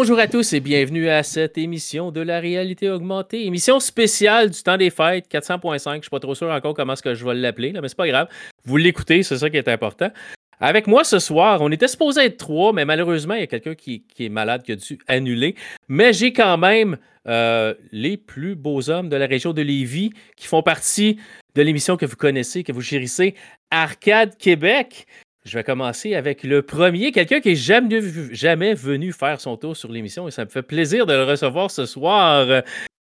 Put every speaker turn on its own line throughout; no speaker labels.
Bonjour à tous et bienvenue à cette émission de la réalité augmentée. Émission spéciale du temps des fêtes 400.5. Je suis pas trop sûr encore comment est-ce que je vais l'appeler, mais c'est pas grave. Vous l'écoutez, c'est ça qui est important. Avec moi ce soir, on était supposé être trois, mais malheureusement, il y a quelqu'un qui, est malade qui a dû annuler. Mais j'ai quand même euh, les plus beaux hommes de la région de Lévis qui font partie de l'émission que vous connaissez, que vous chérissez, Arcade Québec. Je vais commencer avec le premier, quelqu'un qui n'est jamais, jamais, venu faire son tour sur l'émission et ça me fait plaisir de le recevoir ce soir.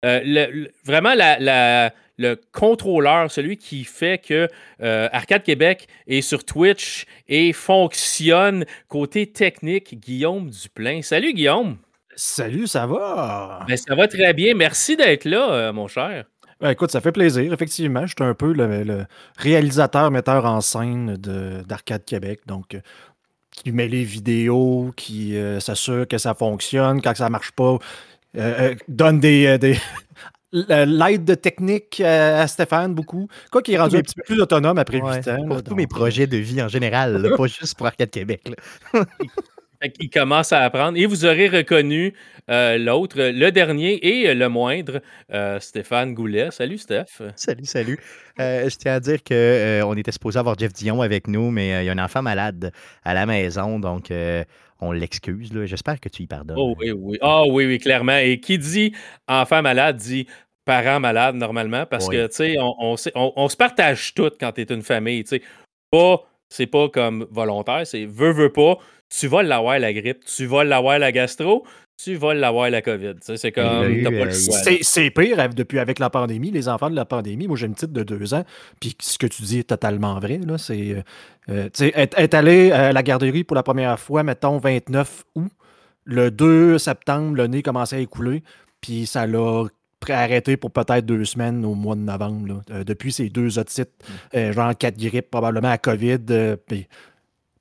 Euh, vraiment, la, le contrôleur, celui qui fait que euh, Arcade Québec est sur Twitch et fonctionne côté technique, Guillaume Duplain. Salut Guillaume.
Salut, ça va?
Ben, ça va très bien. Merci d'être là, euh, mon cher.
Ben, écoute, ça fait plaisir. Effectivement, je suis un peu le, réalisateur, metteur en scène d'Arcade Québec. Donc, euh, qui met les vidéos, qui s'assure que ça fonctionne. Quand ça marche pas, donne des, l'aide de technique à Stéphane beaucoup. Quoi qu'il est rendu un petit peu plus autonome après 8 ans.
Pour tous mes projets de vie en général, pas juste pour Arcade Québec.
Il commence à apprendre. Et vous aurez reconnu euh, l'autre, le dernier et le moindre, euh, Stéphane Goulet. Salut, Steph.
Salut, salut. Euh, je tiens à dire qu'on était supposé avoir Jeff Dion avec nous, mais il y a un enfant malade à la maison, donc on l'excuse. J'espère que tu y pardonnes.
Oh oui, oui. Oh oui, oui, clairement. Et qui dit enfant malade dit parent malade normalement parce que, tu sais, on, on, se partage tout quand tu es une famille. Tu sais, pas, c'est pas comme volontaire, c'est veux, veux pas. Tu vas l'avoir la grippe, tu vas l'avoir la gastro, tu vas l'avoir la COVID. C'est comme.
C'est pire depuis avec la pandémie, les enfants de la pandémie. Moi, j'ai une petite de deux ans, puis ce que tu dis est totalement vrai. C'est euh, euh être, allé à la garderie pour la première fois, mettons 29 août, le 2 septembre, le nez commençait à écouler, puis ça l'a arrêté pour peut-être deux semaines au mois de novembre. Euh, depuis ces deux autres sites, mm. euh, genre quatre grippes, probablement à COVID, puis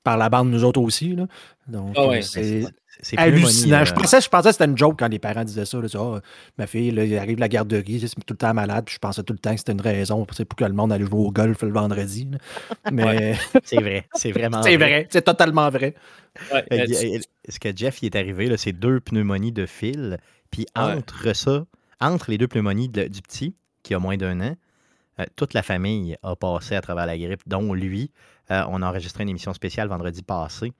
par la bande, nous autres aussi. Là. Donc, ah c'est c'est hallucinant. Je pensais, je pensais que c'était une joke quand les parents disaient ça. Ah, ma fille, là, il arrive de la garderie, c'est tout le temps malade, puis je pensais tout le temps que c'était une raison pour que le monde allait jouer au golf le vendredi.
Mais c'est vrai, c'est vraiment
C'est vrai, c'est totalement vrai.
ce que Jeff y est arrivé, c'est deux pneumonies de fil, puis entre ça, entre les deux pneumonies du petit, qui a moins d'un an, euh, toute la famille a passé à travers la grippe, dont lui. Euh, on a enregistré une émission spéciale vendredi passé.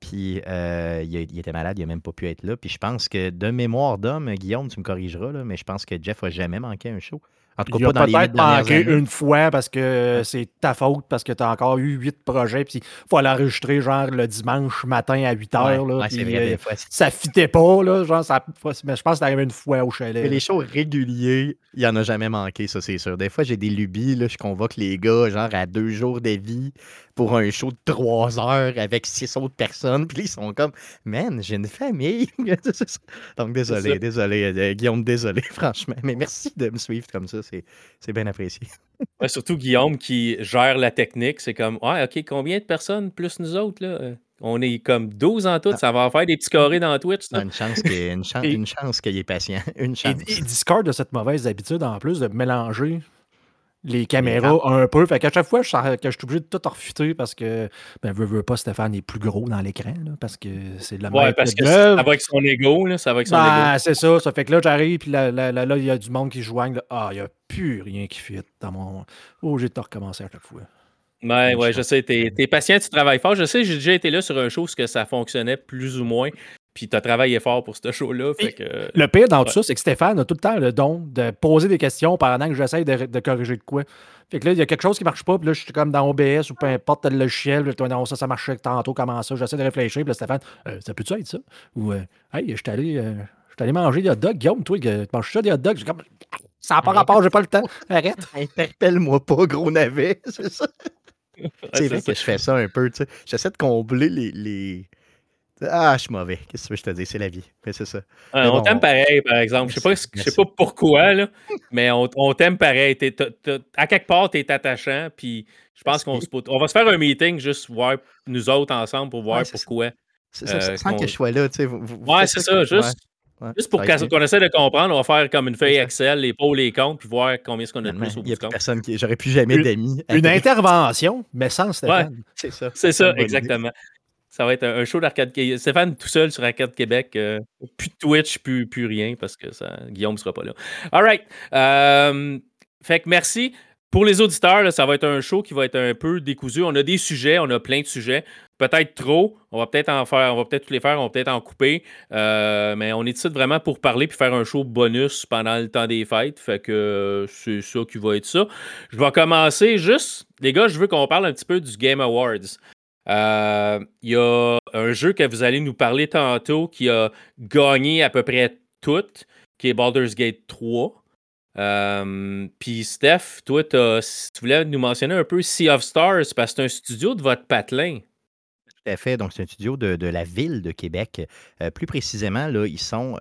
Puis euh, il, était malade, il n'a même pas pu être là. Puis je pense que de mémoire d'homme, Guillaume, tu me corrigeras, mais je pense que Jeff n'a jamais manqué un show.
En tout cas, il pas dans peut-être manqué une fois parce que c'est ta faute, parce que tu as encore eu huit projets, puis il faut l'enregistrer genre le dimanche matin à 8 heures. là, ouais, vrai, euh, ça fitait pas, là, genre, ça, mais je pense que c'est arrivé une fois au chalet.
Mais les shows réguliers, il n'y en a jamais manqué, ça, c'est sûr. Des fois, j'ai des lubies, là, je convoque les gars, genre à deux jours de vie, pour un show de trois heures avec six autres personnes. Puis ils sont comme, man, j'ai une famille. Donc, désolé, désolé, euh, Guillaume, désolé, franchement. Mais merci de me suivre comme ça. C'est bien apprécié.
surtout Guillaume qui gère la technique. C'est comme, ouais, OK, combien de personnes plus nous autres, là? On est comme 12 en tout, ça va faire des petits carrés dans Twitch.
Une chance qu'il une chance, une chance qu'il est patient. Une chance.
Et, Discord a cette mauvaise habitude en plus de mélanger les caméras un peu. Fait qu'à chaque fois je, que je suis obligé de tout refuter parce que, ben, veux, veux pas, Stéphane est plus gros dans l'écran, parce que c'est la
Ouais, parce que ça va avec son ego, là, ça va avec son ben,
c'est ça. Ça fait que là, j'arrive, puis là, là, là, il y a du monde qui joigne. Ah, il n'y a plus rien qui fit dans mon. Oh, j'ai de recommencer à chaque fois.
Ouais, ouais, je sais, t'es es patient, tu travailles fort. Je sais, j'ai déjà été là sur un show où ça fonctionnait plus ou moins. Puis tu as travaillé fort pour ce show-là.
Le pire dans tout ça, c'est que Stéphane a tout le temps le don de poser des questions pendant que j'essaie de, corriger de quoi. Fait que là, il y a quelque chose qui marche pas, puis là, je suis comme dans OBS ou peu importe le logiciel, non, ça, ça marchait tantôt, comment ça, j'essaie de réfléchir, puis là, Stéphane, euh, ça peut-tu être ça? Ou, euh, hey, je suis allé, euh, allé, manger des hot dogs, Guillaume, toi, tu manges ça des hot dogs? Comme, ça n'a pas rapport, j'ai pas le temps, arrête.
Interpelle-moi pas, gros navet, c'est ça. c'est vrai que je fais ça un peu, tu sais. J'essaie de combler les ah, je suis mauvais. Qu'est-ce que je te dis? C'est la vie. Mais c'est ça.
on t'aime pareil, par exemple. Je ne sais, pas, sais pas pourquoi, là, mais on, t'aime pareil. à quelque part, tu es attachant. Puis je pense qu'on on va se faire un meeting juste voir nous autres ensemble pour voir pourquoi.
C'est ça, euh, sans que je sois là. Tu sais,
ouais, c'est ça. juste, juste pour qu'on essaie de comprendre, on va faire comme une feuille Excel, les pots, les comptes, puis voir combien est-ce qu'on a de plus au
a personne qui. J'aurais plus jamais d'amis.
Une, intervention, mais sans Stéphane.
c'est ça.
C'est ça, exactement. Ça va être un, show d'Arcade Québec. Stéphane tout seul sur Arcade Québec. Euh, plus de Twitch, plus, plus rien parce que ça, Guillaume ne sera pas là. All right. Euh, fait que merci. Pour les auditeurs, ça va être un show qui va être un peu décousu. On a des sujets, on a plein de sujets. Peut-être trop. On va peut-être en faire, on va peut-être tous les faire, on va peut-être en couper. Euh, mais on est ici vraiment pour parler puis faire un show bonus pendant le temps des fêtes. Fait que c'est ça qui va être ça. Je vais commencer juste. Les gars, je veux qu'on parle un petit peu du Game Awards. Euh, il y a un jeu que vous allez nous parler tantôt qui a gagné à peu près tout, qui est Baldur's Gate 3. Euh, puis Steph, toi, tu voulais nous mentionner un peu Sea of Stars, parce que c'est un studio de votre patelin.
Tout. Donc, c'est un studio de, la ville de Québec. Euh, plus précisément, là, ils sont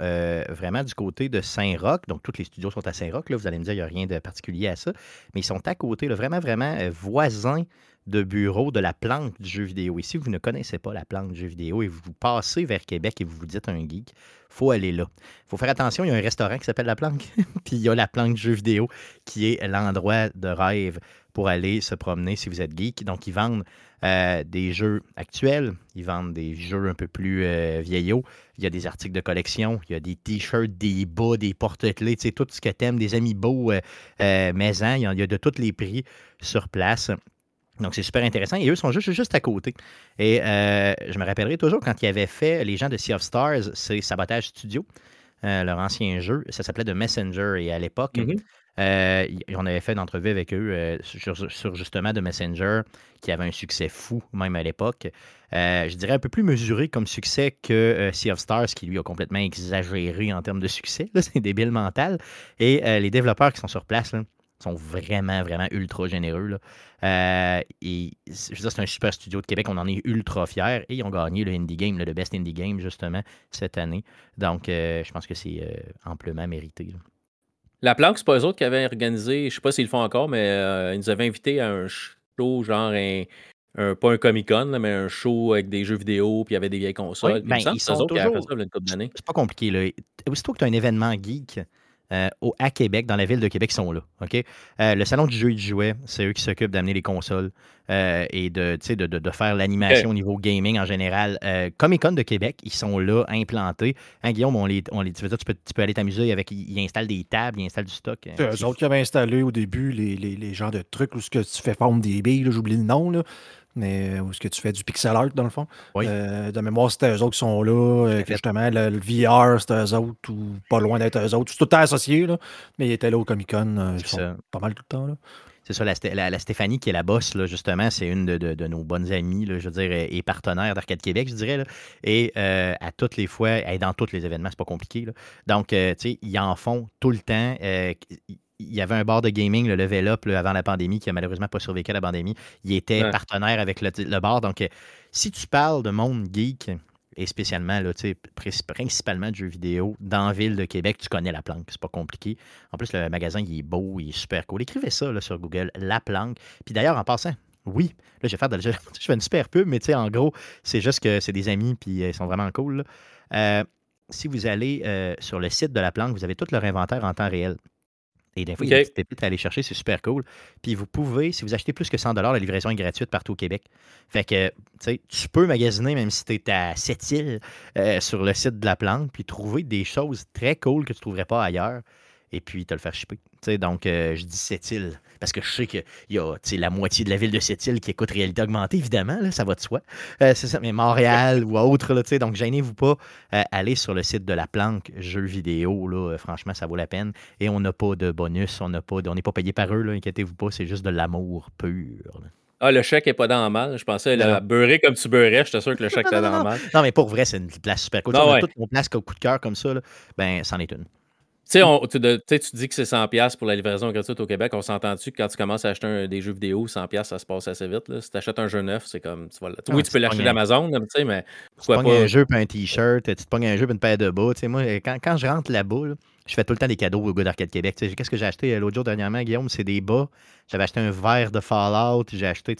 vraiment du côté de Saint-Roch. Donc, tous les studios sont à Saint-Roch. Vous allez me dire, il n'y a rien de particulier à ça. Mais ils sont à côté, vraiment, vraiment voisins de bureau de la planque du jeu vidéo. Et si vous ne connaissez pas la planque du jeu vidéo et vous passez vers Québec et vous vous dites un geek, faut aller là. Il faut faire attention, il y a un restaurant qui s'appelle La Planque, puis il y a la planque du jeu vidéo qui est l'endroit de rêve pour aller se promener si vous êtes geek. Donc, ils vendent euh, des jeux actuels, ils vendent des jeux un peu plus euh, vieillots. Il y a des articles de collection, il y a des t-shirts, des bas, des porte-clés, tout ce que t'aimes, des amis beaux euh, maison. Il y, a, il y a de tous les prix sur place. Donc, c'est super intéressant. Et eux sont juste, juste à côté. Et euh, je me rappellerai toujours quand ils avaient fait, les gens de Sea of Stars, c'est Sabotage Studio, euh, leur ancien jeu. Ça s'appelait The Messenger. Et à l'époque, mm-hmm. euh, on avait fait une entrevue avec eux sur, justement The Messenger, qui avait un succès fou, même à l'époque. je dirais un peu plus mesuré comme succès que Sea of Stars, qui lui a complètement exagéré en termes de succès. C'est débile mental. Et les développeurs qui sont sur place, là, sont vraiment, vraiment ultra généreux. Euh, et je veux dire, c'est un super studio de Québec. On en est ultra fiers. Et ils ont gagné le Indie Game, le Best Indie Game, justement, cette année. Donc, euh, je pense que c'est euh, amplement mérité.
La Planque, c'est pas eux autres qui avaient organisé, je sais pas s'ils le font encore, mais ils nous avaient invités à un show, genre un, pas un Comic Con, mais un show avec des jeux vidéo, puis il y avait des vieilles consoles.
ben, ils sont toujours... C'est pas compliqué. Là. Aussitôt que tu as un événement geek, euh, au, à Québec, dans la ville de Québec, sont là. OK? Euh, le salon du jeu et du jouet, c'est eux qui s'occupent d'amener les consoles euh, et de, de, de, de, faire l'animation au niveau gaming en général. Comic Con de Québec, ils sont là, implantés. Hein, Guillaume, on les, on les, tu, peux, tu peux aller t'amuser avec. Ils installent des tables, ils installent du stock.
C'est eux autres qui avaient installé au début les, les, les genres de trucs où ce que tu fais forme des billes, j'oublie le nom. Là mais où est-ce que tu fais du pixel art dans le fond? Euh, de mémoire, c'était eux autres qui sont là, euh, justement, le, VR, c'était eux autres, ou pas loin d'être eux autres. C'est tout le temps associé, là, mais ils étaient là au Comic Con, euh, pas mal tout le temps. Là.
C'est ça, la, Stéphanie qui est la boss, là, justement, c'est une de, nos bonnes amies, là, je veux dire, et partenaire d'Arcade Québec, je dirais. Là, et à toutes les fois, elle est dans tous les événements, c'est pas compliqué. Là. Donc, tu sais, ils en font tout le temps il y avait un bar de gaming, le Level Up, avant la pandémie, qui a malheureusement pas survécu à la pandémie. Il était partenaire avec le, bar. Donc, euh, si tu parles de monde geek, et spécialement, là, principalement de jeux vidéo, dans la ville de Québec, tu connais La Planque. C'est pas compliqué. En plus, le magasin, il est beau, il est super cool. Écrivez ça là, sur Google, La Planque. Puis d'ailleurs, en passant, oui, là, je vais faire de, je, fais une super pub, mais en gros, c'est juste que c'est des amis, puis euh, ils sont vraiment cool. Euh, si vous allez sur le site de La Planque, vous avez tout leur inventaire en temps réel. Et des fois, il y a des petites pépites à aller chercher, c'est super cool. Puis vous pouvez, si vous achetez plus que 100 la livraison est gratuite partout au Québec. Fait que, tu sais, tu peux magasiner, même si tu es à Sept-Îles, euh, sur le site de la plante, puis trouver des choses très cool que tu ne trouverais pas ailleurs et puis te le faire shipper. donc, euh, je dis Sept-Îles parce que je sais qu'il y a la moitié de la ville de Sept-Îles qui écoute réalité augmentée, évidemment, là, ça va de soi. Euh, c'est ça, mais Montréal ou autre, là, donc gênez-vous pas, euh, allez sur le site de la planque jeux vidéo, là, franchement, ça vaut la peine. Et on n'a pas de bonus, on n'est pas, pas payé par eux, inquiétez-vous pas, c'est juste de l'amour pur.
Ah, le chèque n'est pas dans le mal. Je pensais la beurrer comme tu beurrais. J'étais sûr que le chèque était dans le mal.
Non, mais pour vrai, c'est une place super cool. Ah, on a place coup de cœur comme ça, là, ben, c'en est une.
Tu sais, tu dis que c'est 100$ pour la livraison gratuite au Québec. On s'entend-tu que quand tu commences à acheter des jeux vidéo, 100$, ça se passe assez vite. Là? Si tu achètes un jeu neuf, c'est comme. Tu ah, oui, tu peux l'acheter d'Amazon, mais
pourquoi tu pas? un jeu puis un t-shirt, tu te pognes un jeu puis une paire de bas. Moi, quand, quand je rentre là-bas, je fais tout le temps des cadeaux au gars d'Arcade Québec. Qu'est-ce que j'ai acheté euh, l'autre jour dernièrement, Guillaume? C'est des bas. J'avais acheté un verre de Fallout. J'ai acheté,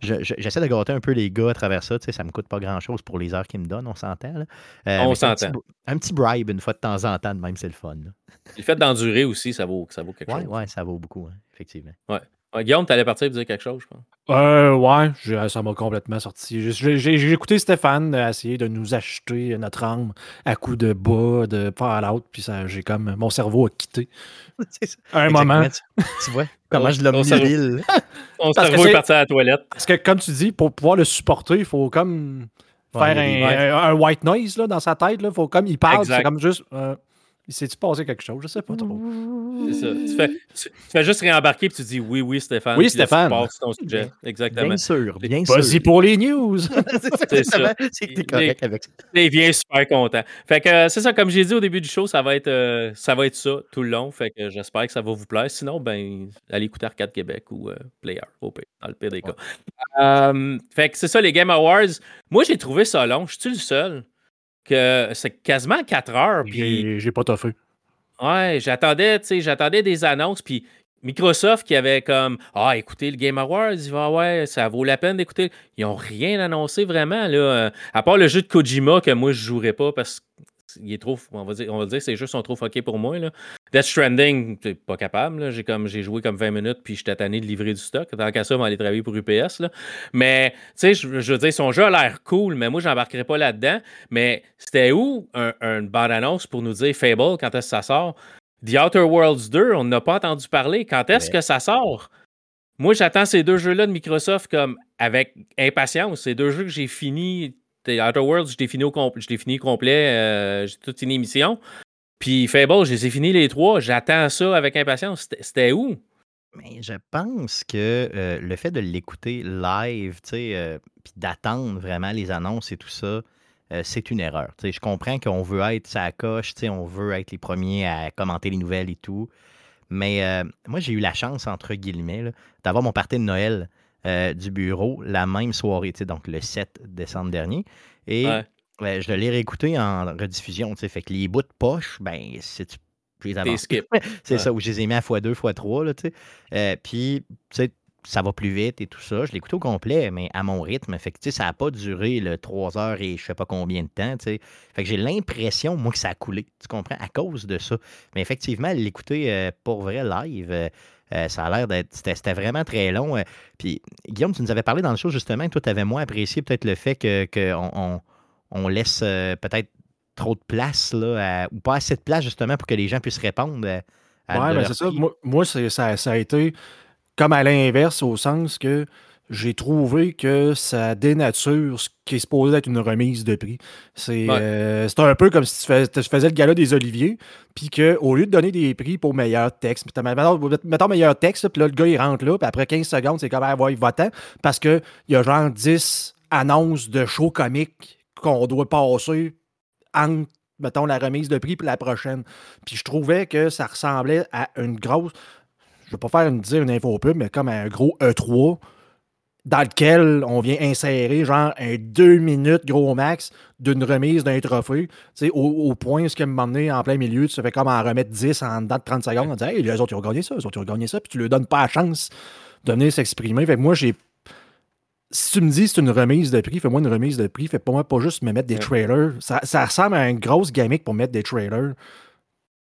j'essaie de gâter un peu les gars à travers ça. Ça me coûte pas grand-chose pour les heures qu'ils me donnent, on s'entend.
Euh, on s'entend.
Un, petit bribe une fois de temps en temps, même, c'est le fun.
Le fait d'endurer aussi, ça vaut, ça vaut quelque chose.
Oui, ça vaut beaucoup, hein, effectivement.
Ouais. Guillaume, tu allais partir et dire quelque chose, je pense.
Euh, ouais, ça m'a complètement sorti. J'ai écouté Stéphane essayer de nous acheter notre âme à coup de bas, de Fallout, puis ça, j'ai comme. Mon cerveau a quitté. un moment.
Tu, vois comment je l'ai mis
Mon cerveau est parti à la toilette.
Parce que, comme tu dis, pour pouvoir le supporter, il faut comme faire un, white noise là, dans sa tête. Il faut comme il parle, c'est comme juste. Euh, il s'est-tu passé quelque chose? Je sais pas trop.
C'est ça. Tu fais, tu, fais juste réembarquer et tu dis oui, oui, Stéphane.
Oui, Stéphane.
Là, tu ton sujet. Exactement.
Bien sûr, bien sûr.
Vas-y pour les news.
c'est ça. C'est que t'es correct avec ça.
Il vient super content. Fait que euh, c'est ça, comme j'ai dit au début du show, ça va être, euh, ça, va être ça tout le long. Fait que j'espère que ça va vous plaire. Sinon, ben, allez écouter Arcade Québec ou euh, Player, au pire, dans le pire des cas. fait que c'est ça, les Game Awards. Moi, j'ai trouvé ça long. Je suis le seul? Que c'est quasiment 4 heures. Puis...
J'ai pas toffé.
Ouais, j'attendais, tu sais, j'attendais des annonces, puis Microsoft qui avait comme Ah, écoutez le Game Awards, il va, ouais, ça vaut la peine d'écouter. Ils n'ont rien annoncé vraiment, là. Euh, à part le jeu de Kojima que moi je jouerais pas parce que il est trop, on va dire, on va dire ces jeux sont trop fuckés pour moi. Là. Death Stranding, pas capable. J'ai, comme, j'ai joué comme 20 minutes puis j'étais tanné de livrer du stock. Tant qu'à ça, on va aller travailler pour UPS. Là. Mais, tu sais, je, veux dire, son jeu a l'air cool, mais moi, j'embarquerai pas là-dedans. Mais c'était où un, une bande-annonce pour nous dire Fable, quand est-ce que ça sort? The Outer Worlds 2, on n'a pas entendu parler. Quand est-ce que ça sort? Moi, j'attends ces deux jeux-là de Microsoft comme avec impatience. Ces deux jeux que j'ai fini Outer Worlds, je l'ai fini, fini, complet, euh, j'ai toute une émission. Puis Fable, je les ai finis les trois. J'attends ça avec impatience. C'était où?
Mais je pense que euh, le fait de l'écouter live, euh, puis d'attendre vraiment les annonces et tout ça, c'est une erreur. je comprends qu'on veut être sa coche, on veut être les premiers à commenter les nouvelles et tout. Mais moi, j'ai eu la chance, entre guillemets, d'avoir mon party de Noël euh, du bureau la même soirée, donc le 7 décembre dernier. Et ben, je l'ai réécouté en rediffusion. Fait que les bouts de poche, ben, c'est c'est ça, où je les ai mis à x2, x3. Euh, puis, ça va plus vite et tout ça. Je l'ai écouté au complet, mais à mon rythme. Fait que, ça n'a pas duré le 3 heures et je sais pas combien de temps. Fait que j'ai l'impression, moi, que ça a coulé. Tu comprends? À cause de ça. Mais effectivement, l'écouter euh, pour vrai live, euh, ça a l'air d'être. C'était vraiment très long. Euh. Puis, Guillaume, tu nous avais parlé dans le show justement, toi, tu avais moins apprécié peut-être le fait qu'on on, laisse euh, peut-être trop de place, là, ou pas assez de place justement pour que les gens puissent répondre.
À, oui, mais c'est ça. Moi, ça, ça, a été comme à l'inverse, au sens que j'ai trouvé que ça dénature ce qui est supposé être une remise de prix. C'est euh, un peu comme si tu, faisais le gala des Oliviers, puis qu'au lieu de donner des prix pour meilleur texte, mettons, meilleur texte, puis là, le gars, il rentre là, puis après 15 secondes, c'est comme, ah, ouais, va-t'en, parce qu'il y a genre 10 annonces de shows comiques qu'on doit passer entre, mettons, la remise de prix puis la prochaine. Puis je trouvais que ça ressemblait à une grosse, je ne vais pas faire une, dire une info pub, mais comme un gros E3 dans lequel on vient insérer genre un deux minutes gros max d'une remise d'un trophée, au, au point ce qui m'a donné en plein milieu, tu fais comme en remettre 10 en date de 30 secondes, on dit Hey, les autres ils ont gagné ça, les autres ils ont gagné ça, puis tu leur donnes pas la chance de venir s'exprimer. Fait que moi, j'ai. Si tu me dis c'est une remise de prix, fais-moi une remise de prix, fais pas moi pas juste me mettre des trailers. Ça, ça, ressemble à une grosse gamique pour mettre des trailers.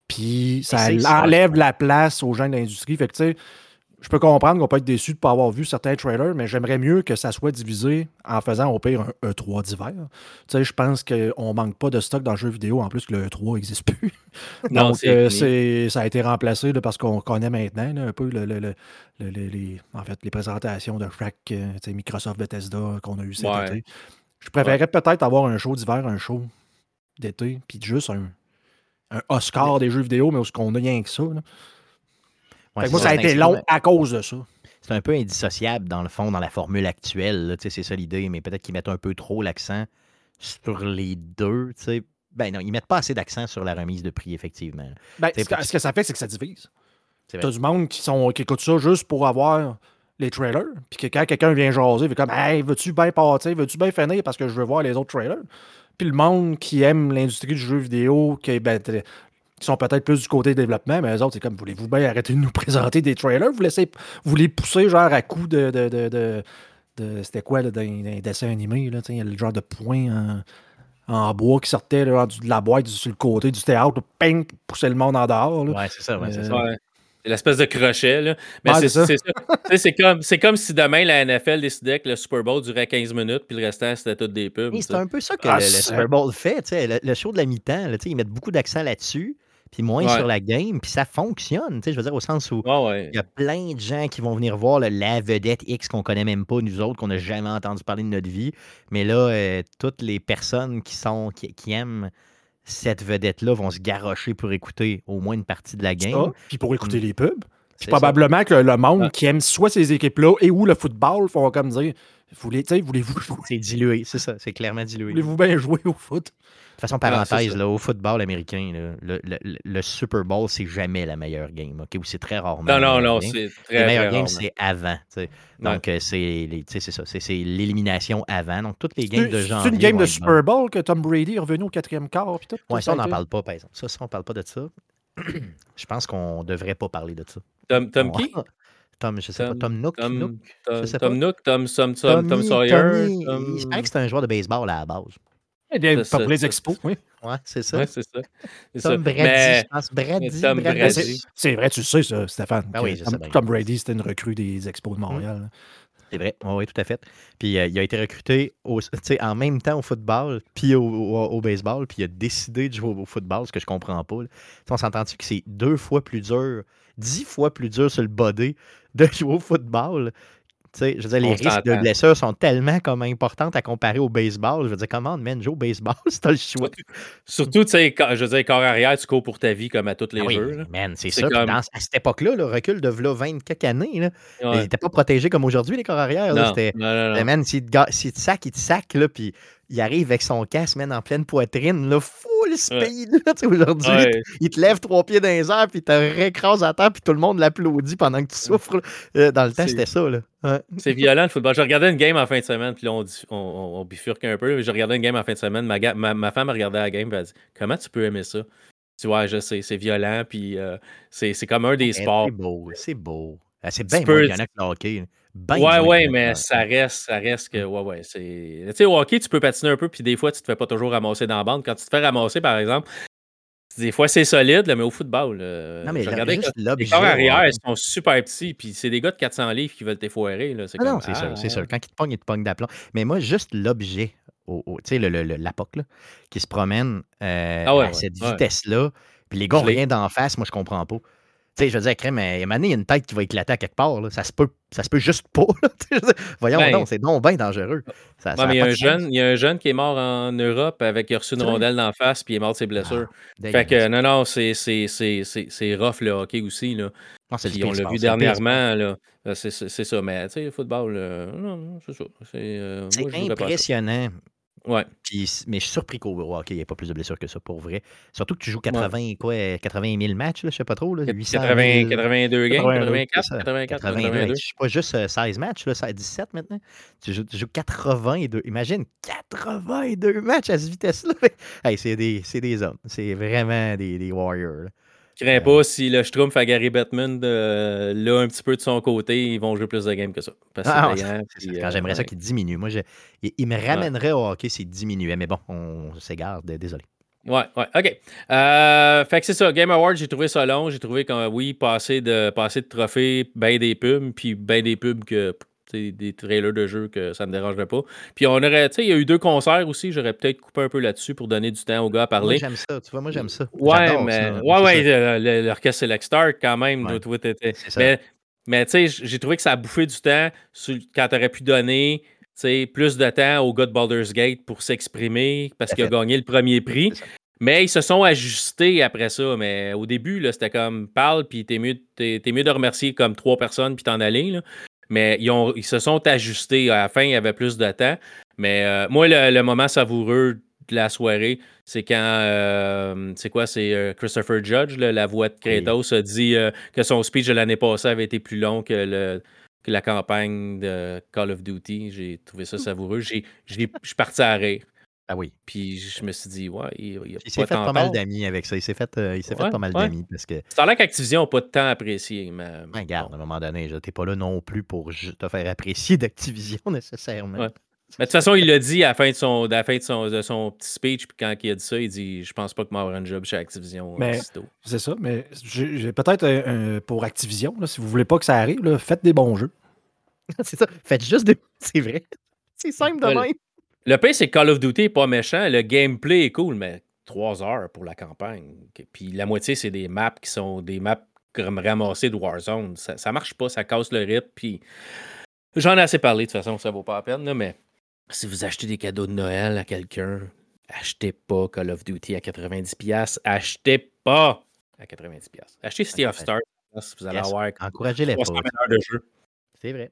Puis ça enlève la place aux gens de l'industrie. Fait que tu sais je peux comprendre qu'on peut être déçu de ne pas avoir vu certains trailers, mais j'aimerais mieux que ça soit divisé en faisant au pire un E3 d'hiver. Tu sais, je pense qu'on manque pas de stock dans le jeu vidéo, en plus que le E3 n'existe plus. Donc, euh, ça a été remplacé parce qu'on connaît maintenant un peu les, en fait, les présentations de chaque euh, Microsoft Bethesda qu'on a eu cet été. Je préférerais peut-être avoir un show d'hiver, un show d'été, puis juste un, Oscar des jeux vidéo, mais où ce qu'on a rien que ça moi, ça a été long à cause de ça.
C'est un peu indissociable, dans le fond, dans la formule actuelle. C'est ça l'idée, mais peut-être qu'ils mettent un peu trop l'accent sur les deux. Ben non, ils mettent pas assez d'accent sur la remise de prix, effectivement.
Ben, ce, que, ça fait, c'est que ça divise. Tu as du monde qui, sont, qui écoute ça juste pour avoir les trailers. Puis que quand quelqu'un vient jaser, il fait comme Hey, veux-tu bien partir, veux-tu bien finir parce que je veux voir les autres trailers? Puis le monde qui aime l'industrie du jeu vidéo, qui, ben, qui sont peut-être plus du côté développement, mais les autres, c'est comme, voulez-vous bien arrêter de nous présenter des trailers? Vous, laissez, vous les poussez genre à coups de. de, c'était quoi, là, d'un dessin animé? Là, il y a le genre de point en, bois qui sortait de la boîte sur le côté du théâtre, ping, pousser le monde en dehors.
Ouais, c'est ça, ouais, c'est ça.
L'espèce de crochet, là. Mais
Ouais,
c'est
c'est ça.
c'est comme, c'est comme si demain, la NFL décidait que le Super Bowl durait 15 minutes, puis le restant, c'était toutes des pubs.
C'est un peu ça que
Ah,
le, le Super Bowl fait. tu sais, Le, le show de la mi-temps, là, tu sais, ils mettent beaucoup d'accent là-dessus, puis moins
Ouais.
sur la game, puis ça fonctionne. tu sais, Je veux dire, au sens où
Ouais, ouais.
il y a plein de gens qui vont venir voir le- la vedette X qu'on connaît même pas, nous autres, qu'on n'a jamais entendu parler de notre vie. Mais là, euh, toutes les personnes qui sont qui, qui aiment cette vedette-là vont se garrocher pour écouter au moins une partie de la game.
Puis pour écouter les pubs. Puis
ça.
probablement que le monde
Ah.
qui aime soit ces équipes-là et ou le football font comme dire voulez, voulez-vous jouer?
C'est dilué, c'est ça, c'est clairement dilué.
Voulez-vous bien jouer au foot?
Toute façon, parenthèse, là, au football américain, là, le, le- le- Super Bowl, c'est jamais la meilleure game. ok, Ou c'est très rarement.
Non,
la
non,
meilleure
non,
game.
c'est
La
très,
meilleure
très
game, c'est avant. tu sais.
Ouais.
Donc, euh, c'est les- tu sais, c'est ça. c'est- C'est l'élimination avant. Donc, toutes les
C'est
games de janvier.
c'est une game de Super Bowl que Tom Brady est revenu au quatrième quart. Puis tout.
Ouais, ça, on n'en parle pas, par exemple. Ça, ça, on parle pas de ça. Je pense qu'on devrait pas parler de ça.
Tom, Tom
On-
qui?
Tom, je sais pas.
Tom-
Tom Nook. Nook?
Tom,
sais
Tom. Nook, Tom, Tom, Tom, Tom
Tommy-
Sawyer.
Tommy,
Tom-
Il paraît que c'est un joueur de baseball à la base.
Ça,
pour les
ça,
expos, oui.
Ouais, c'est ça.
Ouais, c'est ça.
Tom Brady,
Mais
je pense. Brady.
Tom
Brady.
Ben,
Brady.
c'est- vrai, tu sais ça, Stéphane.
Ben oui,
Tom, Brady, c'était une recrue des expos de Montréal.
C'est vrai, oui, tout à fait. Puis euh, il a été recruté au, tu sais, en même temps au football, puis au, au- au baseball, puis il a décidé de jouer au, football, ce que je comprends pas. On s'entend-tu que c'est deux fois plus dur, dix fois plus dur sur le body de jouer au football? Je veux dire, les risques de
s'entend.
blessures sont tellement comme importantes à comparer au baseball. Je veux dire, comment, man, joue au baseball si t'as le choix?
Surtout, tu sais, je veux dire, corps arrière, tu cours pour ta vie comme à tous les
Ah oui,
jeux.
man, c'est ça. Puis
comme-
dans- à cette époque-là, le recul de v'là 20 quelques années, là,
Ouais.
ils n'étaient pas protégés comme aujourd'hui, les corps arrière. C'était
non, non, non.
Mais man, s'il te, sac, il te sac, là, puis il arrive avec son casque, man, en pleine poitrine, là, full speed, là, tu sais, aujourd'hui.
Ouais.
Il te lève trois pieds dans les airs, puis il te récrase à terre, puis tout le monde l'applaudit pendant que tu souffres. Euh, dans le temps, c'était ça, là. Ouais.
C'est violent le football. Je regardais une game en fin de semaine, puis là, on, dit- on, on- on bifurque un peu. mais Je regardais une game en fin de semaine. Ma, ma, ma femme a regardé la game, elle a dit Comment tu peux aimer ça Tu vois, je sais, c'est violent, puis euh, c'est comme un des
Mais
sports.
C'est beau, c'est beau. Ah, C'est bien
peux-
moins violent que le hockey. Là. Ben
ouais, ouais, mais ça reste, ça reste que, ouais, ouais, c'est... Tu sais, au hockey, tu peux patiner un peu, puis des fois, tu te fais pas toujours ramasser dans la bande. Quand tu te fais ramasser, par exemple, des fois, c'est solide, là, mais au football, euh,
Non, mais là,
les corps arrière, ils sont super petits, puis c'est des gars de 400 livres qui veulent t'effoirer, là. C'est
Ah non,
comme,
c'est sûr,
ah,
c'est sûr. Quand il te pogne, il te pogne d'aplomb. Mais moi, juste l'objet, au, au- tu sais, le, le, là, qui se promène euh,
Ah ouais,
à cette vitesse-là, puis les gars rien d'en face, moi, je comprends pas. Tu sais, je veux dire, crème, donné, il y a une tête qui va éclater à quelque part. Là. Ça, se peut, ça se peut juste pas. dire, Voyons
Ben-
donc, c'est donc bien dangereux. Ça, ça
mais il y, a un jeune, il y a un jeune qui est mort en Europe avec il a reçu une rondelle d'en face puis il est mort de ses blessures.
Ah,
fait que non, non, c'est, rough le hockey aussi. Là.
Non,
Puis on l'a vu dernièrement. Là. Euh, C'est, ça. Mais tu sais, le football, euh, non, non, c'est ça. C'est, euh,
impressionnant.
Ouais.
Puis, mais je suis surpris qu'au hockey, il n'y ait pas plus de blessures que ça, pour vrai. Surtout que tu joues 80, quoi, 80 000 matchs, là, je sais pas trop. Là, 800
80,
000.
82 games,
82,
84,
C'est ça,
84,
82.
82.
Je suis pas juste euh, 16 matchs, là, ça à 17 maintenant. Tu joues, tu joues 82. Imagine, 82 matchs à cette vitesse-là. Hey, c'est des, c'est des hommes. C'est vraiment des, des warriors. là.
Je crains pas si le Schtroumpf à Gary Bettman euh, là un petit peu de son côté, ils vont jouer plus de games que ça. Parce
Ah,
c'est payant.
c'est
puis,
ça. Quand
euh,
j'aimerais ça qu'il diminue. Moi, je- il, il me ramènerait au hockey s'il diminuait. Mais bon, on s'égare. Désolé.
Ouais, ouais, OK. Euh, fait que c'est ça. Game Awards, j'ai trouvé ça long. J'ai trouvé que, oui, passer de, passer de trophées, ben des pubs, puis ben des pubs que. Des trailers de jeux que ça ne me dérangerait pas. Puis on aurait, tu sais, il y a eu deux concerts aussi. J'aurais peut-être coupé un peu là-dessus pour donner du temps aux gars à
Moi,
parler.
j'aime ça. Tu vois, moi, j'aime ça.
Ouais, mais.
ça.
Ouais, ouais, le- l'orchestre Select Start, quand même.
Ouais.
Mais, mais tu sais, j'ai trouvé que ça a bouffé du temps sur- quand tu aurais pu donner plus de temps au gars de Baldur's Gate pour s'exprimer parce qu'il a gagné le premier prix. Mais ils se sont ajustés après ça. Mais au début, là, c'était comme parle, puis t'es mieux, t'es, t'es mieux de remercier comme trois personnes, puis t'en aller. là. Mais ils, ont, ils se sont ajustés. À la fin, il y avait plus de temps. Mais euh, moi, le, le moment savoureux de la soirée, c'est quand, euh, c'est quoi, c'est euh, Christopher Judge, là, la voix de Kratos, a dit euh, que son speech de l'année passée avait été plus long que, le, que la campagne de Call of Duty. J'ai trouvé ça savoureux. J'ai, j'ai- je suis parti à rire.
Ah oui.
Puis je me suis dit, ouais, il, il y a
Il s'est
pas
fait pas mal d'amis avec ça. Il s'est fait, euh, il s'est fait pas mal
ouais.
d'amis parce que,
Ça a l'air qu'Activision n'a pas de temps apprécié. Mais,
ben, regarde, à un moment donné, je- t'es pas là non plus pour te faire apprécier d'Activision nécessairement.
Ouais. Mais de toute façon, il l'a dit à la fin de son, à la fin de son, de son petit speech, puis quand il a dit ça, il dit Je pense pas que m'avoir un job chez Activision. Aussitôt.
C'est ça, mais j'ai j'ai peut-être un- un- pour Activision, là, si vous voulez pas que ça arrive, là, faites des bons jeux.
c'est ça. Faites juste des. C'est vrai. C'est simple de même.
Le pire, c'est que Call of Duty est pas méchant. Le gameplay est cool, mais trois heures pour la campagne. Puis la moitié, c'est des maps qui sont des maps comme ramassées de Warzone. Ça, ça marche pas, ça casse le rythme. Puis j'en ai assez parlé, de toute façon, ça vaut pas la peine. là, mais si vous achetez des cadeaux de Noël à quelqu'un, achetez pas Call of Duty à 90$. Achetez pas à 90$. Achetez City of Stars. Vous allez avoir
Encouragez-les pas.
300 000 heures de jeu.
C'est vrai.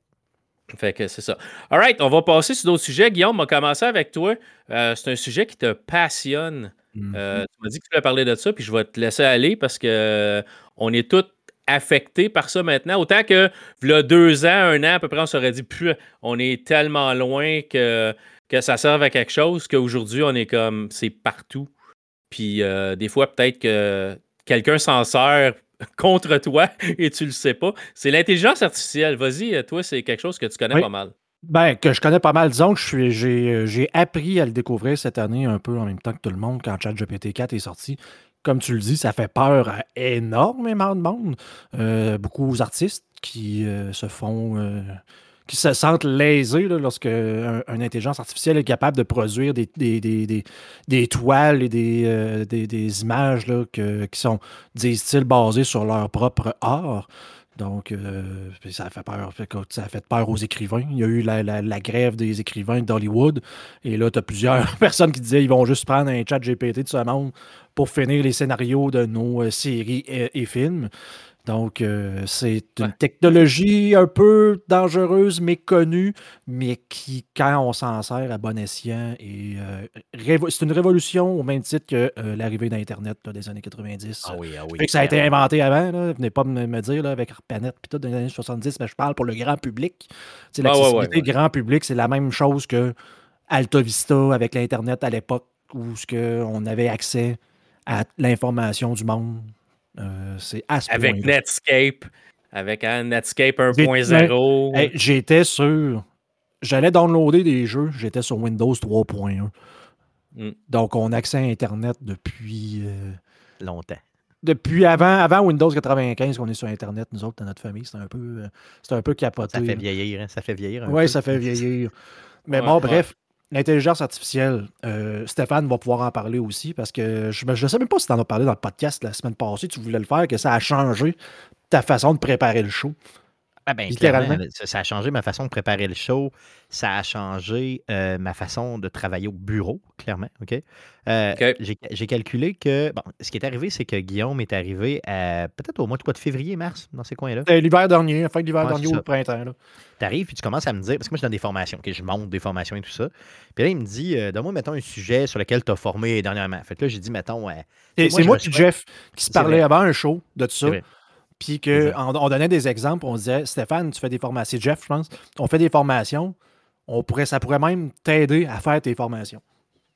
Fait que c'est ça. All right, on va passer sur d'autres sujets. Guillaume, on va commencer avec toi. Euh, c'est un sujet qui te passionne.
Mhm.
Euh, tu m'as dit que tu voulais parler de ça, puis je vais te laisser aller parce que euh, on est tous affectés par ça maintenant. Autant que, il deux ans, un an à peu près, on s'aurait dit, plus on est tellement loin que, que ça serve à quelque chose qu'aujourd'hui, on est comme, c'est partout. Puis des fois, peut-être que quelqu'un s'en sert contre toi et tu le sais pas. C'est l'intelligence artificielle. Vas-y, euh, toi, c'est quelque chose que tu connais
Oui.
pas mal.
Ben, que je connais pas mal. Disons que euh, j'ai appris à le découvrir cette année un peu en même temps que tout le monde quand ChatGPT 4 est sorti. Comme tu le dis, ça fait peur à énormément de monde. Euh, beaucoup aux artistes qui euh, se font. euh, qui se sentent lésés lorsque un- une intelligence artificielle est capable de produire des, des, des- des- toiles et des, euh, des, images là, que- qui sont, disent-ils, basées sur leur propre art. Donc, euh, ça fait peur. Fait que Ça a fait peur aux écrivains. Il y a eu la, la- grève des écrivains d'Hollywood. Et là, tu as plusieurs personnes qui disaient qu'ils vont juste prendre un chat GPT de ce monde pour finir les scénarios de nos euh, séries et films. Donc, euh, c'est une
Ouais.
technologie un peu dangereuse, méconnue, mais qui, quand on s'en sert à bon escient, euh, c'est une révolution au même titre que euh, l'arrivée d'Internet des années 90.
Ah oui, ah oui.
Que ça a été inventé avant, là. venez pas me, dire là, avec ARPANET puis tout dans les années 70, mais je parle pour le grand public. Sais,
Ah
L'accessibilité
ouais, ouais.
grand public, c'est la même chose que Alta Vista avec l'Internet à l'époque où ce que on avait accès à l'information du monde. Euh, c'est à ce
Avec. Netscape, avec hein, Netscape
J'ai-
1.0.
Hey, j'étais sur. J'allais downloader des jeux, j'étais sur Windows 3.1.
Mm.
Donc, on a accès à Internet depuis. euh,
Longtemps.
depuis avant, avant Windows 95 qu'on est sur Internet, nous autres, dans notre famille, c'est un peu, euh, c'est un peu capoté.
Ça fait vieillir, hein? Ça fait vieillir.
Oui, ça fait vieillir. Mais
Ouais,
bon,
ouais.
bref, l'intelligence artificielle, euh, Stéphane va pouvoir en parler aussi parce que je ne sais même pas si tu en as parlé dans le podcast la semaine passée, tu voulais le faire, que ça a changé ta façon de préparer le show.
Ah ben,
Littéralement.
clairement, ça, a changé ma façon de préparer le show. Ça a changé euh, ma façon de travailler au bureau, clairement. OK? Euh. J'ai j'ai calculé que. Bon, ce qui est arrivé, c'est que Guillaume est arrivé à peut-être au mois de quoi de février, mars, dans ces coins-là?
C'était l'hiver dernier, fin de l'hiver
Ouais,
dernier ou le printemps. là.
Tu arrives puis tu commences à me dire, parce que moi je donne des formations, OK? je monte des formations et tout ça. Puis là, il me dit, euh, donne-moi, mettons, un sujet sur lequel tu as formé dernièrement. Fait que là, j'ai dit, mettons, euh,
Et
moi,
C'est moi et Jeff qui se parlait avant un show de tout ça. Puis qu'on
Exact.
on donnait des exemples, on disait Stéphane, tu fais des formations. C'est Jeff, je pense. On fait des formations. On pourrait, ça pourrait même t'aider à faire tes formations.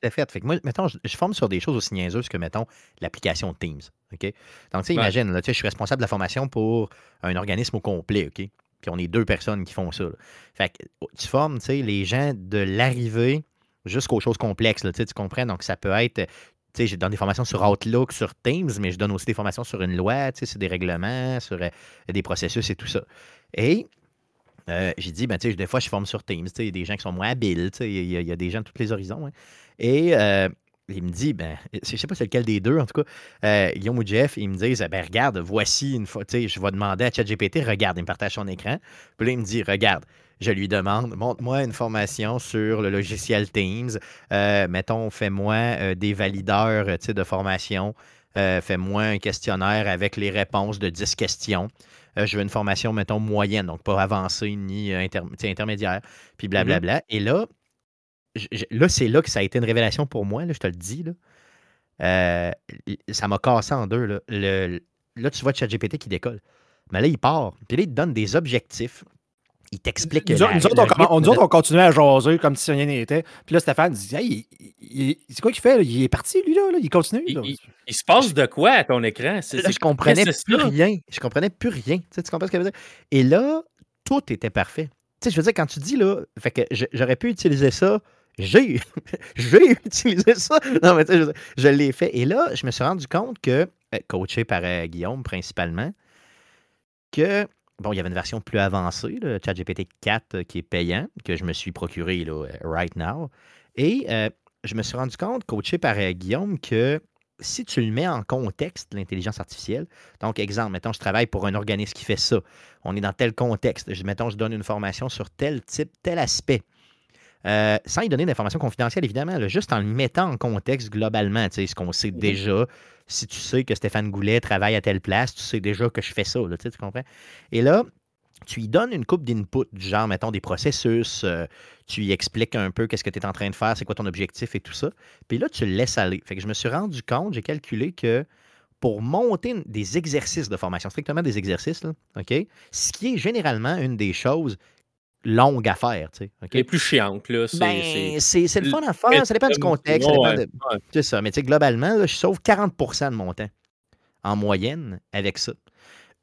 Tout à fait. Fait que moi, mettons, je, je forme sur des choses aussi niaiseuses que, mettons, l'application Teams. OK? Donc, tu sais,
Ouais.
imagine, là, je suis responsable de la formation pour un organisme au complet, OK? Puis on est deux personnes qui font ça. là. Fait que oh, tu formes, tu sais, les gens de l'arrivée jusqu'aux choses complexes, là, tu comprends? Donc, ça peut être, je donne des formations sur Outlook, sur Teams, mais je donne aussi des formations sur une loi, sur des règlements, sur euh, des processus et tout ça. Et euh, j'ai dit, ben, des fois, je forme sur Teams. Il y a des gens qui sont moins habiles. tu sais, Il y, a- il y a des gens de tous les horizons. hein. Et euh, il me dit, ben, je sais pas c'est lequel des deux, en tout cas, euh, Guillaume ou Jeff, ils me disent, ben, regarde, voici une fois, tu sais, je vais demander à ChatGPT, regarde, il me partage son écran. Puis là, il me dit, regarde, je lui demande, montre-moi une formation sur le logiciel Teams. Euh, mettons, fais-moi euh, des valideurs tu sais, de formation. Euh, fais-moi un questionnaire avec les réponses de 10 questions. Je veux une formation, mettons, moyenne, donc pas avancée ni intermédiaire, puis blablabla. Et là, je- je- là, c'est là que ça a été une révélation pour moi, là, je te le dis. Là. Euh, ça m'a cassé en deux. Là. Le- là, tu vois ChatGPT qui décolle. Mais là, il part. Puis là, il te donne des objectifs. Il t'explique.
Nous,
la-
autres- nous autres,
le
on, on- nous autres,
de-
on continuait à jaser comme si rien n'était. Puis là, Stéphane dit Hey, il- il- c'est quoi qu'il fait là? Il est parti, lui, là, là? Il continue.
Il,
là?
il- il se passe de quoi à ton écran? C'est-
Là,
c'est-
je comprenais plus
ça?
rien. Je comprenais plus rien. Tu, sais, tu comprends ce que veut dire? Et là, tout était parfait. sais, je veux dire, quand tu dis là, fait que j'aurais pu utiliser ça. J'ai, utilisé ça. Non, mais sais, je, l'ai fait. Et là, je me suis rendu compte que, euh, coaché par euh, Guillaume principalement, que, bon, il y avait une version plus avancée, le ChatGPT 4 qui est payant, que je me suis procuré là, right now. Et je me suis rendu compte, coaché par Guillaume, que si tu le mets en contexte, l'intelligence artificielle, donc exemple, mettons, je travaille pour un organisme qui fait ça, on est dans tel contexte, je, mettons, je donne une formation sur tel type, tel aspect, euh, sans y donner d'informations confidentielles, évidemment, juste en le mettant en contexte globalement, tu sais, ce qu'on sait mmh déjà. Si tu sais que Stéphane Goulet travaille à telle place, tu sais déjà que je fais ça, tu comprends? Et là, tu lui donnes une coupe d'input, du genre, mettons, des processus, euh, tu lui expliques un peu qu'est-ce que tu es en train de faire, c'est quoi ton objectif et tout ça. Puis là, tu le laisses aller. Fait que je me suis rendu compte, j'ai calculé que pour monter des exercices de formation, strictement des exercices, OK, ce qui est généralement une des choses longues à faire, tu
sais. plus chiantes, là.
Ben, c'est le fun à faire, ça dépend du contexte. C'est ça, mais tu sais, globalement, je sauve 40% de mon temps en moyenne avec ça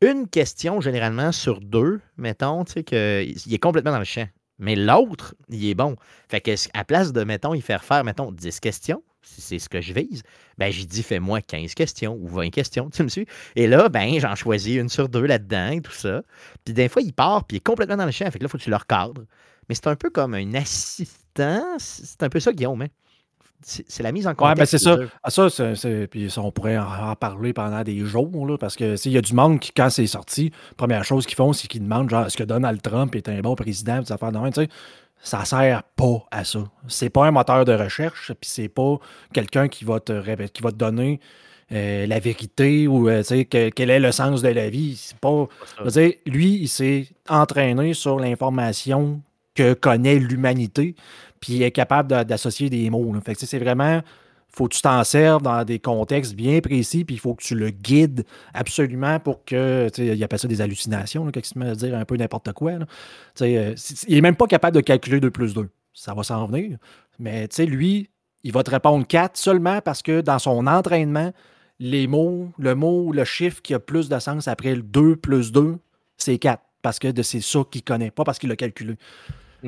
une question généralement sur deux, mettons, tu sais, qu'il est complètement dans le champ. Mais l'autre, il est bon. Fait que à place de, mettons, y faire faire, mettons, 10 questions, c'est ce que je vise, ben j'ai dit fais-moi 15 questions ou 20 questions, tu me suis? Et là, ben j'en choisis une sur deux là-dedans et tout ça. Puis des fois, il part, puis il est complètement dans le champ. Fait que là, il faut que tu le recadres. Mais c'est un peu comme un assistant. C'est un peu ça, Guillaume. Hein? c'est la mise en
contexte. Ouais, ben c'est ça. Ah, ça, puis ça, on pourrait en, parler pendant des jours, là, parce que il y a du monde qui, quand c'est sorti, première chose qu'ils font, c'est qu'ils demandent genre est-ce que Donald Trump est un bon président, ça fait tu sais. Ça sert pas à ça. C'est pas un moteur de recherche, puis c'est pas quelqu'un qui va te qui va te donner euh, la vérité ou euh, quel est le sens de la vie. C'est pas. lui, il s'est entraîné sur l'information que connaît l'humanité puis il est capable d'associer des mots. Fait que c'est vraiment faut que tu t'en serves dans des contextes bien précis, puis il faut que tu le guides absolument pour que, il appelle ça des hallucinations, là, met à dire un peu n'importe quoi. Euh, il n'est même pas capable de calculer 2 plus 2. Ça va s'en venir. Mais lui, il va te répondre 4 seulement parce que dans son entraînement, les mots, le mot le chiffre qui a plus de sens après le 2 plus 2, c'est 4. Parce que c'est ça qu'il connaît, pas parce qu'il l'a calculé.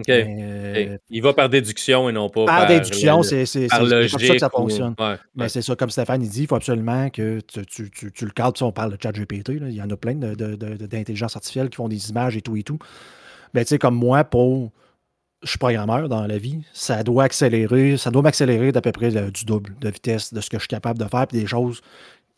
Euh, il va par déduction et non pas
par. Par déduction, c'est comme ça que ça fonctionne. Mais c'est ça, comme Stéphane il dit, il faut absolument que tu, tu, le cadres. Si on parle de chat GPT, il y en a plein d'intelligence artificielle qui font des images et tout et tout. Mais tu sais, comme moi, pour. Je suis programmeur dans la vie, ça doit accélérer, ça doit m'accélérer d'à peu près du double de vitesse de ce que je suis capable de faire, puis des choses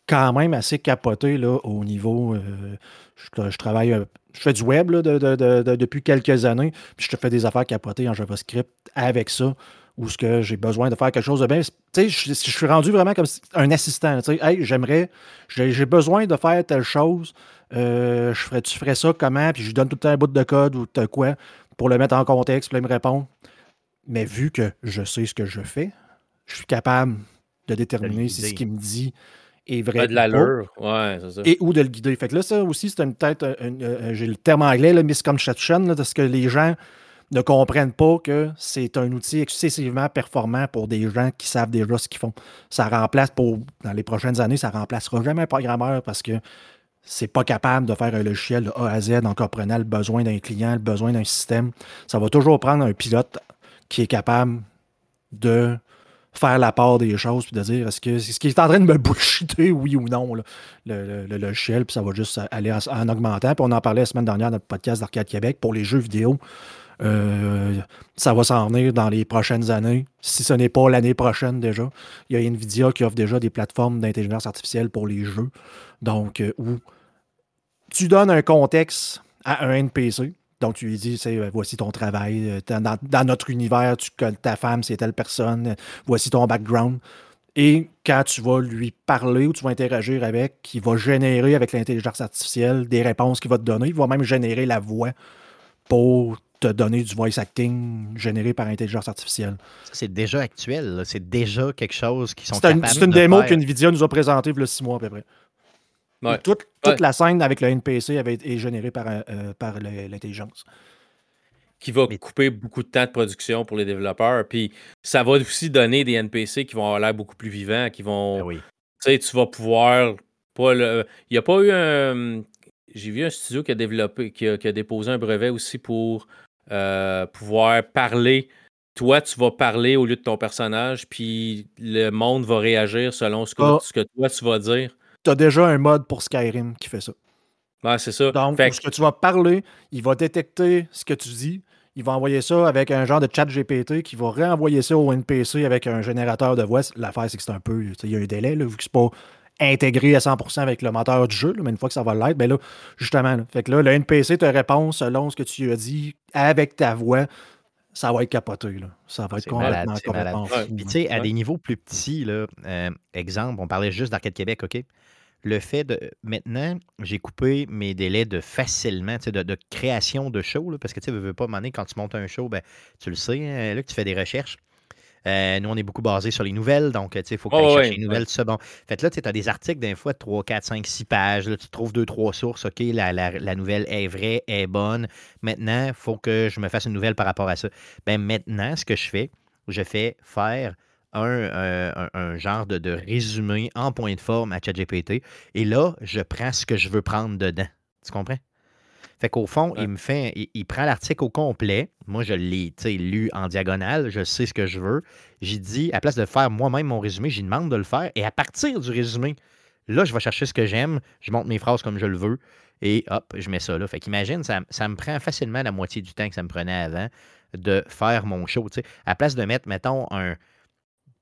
quand même assez capotées là, au niveau. Euh, je, travaille euh, je fais du web depuis quelques années, puis je te fais des affaires capotées en JavaScript avec ça, où ce que j'ai besoin de faire quelque chose de bien. Tu sais, je, suis rendu vraiment comme un assistant. Tu sais, hey, j'aimerais, j'ai besoin de faire telle chose. Euh, je ferais, tu ferais ça comment? Puis je lui donne tout le temps un bout de code ou de quoi pour le mettre en contexte, puis il me répond. Mais vu que je sais ce que je fais, je suis capable de déterminer si ce qu'il me dit est vrai.
de l'allure, ouais, c'est ça.
Et ou de le guider. Fait que là, ça aussi, c'est euh, j'ai le terme anglais, le misconception, parce que les gens ne comprennent pas que c'est un outil excessivement performant pour des gens qui savent déjà ce qu'ils font. Ça remplace, pour dans les prochaines années, ça remplacera jamais un programmeur parce que c'est pas capable de faire un logiciel de A à Z en comprenant le besoin d'un client, le besoin d'un système. Ça va toujours prendre un pilote qui est capable de faire la part des choses, puis de dire est-ce que ce qui est en train de me bullshiter, oui ou non, le, logiciel, puis ça va juste aller en, augmentant. Puis on en parlait la semaine dernière dans notre podcast d'Arcade Québec pour les jeux vidéo. Euh, ça va s'en venir dans les prochaines années, si ce n'est pas l'année prochaine déjà. Il y a Nvidia qui offre déjà des plateformes d'intelligence artificielle pour les jeux. Donc, euh, où tu donnes un contexte à un NPC, donc, tu lui dis, voici ton travail. Euh, dans, notre univers, tu, ta femme, c'est telle personne. Euh, voici ton background. Et quand tu vas lui parler ou tu vas interagir avec, il va générer avec l'intelligence artificielle des réponses qu'il va te donner. Il va même générer la voix pour te donner du voice acting généré par intelligence artificielle.
c'est déjà actuel. C'est déjà quelque chose qui sont
C'est une, démo qu'NVIDIA nous a présentée il y a six mois à peu près. Toute, la scène avec le NPC avait été générée par, euh, par l'intelligence.
Qui va couper beaucoup de temps de production pour les développeurs. Puis ça va aussi donner des NPC qui vont avoir l'air beaucoup plus vivants, qui vont. Ben tu sais, tu vas pouvoir. Pas Il n'y a pas eu un. J'ai vu un studio qui a développé, qui a, déposé un brevet aussi pour euh, pouvoir parler. Toi, tu vas parler au lieu de ton personnage, puis le monde va réagir selon ce que,
Ah.
ce que toi, tu vas dire.
Tu as déjà un mode pour Skyrim qui fait ça.
Ouais, c'est ça.
Donc,
Fait
ce que tu vas parler, il va détecter ce que tu dis. Il va envoyer ça avec un genre de chat GPT qui va réenvoyer ça au NPC avec un générateur de voix. L'affaire, c'est que c'est un peu. Il y a un délai, là, vu que c'est pas intégré à 100% avec le moteur du jeu, là, mais une fois que ça va l'être, ben là, justement, là, fait que là, le NPC te répond selon ce que tu as dit avec ta voix. Ça va être capoté, là. Ça va être complètement,
malade, c'est
complètement
malade.
fou,
Puis, tu sais, à
Ouais.
des niveaux plus petits, là, euh, exemple, on parlait juste d'Arcade Québec, OK? Le fait de. Maintenant, j'ai coupé mes délais de facilement, tu sais, de, de création de show, là, parce que tu sais, veux, veux pas, à un moment donné, quand tu montes un show, ben, tu le sais, hein, là, que tu fais des recherches. Euh, nous, on est beaucoup basé sur les nouvelles, donc il faut que tu
Oh,
chercher
ouais,
les nouvelles, tout ça. Bon. Fait que là, tu as des articles, des fois, 3, 4, 5, 6 pages. Là, tu trouves 2, 3 sources. OK, la, la- la nouvelle est vraie, est bonne. Maintenant, il faut que je me fasse une nouvelle par rapport à ça. Ben maintenant, ce que je fais, je fais faire un, euh, un- un genre de, de résumé en point de forme à ChatGPT. Et là, je prends ce que je veux prendre dedans. Tu comprends? Fait qu'au fond,
Ouais.
il me fait, il, il prend l'article au complet. Moi, je l'ai lu en diagonale. Je sais ce que je veux. J'ai dit, à place de faire moi-même mon résumé, j'y demande de le faire. Et à partir du résumé, là, je vais chercher ce que j'aime. Je monte mes phrases comme je le veux. Et hop, je mets ça là. Fait qu'imagine, ça, ça me prend facilement la moitié du temps que ça me prenait avant de faire mon show. À place de mettre, mettons, un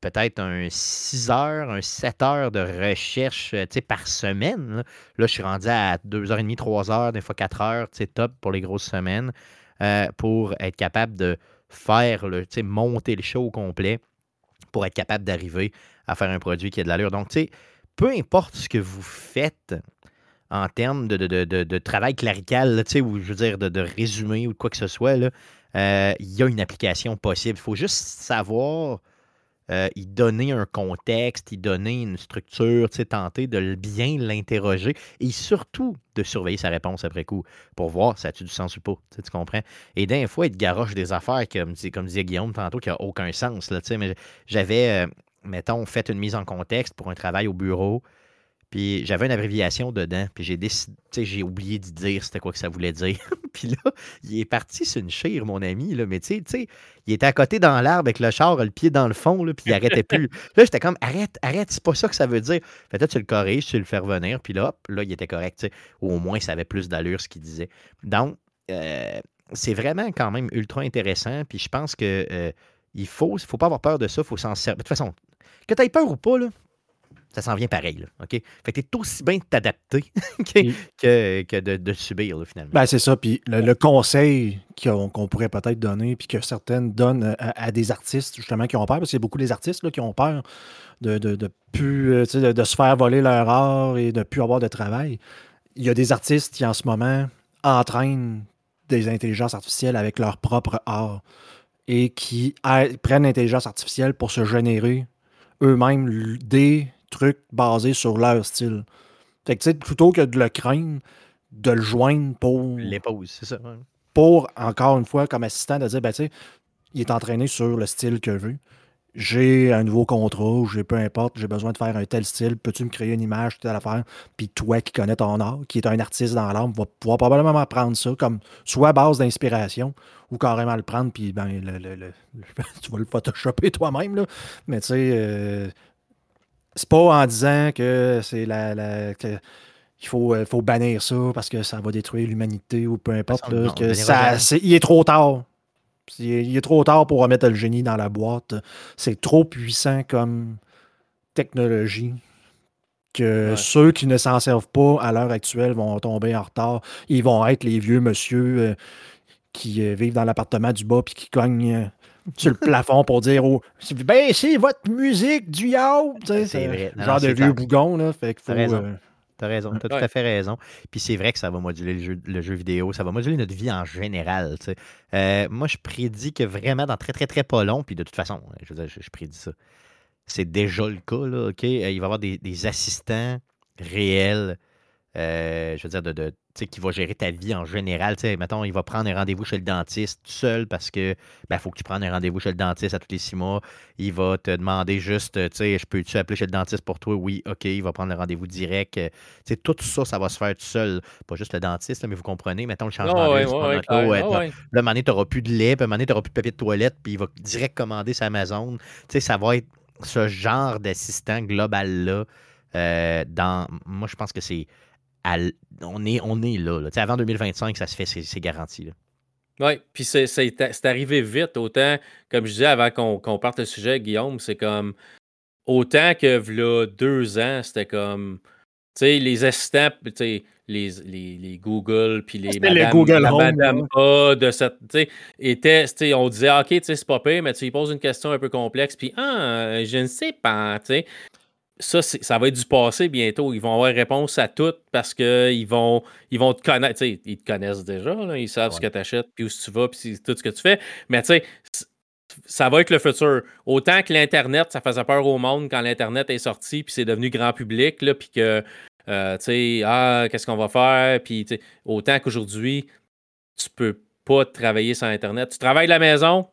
peut-être un 6 heures, un 7 heures de recherche euh, par semaine. Là. Je suis rendu à 2h30, 3 heures, des fois 4 heures, top pour les grosses semaines, euh, pour être capable de faire, le, monter le show au complet, pour être capable d'arriver à faire un produit qui a de l'allure. Donc, tu sais, peu importe ce que vous faites en termes de, de- de- travail clérical, là, ou je veux dire de, résumé ou de quoi que ce soit, euh, il y a une application possible. Il faut juste savoir euh, y donner un contexte, y donner une structure, tenter de bien l'interroger et surtout de surveiller sa réponse après coup pour voir si ça a du sens ou pas. Tu, comprends? Et d'un fois, il te garoche des affaires, comme, comme disait Guillaume tantôt, qui n'a aucun sens. Là, mais j'avais, euh, mettons, fait une mise en contexte pour un travail au bureau. Puis j'avais une abréviation dedans, puis j'ai décidé, tu sais, j'ai oublié de dire c'était quoi que ça voulait dire. puis là, il est parti sur une chire, mon ami, là, mais tu sais, tu sais, il était à côté dans l'arbre avec le char, le pied dans le fond, là, puis il arrêtait plus. Là, j'étais comme, arrête, arrête, c'est pas ça que ça veut dire. Fait que là, tu le corriges, tu le fais revenir, puis là, hop, là, il était correct, tu sais. Ou au moins, ça avait plus d'allure ce qu'il disait. Donc, euh, c'est vraiment quand même ultra intéressant, puis je pense que euh, il faut, faut pas avoir peur de ça, il faut s'en servir. De toute façon, que tu aies peur ou pas, là, ça s'en vient pareil, là, OK? Fait que t'es aussi bien de t'adapter que, que, que de, de subir, là, finalement.
Ben, c'est ça. Puis le, le conseil qu'on pourrait peut-être donner, puis que certaines donnent euh, à, à des artistes, justement, qui ont peur, parce qu'il y a beaucoup des artistes là, qui ont peur de, de, de plus, euh, de, de se faire voler leur art et de plus avoir de travail. Il y a des artistes qui, en ce moment, entraînent des intelligences artificielles avec leur propre art et qui a- prennent l'intelligence artificielle pour se générer eux-mêmes des trucs basés sur leur style. Fait que, tu sais, plutôt que de le craindre, de le joindre pour,
Les pauses, c'est ça. ouais.
pour, encore une fois, comme assistant, de dire, ben, tu sais, il est entraîné sur le style que je veux. J'ai un nouveau contrat, ou j'ai peu importe, j'ai besoin de faire un tel style, peux-tu me créer une image, telle affaire? Puis toi qui connais ton art, qui est un artiste dans l'âme, va pouvoir probablement prendre ça comme soit base d'inspiration, ou carrément le prendre, puis ben, le- le- le- tu vas le photoshopper toi-même, là. Mais tu sais, euh, c'est pas en disant que c'est la. la- que il faut, euh, faut bannir ça parce que ça va détruire l'humanité ou peu importe. là,
non,
que ça, c'est- il est trop tard. Il est, il est trop tard pour remettre le génie dans la boîte. C'est trop puissant comme technologie que
Ouais.
ceux qui ne s'en servent pas à l'heure actuelle vont tomber en retard. Ils vont être les vieux monsieur euh, qui euh, vivent dans l'appartement du bas puis qui cognent sur le plafond pour dire oh, ben c'est votre musique du sais,
C'est vrai. Non,
Genre de vieux
clair.
bougons. Là, fait faut,
T'as raison.
euh,
T'as raison, t'as tout à fait raison. Puis c'est vrai que ça va moduler le jeu, le jeu vidéo, ça va moduler notre vie en général. tu sais. Euh, moi, je prédis que vraiment dans très, très, très pas long, puis de toute façon, je veux dire, je, je prédis ça. C'est déjà le cas, là, OK? Euh, Il va y avoir des, des assistants réels euh, je veux dire, de, de qui va gérer ta vie en général. sais, mettons, il va prendre un rendez-vous chez le dentiste tout seul parce que ben, faut que tu prennes un rendez-vous chez le dentiste à tous les six mois. Il va te demander juste, tu sais, je peux-tu appeler chez le dentiste pour toi? Oui, OK, il va prendre le rendez-vous direct. Euh, sais, tout ça, ça va se faire tout seul. Pas juste le dentiste, mais vous comprenez, mettons le changement
de
lait, le moment tu n'auras plus de lait, puis un moment tu n'auras plus de papier de toilette, puis il va direct commander sa Amazon. Tu sais, ça va être ce genre d'assistant global-là. Euh, dans, moi, je pense que c'est on, est, on est là. Avant 2025, ça se fait, c'est garanti.
Oui, puis c'est arrivé vite. Autant, comme je disais avant qu'on parte le sujet, Guillaume, c'est comme autant que là, deux ans, c'était comme tu sais, les assistants, tu sais, les, les, les, Google, puis les
Madame, Google
Madame A de cette, tu sais, étaient, on disait, OK, tu sais, c'est pas pire, mais tu lui poses une question un peu complexe, puis, ah, je ne sais pas, tu sais ça, ça va être du passé bientôt. Ils vont avoir réponse à tout parce qu'ils vont, ils vont te connaître. ils te connaissent déjà, ils savent ce que tu achètes, puis où tu vas, puis tout ce que tu fais. Mais tu sais, ça va être le futur. Autant que l'Internet, ça faisait peur au monde quand l'Internet est sorti, puis c'est devenu grand public, là, puis que, euh, tu sais, ah, qu'est-ce qu'on va faire? Puis, autant qu'aujourd'hui, tu peux pas travailler sans Internet. Tu travailles de la maison,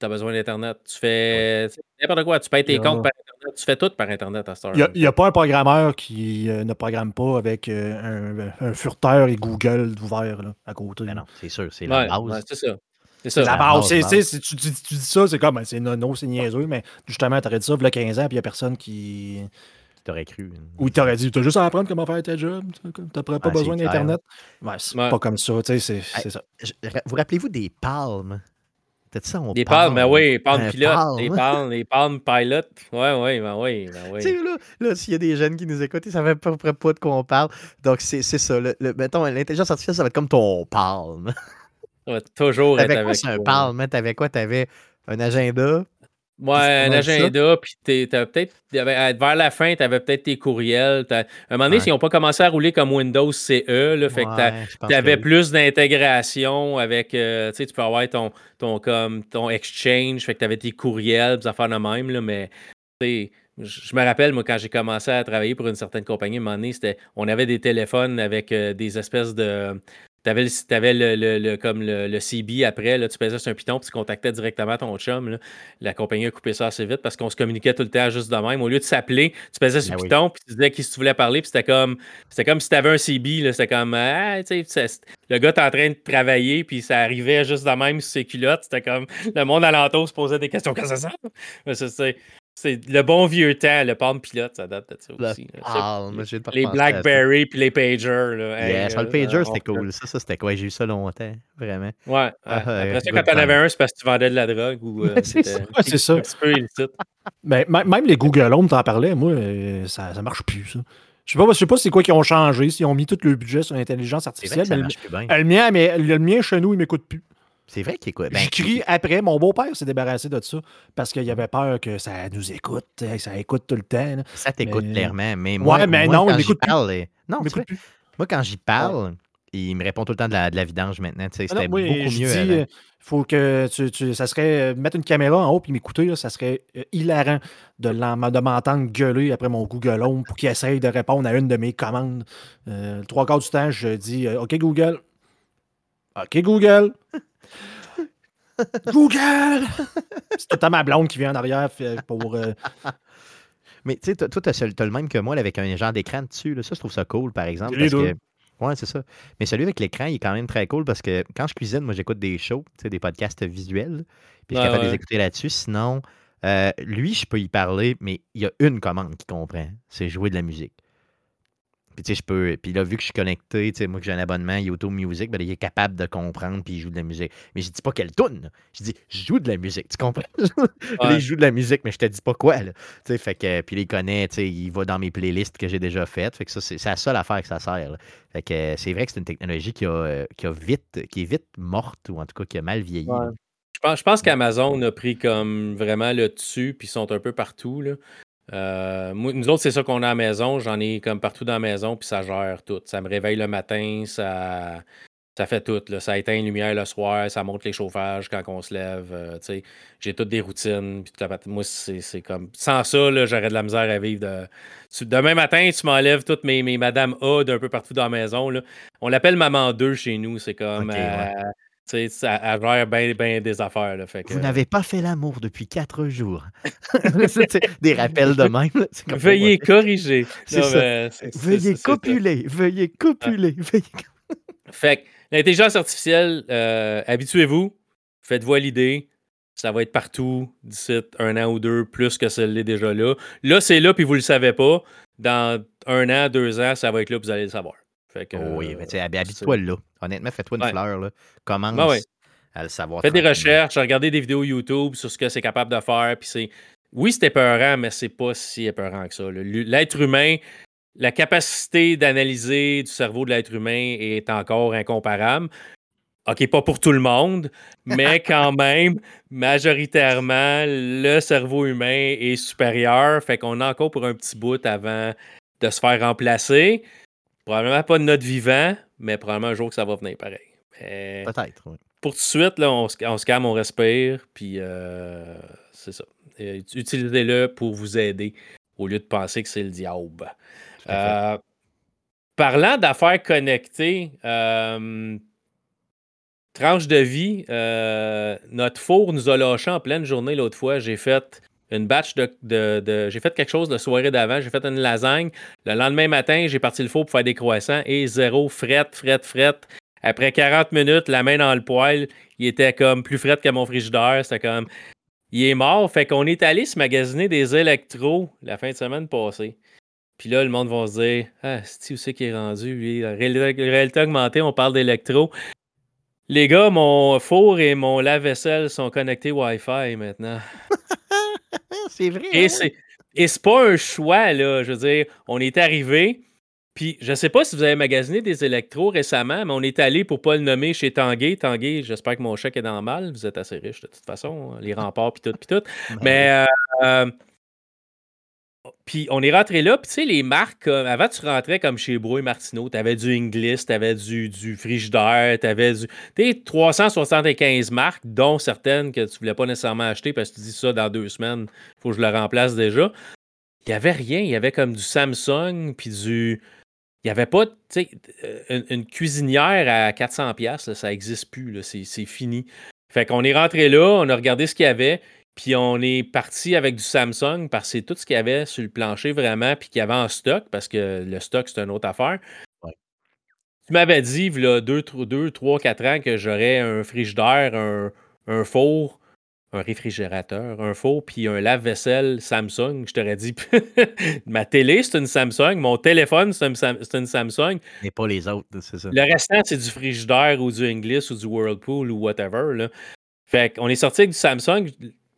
tu as besoin d'Internet. Tu fais n'importe quoi. Tu payes tes comptes par Internet. Tu fais tout par Internet à ce
Il n'y a, pas un programmeur qui euh, ne programme pas avec euh, un, furteur et Google ouvert à côté.
Non, c'est sûr. C'est la base.
c'est ça.
C'est la base. tu, dis ça, c'est comme, ben, c'est non, c'est niaiseux, mais justement, tu aurais dit ça il y a 15 ans, puis il n'y a personne qui.
T'aurais cru.
Ou t'aurais dit, t'as juste à apprendre comment faire ta job. T'as pas besoin d'Internet. Ouais, c'est pas comme ça, c'est ça.
Vous rappelez-vous des palmes? Ça, on
des palmes, ben oui, palmes pilotes, des palmes, des palmes pilot. Ouais, ouais, ben oui, ben oui. Tu sais,
là, là s'il y a des jeunes qui nous écoutent, ils savent à peu près pas de quoi on parle. Donc, c'est ça. Le, mettons, l'intelligence artificielle, ça va être comme ton palme.
Ça va toujours être avec
quoi, un palme? T'avais quoi? T'avais un agenda,
Ouais, un agenda, puis peut-être, vers la fin, tu avais peut-être tes courriels. À un moment donné, ils n'ont pas commencé à rouler comme Windows CE, là, fait que tu avais plus d'intégration avec, euh, tu sais, tu peux avoir ton, ton, comme, ton Exchange, fait que tu avais tes courriels, des affaires de même, là, mais, je me rappelle, moi, quand j'ai commencé à travailler pour une certaine compagnie, à un moment donné, on avait des téléphones avec euh, des espèces de, tu avais, le, comme le, CB après, là, tu pesais sur un piton puis tu contactais directement ton chum. La compagnie a coupé ça assez vite parce qu'on se communiquait tout le temps juste de même. Au lieu de s'appeler, tu pesais sur ben le piton puis tu disais qui tu voulais parler. Puis c'était comme c'était comme si tu avais un CB. C'était comme ah, le gars est en train de travailler puis ça arrivait juste de même sur ses culottes. C'était comme le monde alentour se posait des questions. Qu'est-ce que ça? C'est le bon vieux temps, le Palm Pilot, ça date de ça aussi. les Blackberry puis les Pagers. Là.
Yes, le Pager, c'était cool. Ça, ça c'était quoi? J'ai eu ça longtemps, vraiment.
Ouais. Ah, après ça, quand t'en avais un, c'est parce que tu vendais de la drogue ou euh,
c'est ça. Un petit peu illicite. Mais même les Google Home, t'en parlais, moi, euh, ça, ça marche plus, ça. Je sais pas, je sais pas c'est quoi qui ont changé, s'ils ont mis tout le budget sur l'intelligence artificielle. Mais le, mien, mais le mien chez nous, il m'écoute plus.
C'est vrai qu'il écoute.
Ben, J'écris après. Mon beau-père s'est débarrassé de ça parce qu'il avait peur que ça nous écoute. Ça écoute tout le temps.
Ça t'écoute clairement. Mais moi,
ouais, mais non,
quand
j'y
parle. Non, moi, quand j'y parle, il me répond tout le temps de la, de la vidange maintenant. Tu sais, ah C'était beaucoup mieux. Dis,
euh, faut que tu, ça serait euh, mettre une caméra en haut puis m'écouter, ça serait euh, hilarant de, de m'entendre gueuler après mon Google Home pour qu'il essaye de répondre à une de mes commandes. trois quarts du temps, je dis OK Google. OK Google. Google! C'est tout ma blonde qui vient en arrière pour. Euh,
Mais tu sais, toi, tu as, le même que moi avec un genre d'écran dessus. Ça, je trouve ça cool, par exemple. Parce que... Ouais, c'est ça. Mais celui avec l'écran, il est quand même très cool parce que quand je cuisine, moi, j'écoute des shows, des podcasts visuels. Puis je suis capable de les écouter là-dessus. Sinon, euh, lui, je peux y parler, mais il y a une commande qu'il comprend c'est jouer de la musique. Puis, tu sais, je peux. Puis là, vu que je suis connecté, tu sais, moi que j'ai un abonnement YouTube Music, ben, il est capable de comprendre puis il joue de la musique. Mais je dis pas qu'elle tourne. Je dis, je joue de la musique. Tu comprends? il joue de la musique, mais je te dis pas quoi, là. Tu sais, fait que. Puis il connaît, tu sais, il va dans mes playlists que j'ai déjà faites. Fait que ça, c'est la seule affaire que ça sert. Fait que c'est vrai que c'est une technologie qui a, euh, qui a vite, qui est vite morte, ou en tout cas qui a mal vieilli.
Je pense, je pense qu'Amazon a pris comme vraiment le dessus, puis ils sont un peu partout. Là. Euh, nous autres, c'est ça qu'on a à la maison. J'en ai comme partout dans la maison, puis ça gère tout. Ça me réveille le matin, ça, Ça fait tout. Là. Ça éteint les lumières le soir, ça monte les chauffages quand on se lève. euh, j'ai toutes des routines. Puis la Moi, c'est comme. Sans ça, j'aurais de la misère à vivre. De... Demain matin, tu m'enlèves toutes mes, mes Madame A d'un peu partout dans la maison. Là. On l'appelle Maman 2 chez nous. C'est comme. Euh, sais, ça elle gère bien des affaires. Là. Fait que,
Vous n'avez pas fait l'amour depuis quatre jours. Des rappels de même. là. C'est comme,
Veuillez corriger. Non, mais
Veuillez copuler, veuillez copuler, veuillez.
Fait que l'intelligence artificielle, euh, habituez-vous, faites-vous à l'idée. Ça va être partout d'ici un an ou deux, plus que ça l'est déjà là. Là, c'est là, puis vous le savez pas. Dans un an, deux ans, ça va être là, puis vous allez le savoir. Fait que,
oui, mais tu sais,
euh,
habi- habite-toi là. Honnêtement, fais-toi une
Ouais.
fleur. Là. Commence
ouais.
à le savoir.
Faites des recherches, regardez des vidéos YouTube sur ce que c'est capable de faire. Puis c'est. Oui, c'est épeurant, mais c'est pas si épeurant que ça. L'être humain, la capacité d'analyser du cerveau de l'être humain est encore incomparable. OK, pas pour tout le monde, mais quand même, majoritairement, le cerveau humain est supérieur. Fait qu'on a encore pour un petit bout avant de se faire remplacer. Probablement pas de notre vivant, mais probablement un jour que ça va venir pareil. Mais
Peut-être. oui.
pour tout de suite, là, on, se, on se calme, on respire, puis euh, c'est ça. Ut- Utilisez-le pour vous aider au lieu de penser que c'est le diable. Euh, parlant d'affaires connectées, euh, tranche de vie, notre four nous a lâché en pleine journée l'autre fois. J'ai fait une batch de. de- j'ai fait quelque chose la soirée d'avant. J'ai fait une lasagne. Le lendemain matin, j'ai parti le four pour faire des croissants et zéro fret, fret, fret. Après 40 minutes, la main dans le poêle, il était comme plus fret que mon frigidaire. C'était comme. Il est mort. Fait qu'on est allé se magasiner des électros la fin de semaine passée. Puis là, le monde va se dire Ah, c'est où c'est qui est rendu, lui réalité, réalité augmentée, on parle d'électro. Les gars, mon four et mon lave-vaisselle sont connectés Wi-Fi maintenant.
C'est vrai.
Et
hein,
c'est et c'est pas un choix, là. Je veux dire, on est arrivé, puis je sais pas si vous avez magasiné des électros récemment, mais on est allé pour pas le nommer chez Tanguay. Tanguay, j'espère que mon chèque est dans le mal. Vous êtes assez riche de toute façon, hein, les remparts, puis tout, puis tout. Mais euh, euh, puis on est rentré là, puis tu sais, les marques, avant tu rentrais comme chez Bro et Martineau, t'avais du Inglis, t'avais du, du Frigidaire, t'avais du. Sais, 375 marques, dont certaines que tu voulais pas nécessairement acheter parce que tu dis ça dans deux semaines, faut que je le remplace déjà. Il y avait rien, il y avait comme du Samsung, puis du. Il n'y avait pas, tu sais, euh, une, cuisinière à 400$, piastres, là, ça n'existe plus, c'est fini. Fait qu'on est rentré là, on a regardé ce qu'il y avait, puis on est parti avec du Samsung parce que c'est tout ce qu'il y avait sur le plancher vraiment, puis qu'il y avait en stock, parce que le stock, c'est une autre affaire.
Ouais.
Tu m'avais dit, il y a 2, 3, 4 ans, que j'aurais un frigidaire, un, un four, un réfrigérateur, un four, puis un lave-vaisselle Samsung. Je t'aurais dit, ma télé, c'est une Samsung, mon téléphone, c'est une, Sam- c'est une Samsung.
Mais pas les autres, c'est ça.
Le restant, c'est du frigidaire ou du Inglis ou du Whirlpool ou whatever. Là. Fait qu'on est sorti avec du Samsung,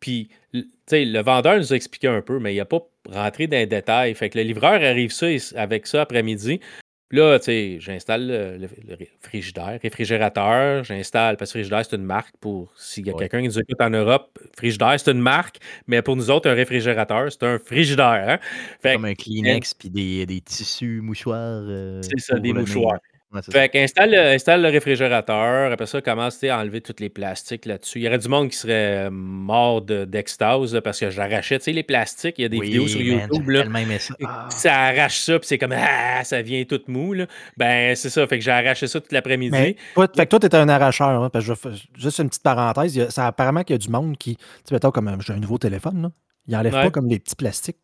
puis tu sais, le vendeur nous a expliqué un peu, mais il n'a pas rentré dans les détails. Fait que le livreur arrive ça, avec ça après-midi. Puis là, tu sais, j'installe le, le- le frigidaire, réfrigérateur, j'installe, parce que frigidaire, c'est une marque pour, s'il y a
Ouais.
quelqu'un qui nous écoute en Europe, frigidaire, c'est une marque, mais pour nous autres, un réfrigérateur, c'est un frigidaire. Hein? Fait
Comme un Kleenex puis des, des tissus mouchoirs. euh,
C'est ça, des mouchoirs.
Ouais.
Fait qu'installe le, installe le réfrigérateur. Après ça, commence à enlever tous les plastiques là-dessus. Il y aurait du monde qui serait euh, mort de- d'extase parce que j'arrachais tu sais, les plastiques. Il y a des
Oui,
vidéos sur YouTube. Là,
tellement aimé ça. Ah.
Ça arrache ça, puis c'est comme Ah, ça vient tout mou. Là. Ben, c'est ça. Fait que j'ai arraché ça toute l'après-midi.
Fait que toi, tu étais un arracheur. hein, parce que je vais faire- juste une petite parenthèse. il a- ça, apparemment qu'il y a du monde qui. Tu sais, mettons, comme euh, j'ai un nouveau téléphone, là. Ils n'enlèvent
Ouais.
pas comme les petits plastiques.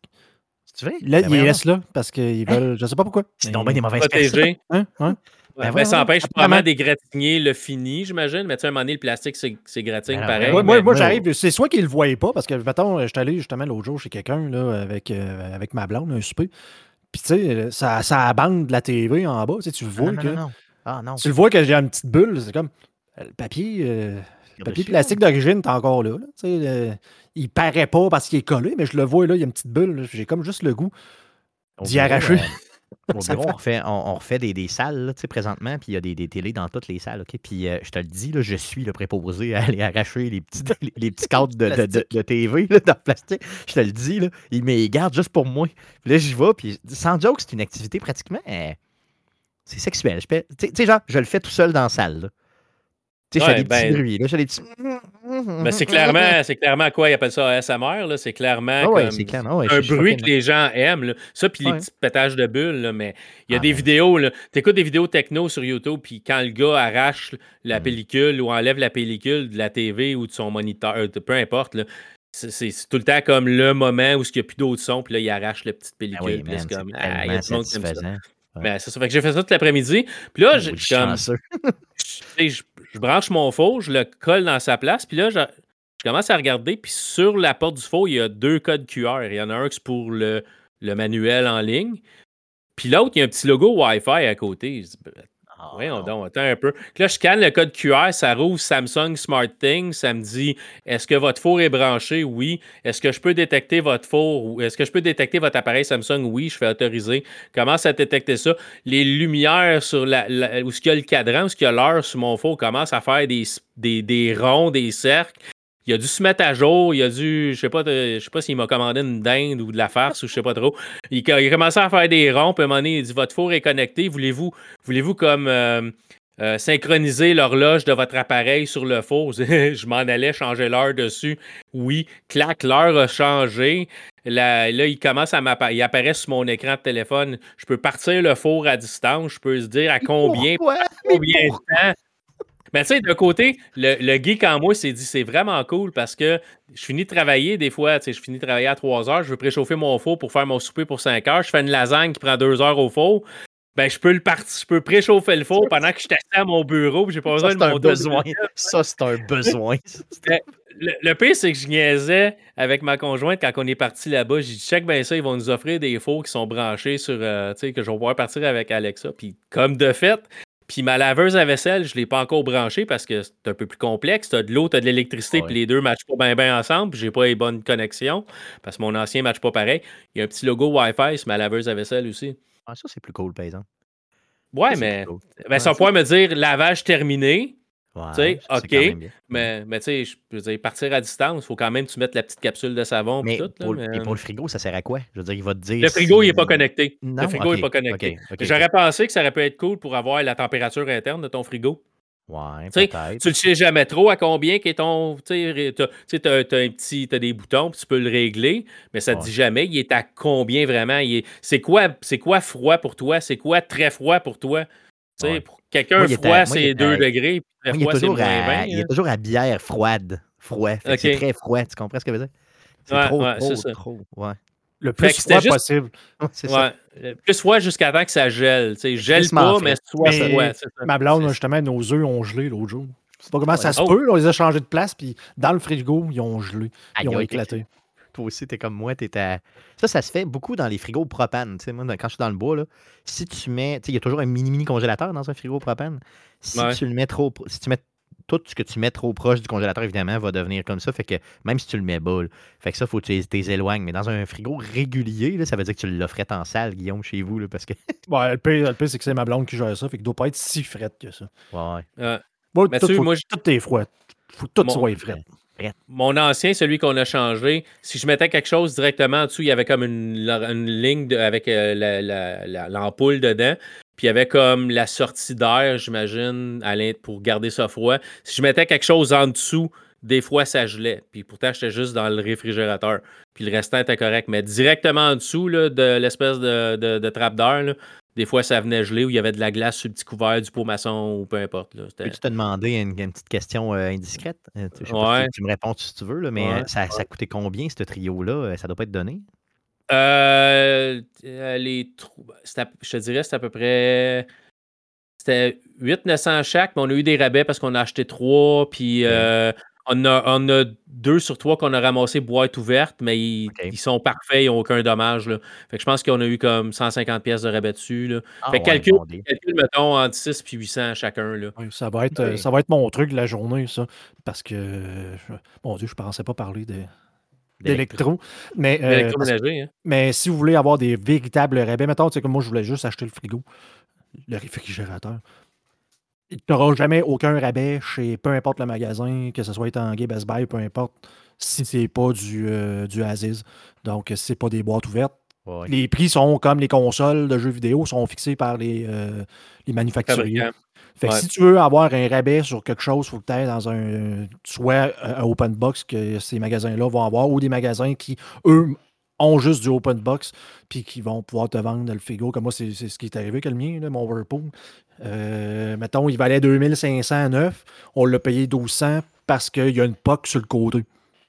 Tu veux?
Là,
Ben
ils laissent là parce qu'ils veulent. Je sais pas pourquoi.
C'est
mais-
donc bien des mauvaises personnes.
Protégé.
Hein?
Ouais,
Ben
ça empêche probablement d'égratigner le fini, j'imagine. Mais tu sais, à un moment donné, le plastique, c'est c'est gratigne
Ben,
pareil.
ouais,
Ouais,
mais-
moi, j'arrive. C'est soit qu'ils ne le voyaient pas, parce que, mettons, je suis allé justement l'autre jour chez quelqu'un là, avec, euh, avec ma blonde, un souper. Puis, tu sais, ça, ça abande la TV en bas. Tu, sais, tu le
Ah,
vois
non,
que.
non, non. Ah non.
Tu le vois que j'ai une petite bulle. C'est comme. Le papier. euh, le papier plastique d'origine est encore là. là. Tu sais, euh, il paraît pas parce qu'il est collé, mais je le vois là, il y a une petite bulle. J'ai comme juste le goût. D'y arracher.
au bureau, on refait, on, on refait des, des salles là, tu sais, présentement, puis il y a des, des télés dans toutes les salles. ok? Puis euh, je te le dis, là, je suis le préposé à aller arracher les petits, les, les petits cadres de, de, de- de TV là, dans le plastique. Je te le dis, là, il me garde juste pour moi. Puis là, j'y vais, puis sans joke, c'est une activité pratiquement. euh, c'est sexuel. Tu sais, genre, je le fais tout seul dans la salle. Tu sais, petits
ben-
bruits. Là, des petits.
C'est clairement, c'est clairement quoi, ils appellent ça ASMR, là. C'est clairement
Ah ouais,
comme
c'est clair. Ah ouais,
un bruit que les gens aiment. là. Ça, puis les petits pétages de bulles, là, mais il y a
Ah
des
ben.
vidéos, là. T'écoutes des vidéos techno sur YouTube, puis quand le gars arrache la
Mm.
pellicule ou enlève la pellicule de la TV ou de son moniteur, euh, peu importe, là, c'est- tout le temps comme le moment où il n'y a plus d'autres sons, puis là, il arrache la petite
Ah
pellicule.
oui,
c'est comme, ah, il y a
tellement
du monde qui aime ça. Ben, ça. Fait que j'ai fait ça toute l'après-midi. Puis là,
Oh,
j'ai- comme- je, je- branche mon four, je le colle dans sa place, puis là, je, commence à regarder, puis sur la porte du four, il y a deux codes QR. Il y en a un qui c'est pour le, manuel en ligne, puis l'autre, il y a un petit logo Wi-Fi à côté. Dis, Voyons
non.
donc, attends un peu. Là, je scanne le code QR, ça rouvre Samsung SmartThings, ça me dit est-ce que votre four est branché? Oui. Est-ce que je peux détecter votre four? Ou est-ce que je peux détecter votre appareil Samsung? Oui, je fais autoriser. Commence à détecter ça? Les lumières sur la, la- où ce qu'il y a le cadran, où ce qu'il y a l'heure sur mon four commence à faire des, des, des ronds, des cercles. Il a dû se mettre à jour, il a dû, je sais pas, je sais pas s'il m'a commandé une dinde ou de la farce ou je sais pas trop. Il, il a commencé à faire des ronds, puis à un moment donné, il dit Votre four est connecté, voulez-vous Voulez-vous comme euh, euh, synchroniser l'horloge de votre appareil sur le four? je m'en allais changer l'heure dessus. Oui, clac, l'heure a changé. Là, là, il commence à m'apparaître. Il apparaît sur mon écran de téléphone. Je peux partir le four à distance. Je peux se dire à combien,
Pourquoi?
combien de temps. Mais tu sais, d'un côté, le, le geek en moi s'est dit c'est vraiment cool parce que je finis de travailler des fois, tu sais, je finis de travailler à 3 heures, je veux préchauffer mon four pour faire mon souper pour 5 heures, je fais une lasagne qui prend 2 heures au four. Ben, je peux le partir, je peux préchauffer le four pendant que je suis assis à mon bureau, j'ai pas
Ça,
besoin
c'est
de
un
monter au
besoin. Ça, c'est un besoin.
Le, le pire, c'est que je niaisais avec ma conjointe quand on est parti là-bas. J'ai dit, check ben ça, ils vont nous offrir des fours qui sont branchés sur, euh, tu sais, que je vais pouvoir partir avec Alexa. Puis comme de fait, puis ma laveuse à vaisselle, je ne l'ai pas encore branchée parce que c'est un peu plus complexe. Tu as de l'eau, tu as de l'électricité,
Ouais.
puis les deux ne matchent pas bien bien ensemble. Puis j'ai pas les bonnes connexions parce que mon ancien ne matche pas pareil. Il y a un petit logo Wi-Fi sur ma laveuse à vaisselle aussi.
Ah, ça, c'est plus cool, par exemple.
Ouais,
Ça,
mais
cool.
ben, pouvoir me dire lavage terminé.
Ouais,
Tu sais,
c'est
OK. Mais, mais tu sais, je veux dire, partir à distance, il faut quand même que tu mettes la petite capsule de savon.
Mais
tout, là,
pour,
mais-
et pour le frigo, ça sert à quoi? Je veux dire, il va te dire.
Le frigo, il n'est pas connecté.
Non,
le frigo n'est
ok,
pas connecté. J'aurais pensé que ça aurait pu être cool pour avoir la température interne de ton frigo.
Ouais,
Tu sais,
peut-être.
Tu ne sais jamais trop à combien qu'est ton. Tu sais, t'as- tu un petit. T'as des boutons, puis tu peux le régler, mais ça ne te dit jamais il est à combien vraiment? il est- C'est quoi, c'est quoi froid pour toi? C'est quoi très froid pour toi? Tu sais,
Ouais.
pour quelqu'un, froid, c'est
est
2
à-
degrés, puis
Moi, il, est
froid,
toujours à,
20.
il est
hein.
toujours à bière froide. Froid. C'est très froid. Tu comprends ce que je veux dire? C'est
Ouais,
trop,
ouais,
trop,
ça.
trop. Ouais.
Le plus froid
juste-
possible.
ça.
Le Plus froid jusqu'à temps que ça gèle. Tu sais, gèle pas, mais soit froid.
Ma blonde, justement, nos œufs ont gelé l'autre jour. Je sais pas comment ça se
Oh.
peut. on les a changés de place, puis dans le frigo, ils ont gelé. Ils ont éclaté.
Toi aussi, t'es comme moi, t'es à... Ça, ça se fait beaucoup dans les frigos propane. Tu sais, moi, quand je suis dans le bois, là, si tu mets... Tu sais, il y a toujours un mini-mini congélateur dans un frigo propane. Si
Ouais.
tu le mets trop... Si tu mets tout ce que tu mets trop proche du congélateur, évidemment, va devenir comme ça. Fait que même si tu le mets bas, là, fait que ça, faut que tu les- t'es éloignes. Mais dans un frigo régulier, là, ça veut dire que tu l'offrais en salle, Guillaume, chez vous, là, parce que...
Ouais, le pire, le pire, c'est que c'est ma blonde qui gère ça, fait qu'il doit pas être si fret que ça.
Ouais.
Mais
tout, faut-
moi,
tout est froid. Faut que tout
Mon-
soit
Mon ancien, celui qu'on a changé, si je mettais quelque chose directement en dessous, il y avait comme une, ligne avec euh, la- la- la- l'ampoule dedans. Puis il y avait comme la sortie d'air, j'imagine, pour garder ça froid. Si je mettais quelque chose en dessous, des fois ça gelait. Puis pourtant, j'étais juste dans le réfrigérateur. Puis le restant était correct. Mais directement en dessous de l'espèce de, trappe d'air, des fois ça venait geler ou il y avait de la glace sur le petit couvert du pot maçon ou peu importe. là.
Peux-tu te demander une, une petite question euh, indiscrète? Euh, tu- je sais pas si
Ouais.
tu, tu me réponds si tu veux, là, mais
Ouais.
euh, ça, ça coûtait combien, ce trio-là? Ça doit pas être donné?
Euh, les à- je te dirais, c'est à peu près. C'était 800-900 chaque, mais on a eu des rabais parce qu'on a acheté trois, puis euh, on, a, on a deux sur trois qu'on a ramassé boîte ouverte, mais ils, sont parfaits, ils n'ont aucun dommage. Là. Fait que je pense qu'on a eu comme 150 pièces de rabais dessus. Là.
Ah,
fait que
ouais,
calcule,
deal.
calcule, mettons, entre 6 et 800 chacun. Là.
Ouais, ça, va être, ça va être mon truc de la journée, ça. Parce que, je- mon Dieu, je pensais pas parler de- d'électro. Mais, euh,
hein.
mais si vous voulez avoir des véritables rabais, mettons, tu sais, comme moi, je voulais juste acheter le frigo, le réfrigérateur. Tu n'auras jamais aucun rabais chez peu importe le magasin, que ce soit Tanguay, Best Buy, peu importe, si c'est pas du, euh, du Aziz. Donc, c'est pas des boîtes ouvertes,
Ouais.
Les prix sont comme les consoles de jeux vidéo, sont fixés par les, euh, les manufacturiers. Fait que
Ouais.
si tu veux avoir un rabais sur quelque chose, il faut que tu ailles dans un soit un open box que ces magasins-là vont avoir ou des magasins qui, eux, ont juste du open box puis qui vont pouvoir te vendre le frigo. Comme moi, c'est ce qui est arrivé avec le mien, là, mon Whirlpool. Euh, mettons, il valait 2500 neuf. On l'a payé 1200 parce qu'il y a une POC sur le côté.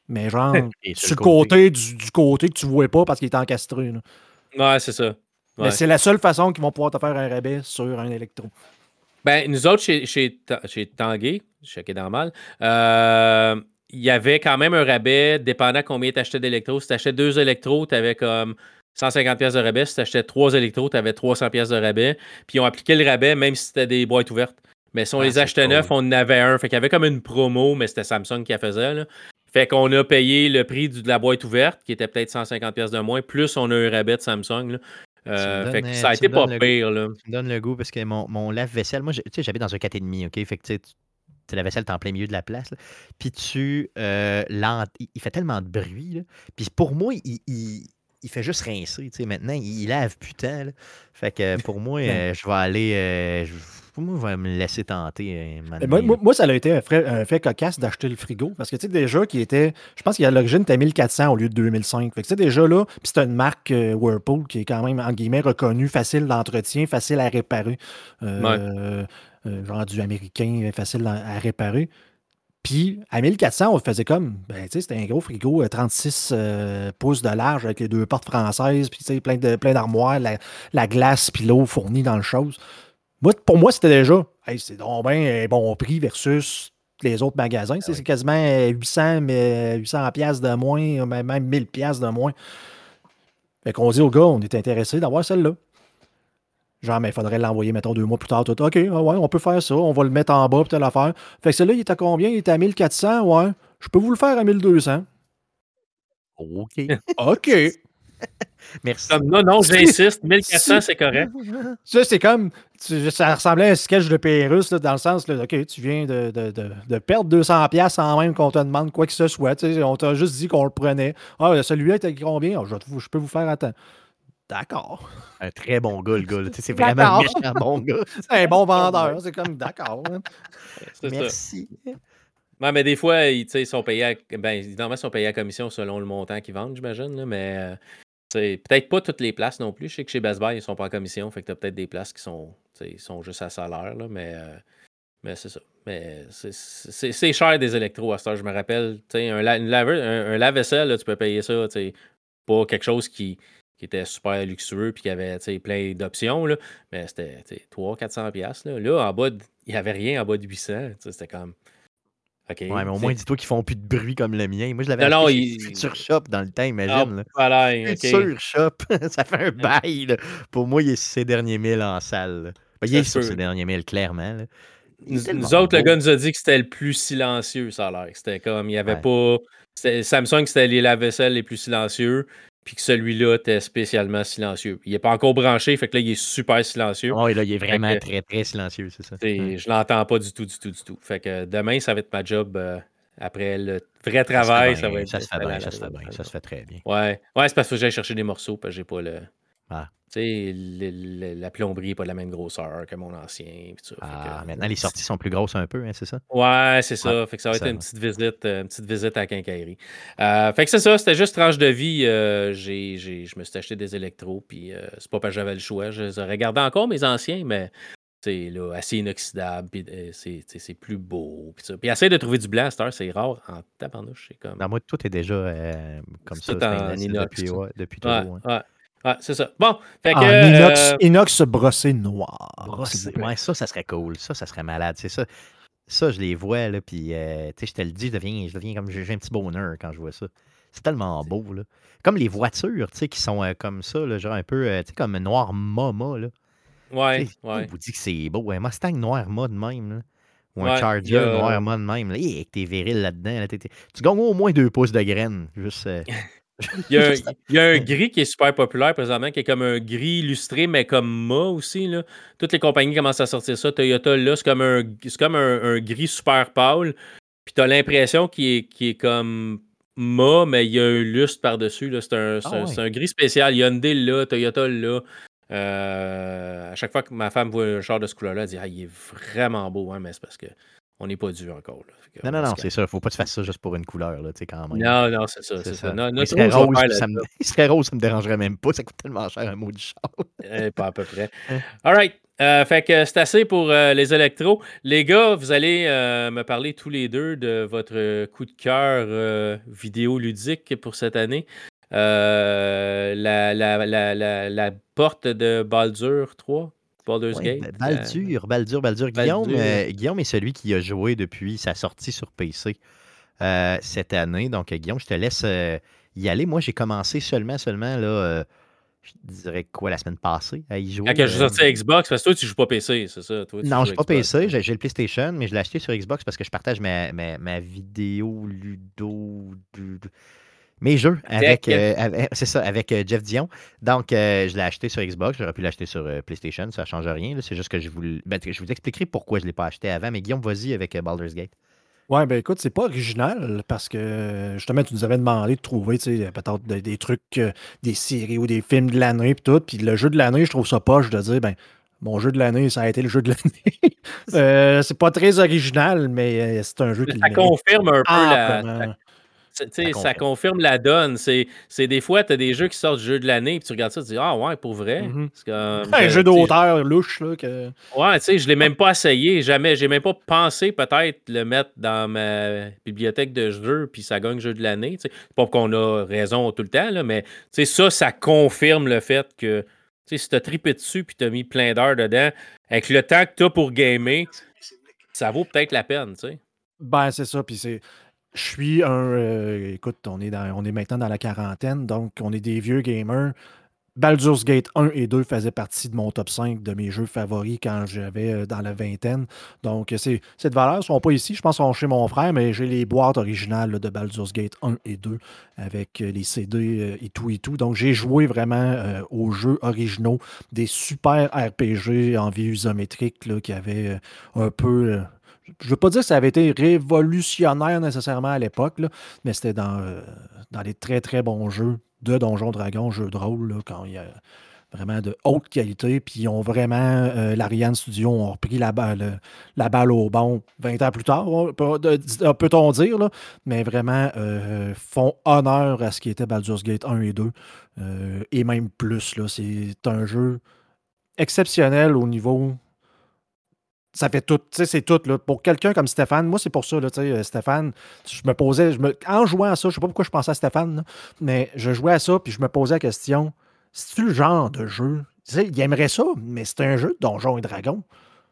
Mais genre, sur le côté, du, du côté que tu ne vois pas parce qu'il est encastré. là.
Ouais, c'est ça.
Mais c'est la seule façon qu'ils vont pouvoir te faire un rabais sur un électro.
Ben, nous autres, chez, chez, chez Tanguay, Normal, euh, il y avait quand même un rabais dépendant combien tu achetais d'électros. Si tu achetais deux électros, tu avais comme 150 pièces de rabais. Si tu achetais trois électros, tu avais 300 pièces de rabais. Puis ils ont appliqué le rabais même si c'était des boîtes ouvertes. Mais si on
Ah,
les achetait
cool.
neufs, on en avait un. Fait qu'il y avait comme une promo, mais c'était Samsung qui la faisait. Là. Fait qu'on a payé le prix de la boîte ouverte, qui était peut-être 150 pièces de moins, plus on a eu un rabais de Samsung. là. Euh, fait que
euh,
ça a
tu
été pas
le goût.
pire. Là.
Tu me donnes le goût parce que mon, mon lave-vaisselle, moi, tu sais, j'habite dans un 4,5, OK? Fait que, tu sais, tu- tu la vaisselle, t'es en plein milieu de la place. là. Puis tu. euh, il fait tellement de bruit. là. Puis pour moi, il, il- il fait juste rincer. tu sais. Maintenant, il, il lave putain. Là. Fait que pour moi, euh, je vais aller. euh, je, pour moi, je vais me laisser tenter. euh,
Moi, moi- ça a été un, frais- un fait cocasse d'acheter le frigo. Parce que, tu sais, déjà, qui était. Je pense qu'à l'origine, c'était 1400 au lieu de 2005. Fait que, tu sais, déjà là, puis c'est une marque euh, Whirlpool qui est quand même, en guillemets, reconnue, facile d'entretien, facile à réparer. Euh, euh, genre du américain, facile à, à réparer. Puis, à 1400, on faisait comme. Ben, tu sais, c'était un gros frigo, euh, 36 euh, pouces de large avec les deux portes françaises, puis, tu sais, plein de- plein d'armoires, la, la glace, puis l'eau fournie dans le chose. Moi, pour moi, c'était déjà, hey, c'est donc bon prix versus les autres magasins. Sais, C'est quasiment euh, 800, mais 800 piastres de moins, même même 1000 piastres de moins. Fait qu'on dit au gars, on est intéressé d'avoir celle-là. Genre, mais il faudrait l'envoyer, mettons, deux mois plus tard. Tout. OK, ouais, ouais, on peut faire ça. On va le mettre en bas, puis telle affaire. Fait que celui-là, il est à combien? Il est à 1400? Ouais. Je peux vous le faire à 1200.
OK.
OK.
Merci.
Comme, non, non, j'insiste, 1400,
Si-
c'est correct.
Ça, c'est comme. tu- ça ressemblait à un sketch de Pérus, là, dans le sens, là, OK, tu viens de, de- de- de perdre 200$ sans même qu'on te demande quoi que ce soit. tu sais, On t'a juste dit qu'on le prenait. Ah, celui-là était combien? Ah, je, je peux vous faire attendre. D'accord.
Un très bon gars, le gars. C'est vraiment un méchant bon gars.
C'est un bon vendeur. C'est comme d'accord. hein.
Ça.
Merci.
Ouais, mais des fois, ils, tu sais, ils sont payés à, ben, évidemment, ils sont payés à commission selon le montant qu'ils vendent, j'imagine. Mais euh, peut-être pas toutes les places non plus. Je sais que chez Best Buy, ils sont pas en commission. Fait que tu as peut-être des places qui sont, tu sais, ils sont juste à salaire. Là, mais euh, mais c'est ça. Mais c'est- cher des électros à heure. Je me rappelle, tu sais, un, la- une laveur- un, un lave-vaisselle, là, tu peux payer ça. tu sais, Pas quelque chose qui, qui était super luxueux puis qui avait plein d'options. Mais c'était 300-400$. piastres, Là. là, en bas, de- il n'y avait rien en bas de 800. tu sais, C'était comme. OK.
Ouais, mais au moins, dis-toi qu'ils font plus de bruit comme le mien. Moi, je l'avais acheté
il-
Future Shop dans le temps,
Ah,
imagine. là.
voilà, OK.
Future Shop, ça fait un bail. là. Pour moi, il est ses derniers milles en salle. Ben, il est sur ses derniers milles, clairement. là. Il est
Nous, autres, le gars nous a dit que c'était le plus silencieux, ça a l'air. C'était comme, il n'y avait
Ouais.
pas. Samsung, c'était les lave-vaisselle les plus silencieux, puis que celui-là était spécialement silencieux. Il n'est pas encore branché, fait que là, il est super silencieux.
Ouais, là, il est vraiment
que-
très, très silencieux, c'est ça. Ouais.
Je l'entends pas du tout, du tout, du tout. Fait que demain, ça va être ma job. euh, après le vrai travail, ça va être.
Ça se fait bien, ça se fait bien, ça se fait très bien.
Ouais, ouais c'est parce que j'aille chercher des morceaux, parce que j'ai pas le.
Ah.
Tu sais, le- le- la plomberie n'est pas de la même grosseur que mon ancien. pis tout ça. Fait
Ah,
que-
maintenant, les sorties sont plus grosses un peu, hein, c'est ça?
Ouais, c'est ça. fait que ça va
ça
être une
va.
petite visite, euh, une petite visite à la quincaillerie. Euh, fait que c'est ça, c'était juste tranche de vie. euh, j'ai, j'ai- je me suis acheté des électros, puis euh, c'est pas parce que j'avais le choix. Je les aurais gardés encore, mes anciens, mais c'est là, assez inoxydable, puis euh, c'est, tu sais, c'est plus beau. Puis, ça. puis essaye de trouver du blanc à cette heure, c'est rare en tabarnouche. C'est comme.
Dans moi, tout est déjà euh, comme
C'est
ça,
tout en inox,
depuis, ouais, depuis
Ouais,
toujours. hein.
ouais, ouais, c'est ça. Bon, fait que.
En inox,
euh,
inox brossé noir.
Brossé. Ouais, ça, ça serait cool. Ça, ça serait malade. C'est ça. Ça, je les vois, là, puis, euh, tu sais, je te le dis, je deviens, je deviens comme, j'ai un petit bonheur quand je vois ça. C'est tellement beau, là. Comme les voitures, tu sais, qui sont euh, comme ça, là, genre un peu, euh, tu sais, comme noir mama, là.
ouais,
Tu sais,
ouais.
On vous dit que c'est beau. Un Mustang noir mât de même, là. Ou un Charger noir mât de même, là. Tes virils là-dedans, là, tu gagnes au moins deux pouces de graines. Juste.
Il y, a un, il y a un gris qui est super populaire présentement, qui est comme un gris illustré, mais comme mat aussi. Là. Toutes les compagnies commencent à sortir ça. Toyota, là, c'est comme un, c'est comme un, un gris super pâle. Puis tu as l'impression qu'il est, est comme mât, mais il y a un lustre par-dessus. C'est un,
Ah ouais.
c'est un gris spécial. Hyundai là, Toyota là. Euh, à chaque fois que ma femme voit un char de ce couleur-là, elle dit Ah, il est vraiment beau, hein, mais c'est parce que on n'est pas dû encore. là.
Non,
on
non, non, c'est ça. Faut pas que tu fasses ça juste pour une couleur, là, quand même.
Non, non, c'est ça,
C'est
ça.
ça. Il serait rose, ça me...
job.
il serait rose, ça me dérangerait même pas. Ça coûte tellement cher un mot du char.
Eh, pas à peu près.
Hein?
All right. Euh, fait que c'est assez pour euh, les électros. Les gars, vous allez euh, me parler tous les deux de votre coup de cœur euh, vidéoludique pour cette année. La, la, la, la, la porte de Baldur 3, Baldur's
Ouais,
Gate.
Ba-
euh,
Baldur, Baldur, Baldur. Guillaume,
Baldur.
euh, Guillaume est celui qui a joué depuis sa sortie sur PC euh, cette année. Donc, Guillaume, je te laisse euh, y aller. Moi, j'ai commencé seulement, seulement, là, je dirais quoi, la semaine passée à y jouer.
quand que je suis sorti à Xbox, parce que toi, tu joues pas PC, c'est ça? Toi, tu
Non, je suis pas
Xbox,
PC, j'ai le PlayStation, mais je l'ai acheté sur Xbox parce que je partage ma, ma, ma vidéo ludo. du- Mes jeux avec, euh, avec- c'est ça, avec euh, Jeff Dion. Donc, euh, je l'ai acheté sur Xbox. J'aurais pu l'acheter sur euh, PlayStation. Ça ne change rien. C'est juste que je vous, ben, je vous expliquerai pourquoi je ne l'ai pas acheté avant. Mais Guillaume, vas-y avec euh, Baldur's Gate.
Ouais, ben écoute, c'est pas original parce que justement, tu nous avais demandé de trouver, tu sais, peut-être des, des trucs, euh, des séries ou des films de l'année puis tout. Puis le jeu de l'année, je trouve ça poche de dire, ben, mon jeu de l'année, ça a été le jeu de l'année. Euh, c'est pas très original, mais euh, c'est un jeu qui
Ça confirme un peu la, tu sais,
Ça
Ça,
confirme.
confirme la donne. C'est c'est des fois, tu as des jeux qui sortent du jeu de l'année, puis tu regardes ça, tu dis Ah ouais, pour vrai.
Mhm.
C'est comme,
Un
je-
jeu d'auteur louche, là, que...
Ouais, tu sais, je l'ai même pas essayé, jamais. J'ai même pas pensé peut-être le mettre dans ma bibliothèque de jeux, puis ça gagne jeu de l'année. tu sais. C'est pas qu'on a raison tout le temps, là, mais ça, ça confirme le fait que si tu as tripé dessus, puis tu as mis plein d'heures dedans, avec le temps que tu as pour gamer, ça vaut peut-être la peine. sais.
Ben, c'est ça. Puis c'est. Je suis un. euh, écoute, on est, dans, maintenant dans la quarantaine, donc on est des vieux gamers. Baldur's Gate 1 et 2 faisaient partie de mon top 5 de mes jeux favoris quand j'avais euh, dans la vingtaine. Donc, c'est, cette valeur ne sont pas ici. Je pense qu'ils sont chez mon frère, mais j'ai les boîtes originales de Baldur's Gate 1 et 2 avec euh, les CD euh, et tout et tout. Donc, j'ai joué vraiment euh, aux jeux originaux, des super RPG en vue isométrique qui avaient euh, un peu. euh, je ne veux pas dire que ça avait été révolutionnaire nécessairement à l'époque, mais c'était dans, euh, dans les très très bons jeux de Donjons Dragons, jeux de rôle, quand il y a vraiment de haute qualité. Puis ils ont vraiment, euh, l'Ariane Studio ont repris la balle, la balle au bon 20 ans plus tard, peut-on dire, mais vraiment euh, font honneur à ce qui était Baldur's Gate 1 et 2, euh, et même plus. C'est un jeu exceptionnel au niveau ça fait tout, tu sais, c'est tout. Là. Pour quelqu'un comme Stéphane, moi, c'est pour ça, là, tu sais, euh, Stéphane, je me posais, je me, en jouant à ça, je sais pas pourquoi je pensais à Stéphane, là, mais je jouais à ça, puis je me posais la question, c'est-tu le genre de jeu, tu sais, il aimerait ça, mais c'est un jeu de Donjons et Dragons.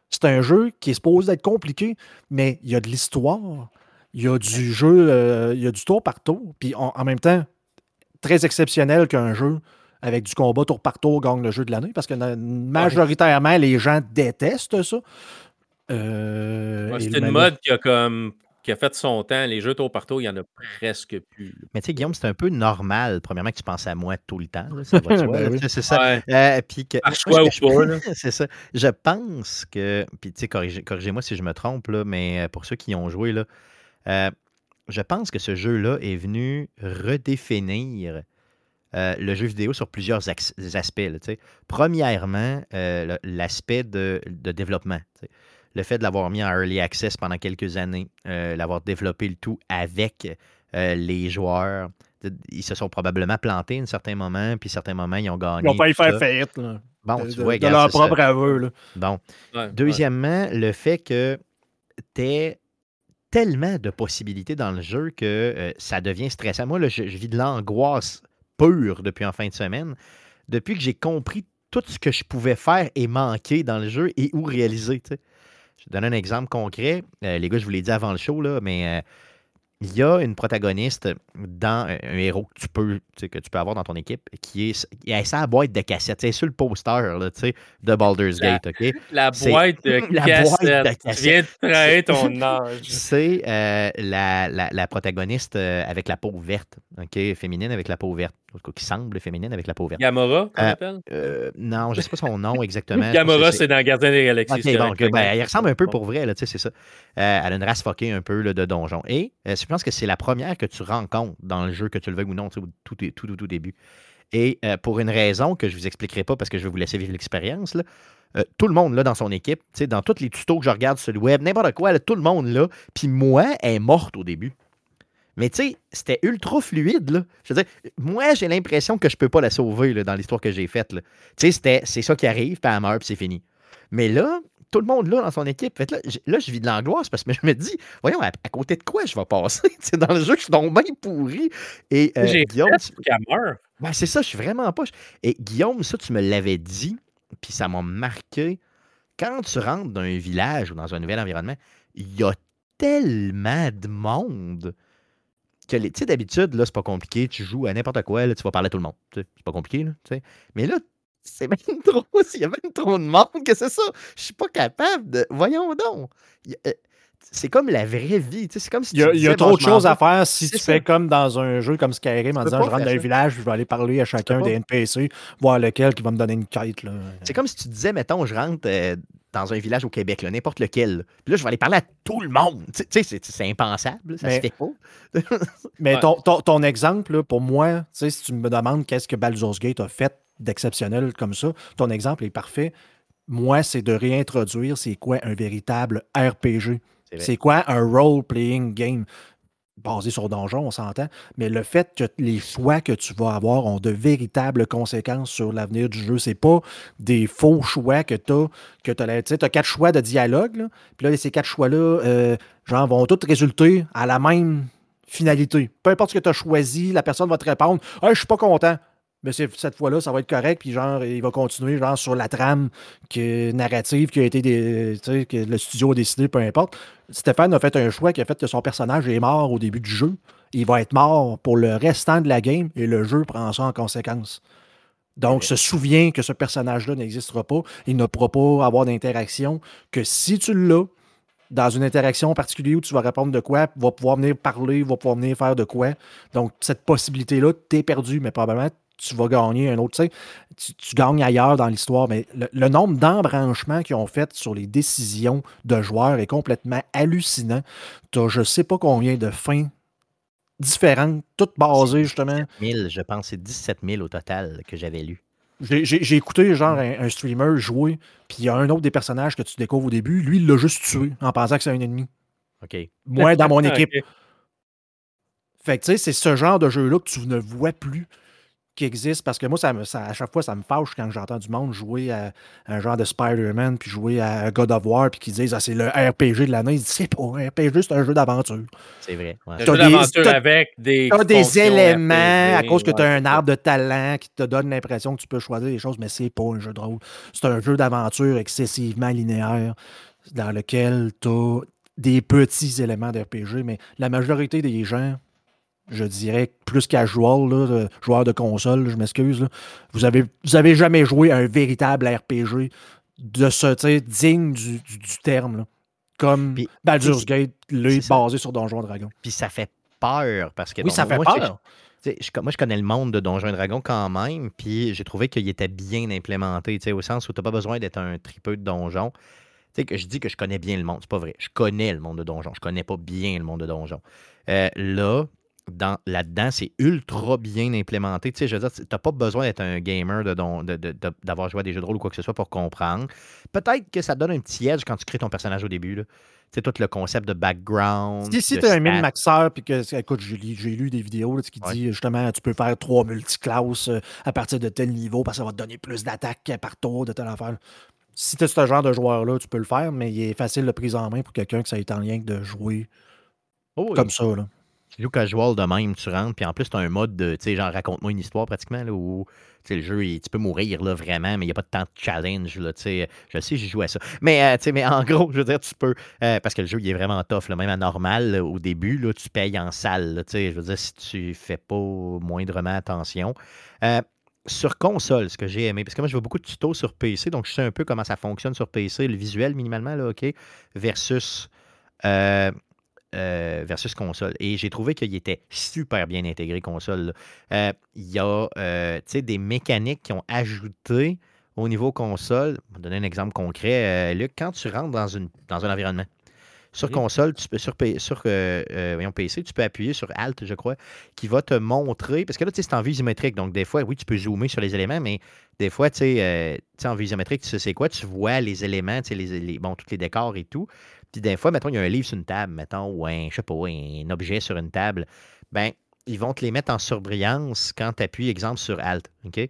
C'est un jeu qui est supposé être compliqué, mais il y a de l'histoire, il y a du jeu, euh, il y a du tour par tour, puis en, en même temps, très exceptionnel qu'un jeu avec du combat tour par tour gagne le jeu de l'année, parce que na- majoritairement, les gens détestent ça. Euh,
Ouais,
et
c'est une
manu-
mode qui a comme qui a fait son temps. Les jeux tour par tour, il y en a presque plus.
Mais tu sais, Guillaume, c'est un peu normal, premièrement, que tu penses à moi tout le temps. là, ça va de soi,
Ben oui.
c'est ça.
Ouais.
Euh, puis que,
Par
moi,
choix
ce que
ou
je-
pas,
c'est ça. Je pense que, puis tu sais, corrigez- corrigez-moi si je me trompe, là, mais euh, pour ceux qui y ont joué, là, euh, je pense que ce jeu-là est venu redéfinir euh, le jeu vidéo sur plusieurs aspects. là, tu sais. Premièrement, euh, l'aspect de, de développement. Le fait de l'avoir mis en early access pendant quelques années, euh, l'avoir développé le tout avec euh, les joueurs. Ils se sont probablement plantés à un certain moment, puis à certains moments, ils ont gagné.
Ils vont pas y faire faillite, là.
Bon,
de,
tu
de-
vois,
de leur
ça.
propre aveu. Là.
Bon.
Ouais, ouais.
Deuxièmement, le fait que tu tellement de possibilités dans le jeu que euh, ça devient stressant. Moi, là, je, je vis de l'angoisse pure depuis en fin de semaine. Depuis que j'ai compris tout ce que je pouvais faire et manquer dans le jeu et où réaliser. Je te donne un exemple concret. Euh, les gars, je vous l'ai dit avant le show, là, mais euh, il y a une protagoniste dans un, héros que tu peux que tu peux avoir dans ton équipe qui est il a sa boîte de cassette, c'est sur le poster là, tu sais, de Baldur's
La-
Gate, OK?
La boîte de
La boîte de
cassette.
cassette.
Tu viens de trahir ton âge.
C'est euh, la, la- la protagoniste avec la peau verte, OK? Féminine avec la peau verte. Qui semble féminine avec la peau verte.
Gamora, qu'on
Euh,
appelle?
Euh, non, je ne sais pas son nom exactement.
Gamora, c'est dans Gardien des Galaxies.
Ok,
c'est
bon,
correct.
ok, ben, elle ressemble un peu pour vrai, là, tu sais, c'est ça. Euh, elle a une race fuckée un peu là, de donjon. Et je pense que c'est la première que tu rencontres dans le jeu, que tu le veuilles ou non, tout, tout, tout, tout début. Et pour une raison que je ne vous expliquerai pas parce que je vais vous laisser vivre l'expérience, tout le monde là, dans son équipe, dans tous les tutos que je regarde sur le web, n'importe quoi, là, tout le monde là, puis moi, elle est morte au début. Mais tu sais, c'était ultra fluide. Là. Je veux dire, moi, j'ai l'impression que je peux pas la sauver là, dans l'histoire que j'ai faite. là. Tu sais, c'était- c'est ça qui arrive, puis elle meurt, puis c'est fini. Mais là, tout le monde là dans son équipe, fait, là, là, je vis de l'angoisse parce que je me dis, voyons, à, à côté de quoi je vais passer? Tu sais, dans le jeu, je suis donc bien pourri. Et euh, Guillaume, tu- ben, c'est ça, je suis vraiment pas. Et Guillaume, ça, tu me l'avais dit, puis ça m'a marqué. Quand tu rentres dans un village ou dans un nouvel environnement, il y a tellement de monde les- tu sais, d'habitude, là, c'est pas compliqué. Tu joues à n'importe quoi, là, tu vas parler à tout le monde. C'est pas compliqué, là. Mais là, c'est même trop. Il y a même trop de monde que c'est ça. Je suis pas capable de. Voyons donc. Euh, C'est comme la vraie vie. tu sais, C'est comme si
Il y a, y a trop
bon,
de choses à faire si tu
ça.
fais comme dans un jeu comme Skyrim en disant je rentre dans un village, je vais aller parler à chacun des NPC, voir lequel qui va me donner une quête.
C'est comme si tu disais, mettons, je rentre euh, dans un village au Québec, n'importe lequel. là. Puis là, je vais aller parler à tout le monde. C'est impensable. Ça
Mais-
se fait pas.
Mais ton, ton- ton exemple, là, pour moi, tu sais, si tu me demandes qu'est-ce que Baldur's Gate a fait d'exceptionnel comme ça, ton exemple est parfait. Moi, c'est de réintroduire c'est quoi un véritable RPG.
C'est
quoi un role-playing game? Basé sur donjon, on s'entend, mais le fait que les choix que tu vas avoir ont de véritables conséquences sur l'avenir du jeu. C'est pas des faux choix que tu as, que tu as, as quatre choix de dialogue, puis là, ces quatre choix-là, euh, genre, vont tous résulter à la même finalité. Peu importe ce que tu as choisi, la personne va te répondre Ah, je suis pas content. Mais c'est- cette fois-là, ça va être correct, puis genre, il va continuer genre sur la trame que, narrative qui a été des, tu sais, que le studio a décidé, peu importe. Stéphane a fait un choix qui a fait que son personnage est mort au début du jeu. Il va être mort pour le restant de la game et le jeu prend ça en conséquence. Donc, se souvient que ce personnage-là n'existera pas. Il ne pourra pas avoir d'interaction que si tu l'as, dans une interaction particulière où tu vas répondre de quoi, va pouvoir venir parler, va pouvoir venir faire de quoi. Donc, cette possibilité-là, t'es perdu, mais probablement tu vas gagner un autre. Tu, sais, tu, gagnes ailleurs dans l'histoire, mais le, le nombre d'embranchements qu'ils ont fait sur les décisions de joueurs est complètement hallucinant. Tu as je sais pas combien de fins différentes, toutes basées justement.
17 000, je pense, c'est 17 000 au total que j'avais lu.
J'ai écouté genre un, un streamer jouer, puis il y a un autre des personnages que tu découvres au début, lui, il l'a juste tué en pensant que c'est un ennemi.
OK.
Moi, dans mon équipe. Fait que tu sais, c'est ce genre de jeu-là que tu ne vois plus qui existe parce que moi, ça, me- ça- à chaque fois, ça me fâche quand j'entends du monde jouer à, un genre de Spider-Man puis jouer à God of War puis qu'ils disent ah, c'est le RPG de l'année. Ils disent c'est pas un RPG, c'est un jeu d'aventure.
C'est vrai. ouais.
Un
T'as
jeu
des-
d'aventure avec des.
Tu as des éléments
RPG,
à cause que tu as
ouais,
un arbre de talent qui te donne l'impression que tu peux choisir des choses, mais c'est pas un jeu de rôle. C'est un jeu d'aventure excessivement linéaire dans lequel tu as des petits éléments d'RPG, mais la majorité des gens, je dirais plus casual, là, de- joueurs de console, je m'excuse, vous avez, vous avez jamais joué à un véritable RPG de ce, digne du, du- du terme, là. comme
Puis,
Baldur's Gate,
ça.
basé sur Donjons et Dragons.
Puis ça fait peur parce que.
Oui, ça fait
moi,
peur.
Je- moi, je connais le monde de Donjons et Dragons quand même, puis j'ai trouvé qu'il était bien implémenté, tu sais, au sens où tu n'as pas besoin d'être un tripeux de donjon. Tu sais, que je dis que je connais bien le monde, c'est pas vrai. Je connais le monde de donjon, je connais pas bien le monde de donjon. Euh, là, là-dedans, c'est ultra bien implémenté. Tu sais, je veux dire, tu n'as pas besoin d'être un gamer, de don- de- de- de- d'avoir joué à des jeux de rôle ou quoi que ce soit pour comprendre. Peut-être que ça donne un petit edge quand tu crées ton personnage au début. là. Tu sais, tout le concept de background.
Si, si tu es un
stats.
min-maxeur, puis que, écoute, j'ai lu, des vidéos là, qui
Ouais.
dit justement, tu peux faire trois multiclasses euh, à partir de tel niveau parce que ça va te donner plus d'attaques par tour de telle affaire. Si tu es ce genre de joueur-là, tu peux le faire, mais il est facile de prise en main pour quelqu'un que ça est en lien que de jouer
Oh oui.
comme ça. Là.
Joues casual de même, tu rentres, puis en plus, tu as un mode de, tu sais, genre, raconte-moi une histoire pratiquement, là, où, tu le jeu, tu peux mourir, là, vraiment, mais il n'y a pas de temps de challenge, là, tu sais. Je sais, j'ai joué à ça. Mais, euh, tu sais, mais en gros, je veux dire, tu peux, euh, parce que le jeu, il est vraiment tough, là, même à normal, au début, là, tu payes en salle, tu sais, je veux dire, si tu fais pas moindrement attention. Euh, sur console, ce que j'ai aimé, parce que moi, je vois beaucoup de tutos sur PC, donc je sais un peu comment ça fonctionne sur PC, le visuel minimalement, là, OK, versus euh, versus console. Et j'ai trouvé qu'il était super bien intégré console. Euh, il y a euh, des mécaniques qui ont ajouté au niveau console. Je vais donner un exemple concret. Luc, quand tu rentres dans, une, dans un environnement, sur console, tu peux, sur, sur PC, tu peux appuyer sur Alt, je crois, qui va te montrer. Parce que là, c'est en vue isométrique. Donc, des fois, oui, tu peux zoomer sur les éléments, mais des fois, tu sais, en vue isométrique, tu sais c'est quoi? Tu vois les éléments, les, les, bon, tous les décors et tout. Puis des fois, mettons, il y a un livre sur une table, mettons, ou un, je sais pas, un objet sur une table. Ben, ils vont te les mettre en surbrillance quand tu appuies, exemple, sur Alt. OK?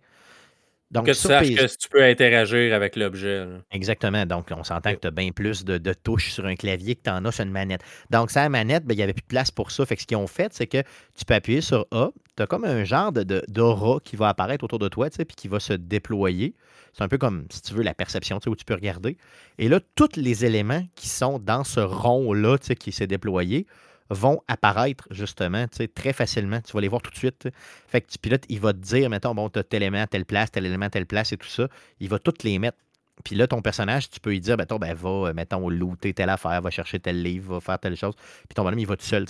Donc, que tu saches que tu peux interagir avec l'objet.
Exactement. Donc, on s'entend que tu as bien plus de, touches sur un clavier que tu en as sur une manette. Donc, ça, la manette, ben, il n'y avait plus de place pour ça. Fait que ce qu'ils ont fait, c'est que tu peux appuyer sur A. Tu as comme un genre de, d'aura qui va apparaître autour de toi, puis qui va se déployer. C'est un peu comme, si tu veux, la perception, où tu peux regarder. Et là, tous les éléments qui sont dans ce rond-là, qui s'est déployé, vont apparaître justement très facilement. Tu vas les voir tout de suite. Fait que tu pilotes, il va te dire, mettons, bon, tu as tel élément à telle place, tel élément à telle place et tout ça. Il va toutes les mettre. Puis là, ton personnage, tu peux lui dire, mettons, ben, va, euh, mettons, looter telle affaire, va chercher tel livre, va faire telle chose. Puis ton bonhomme, il va tout seul.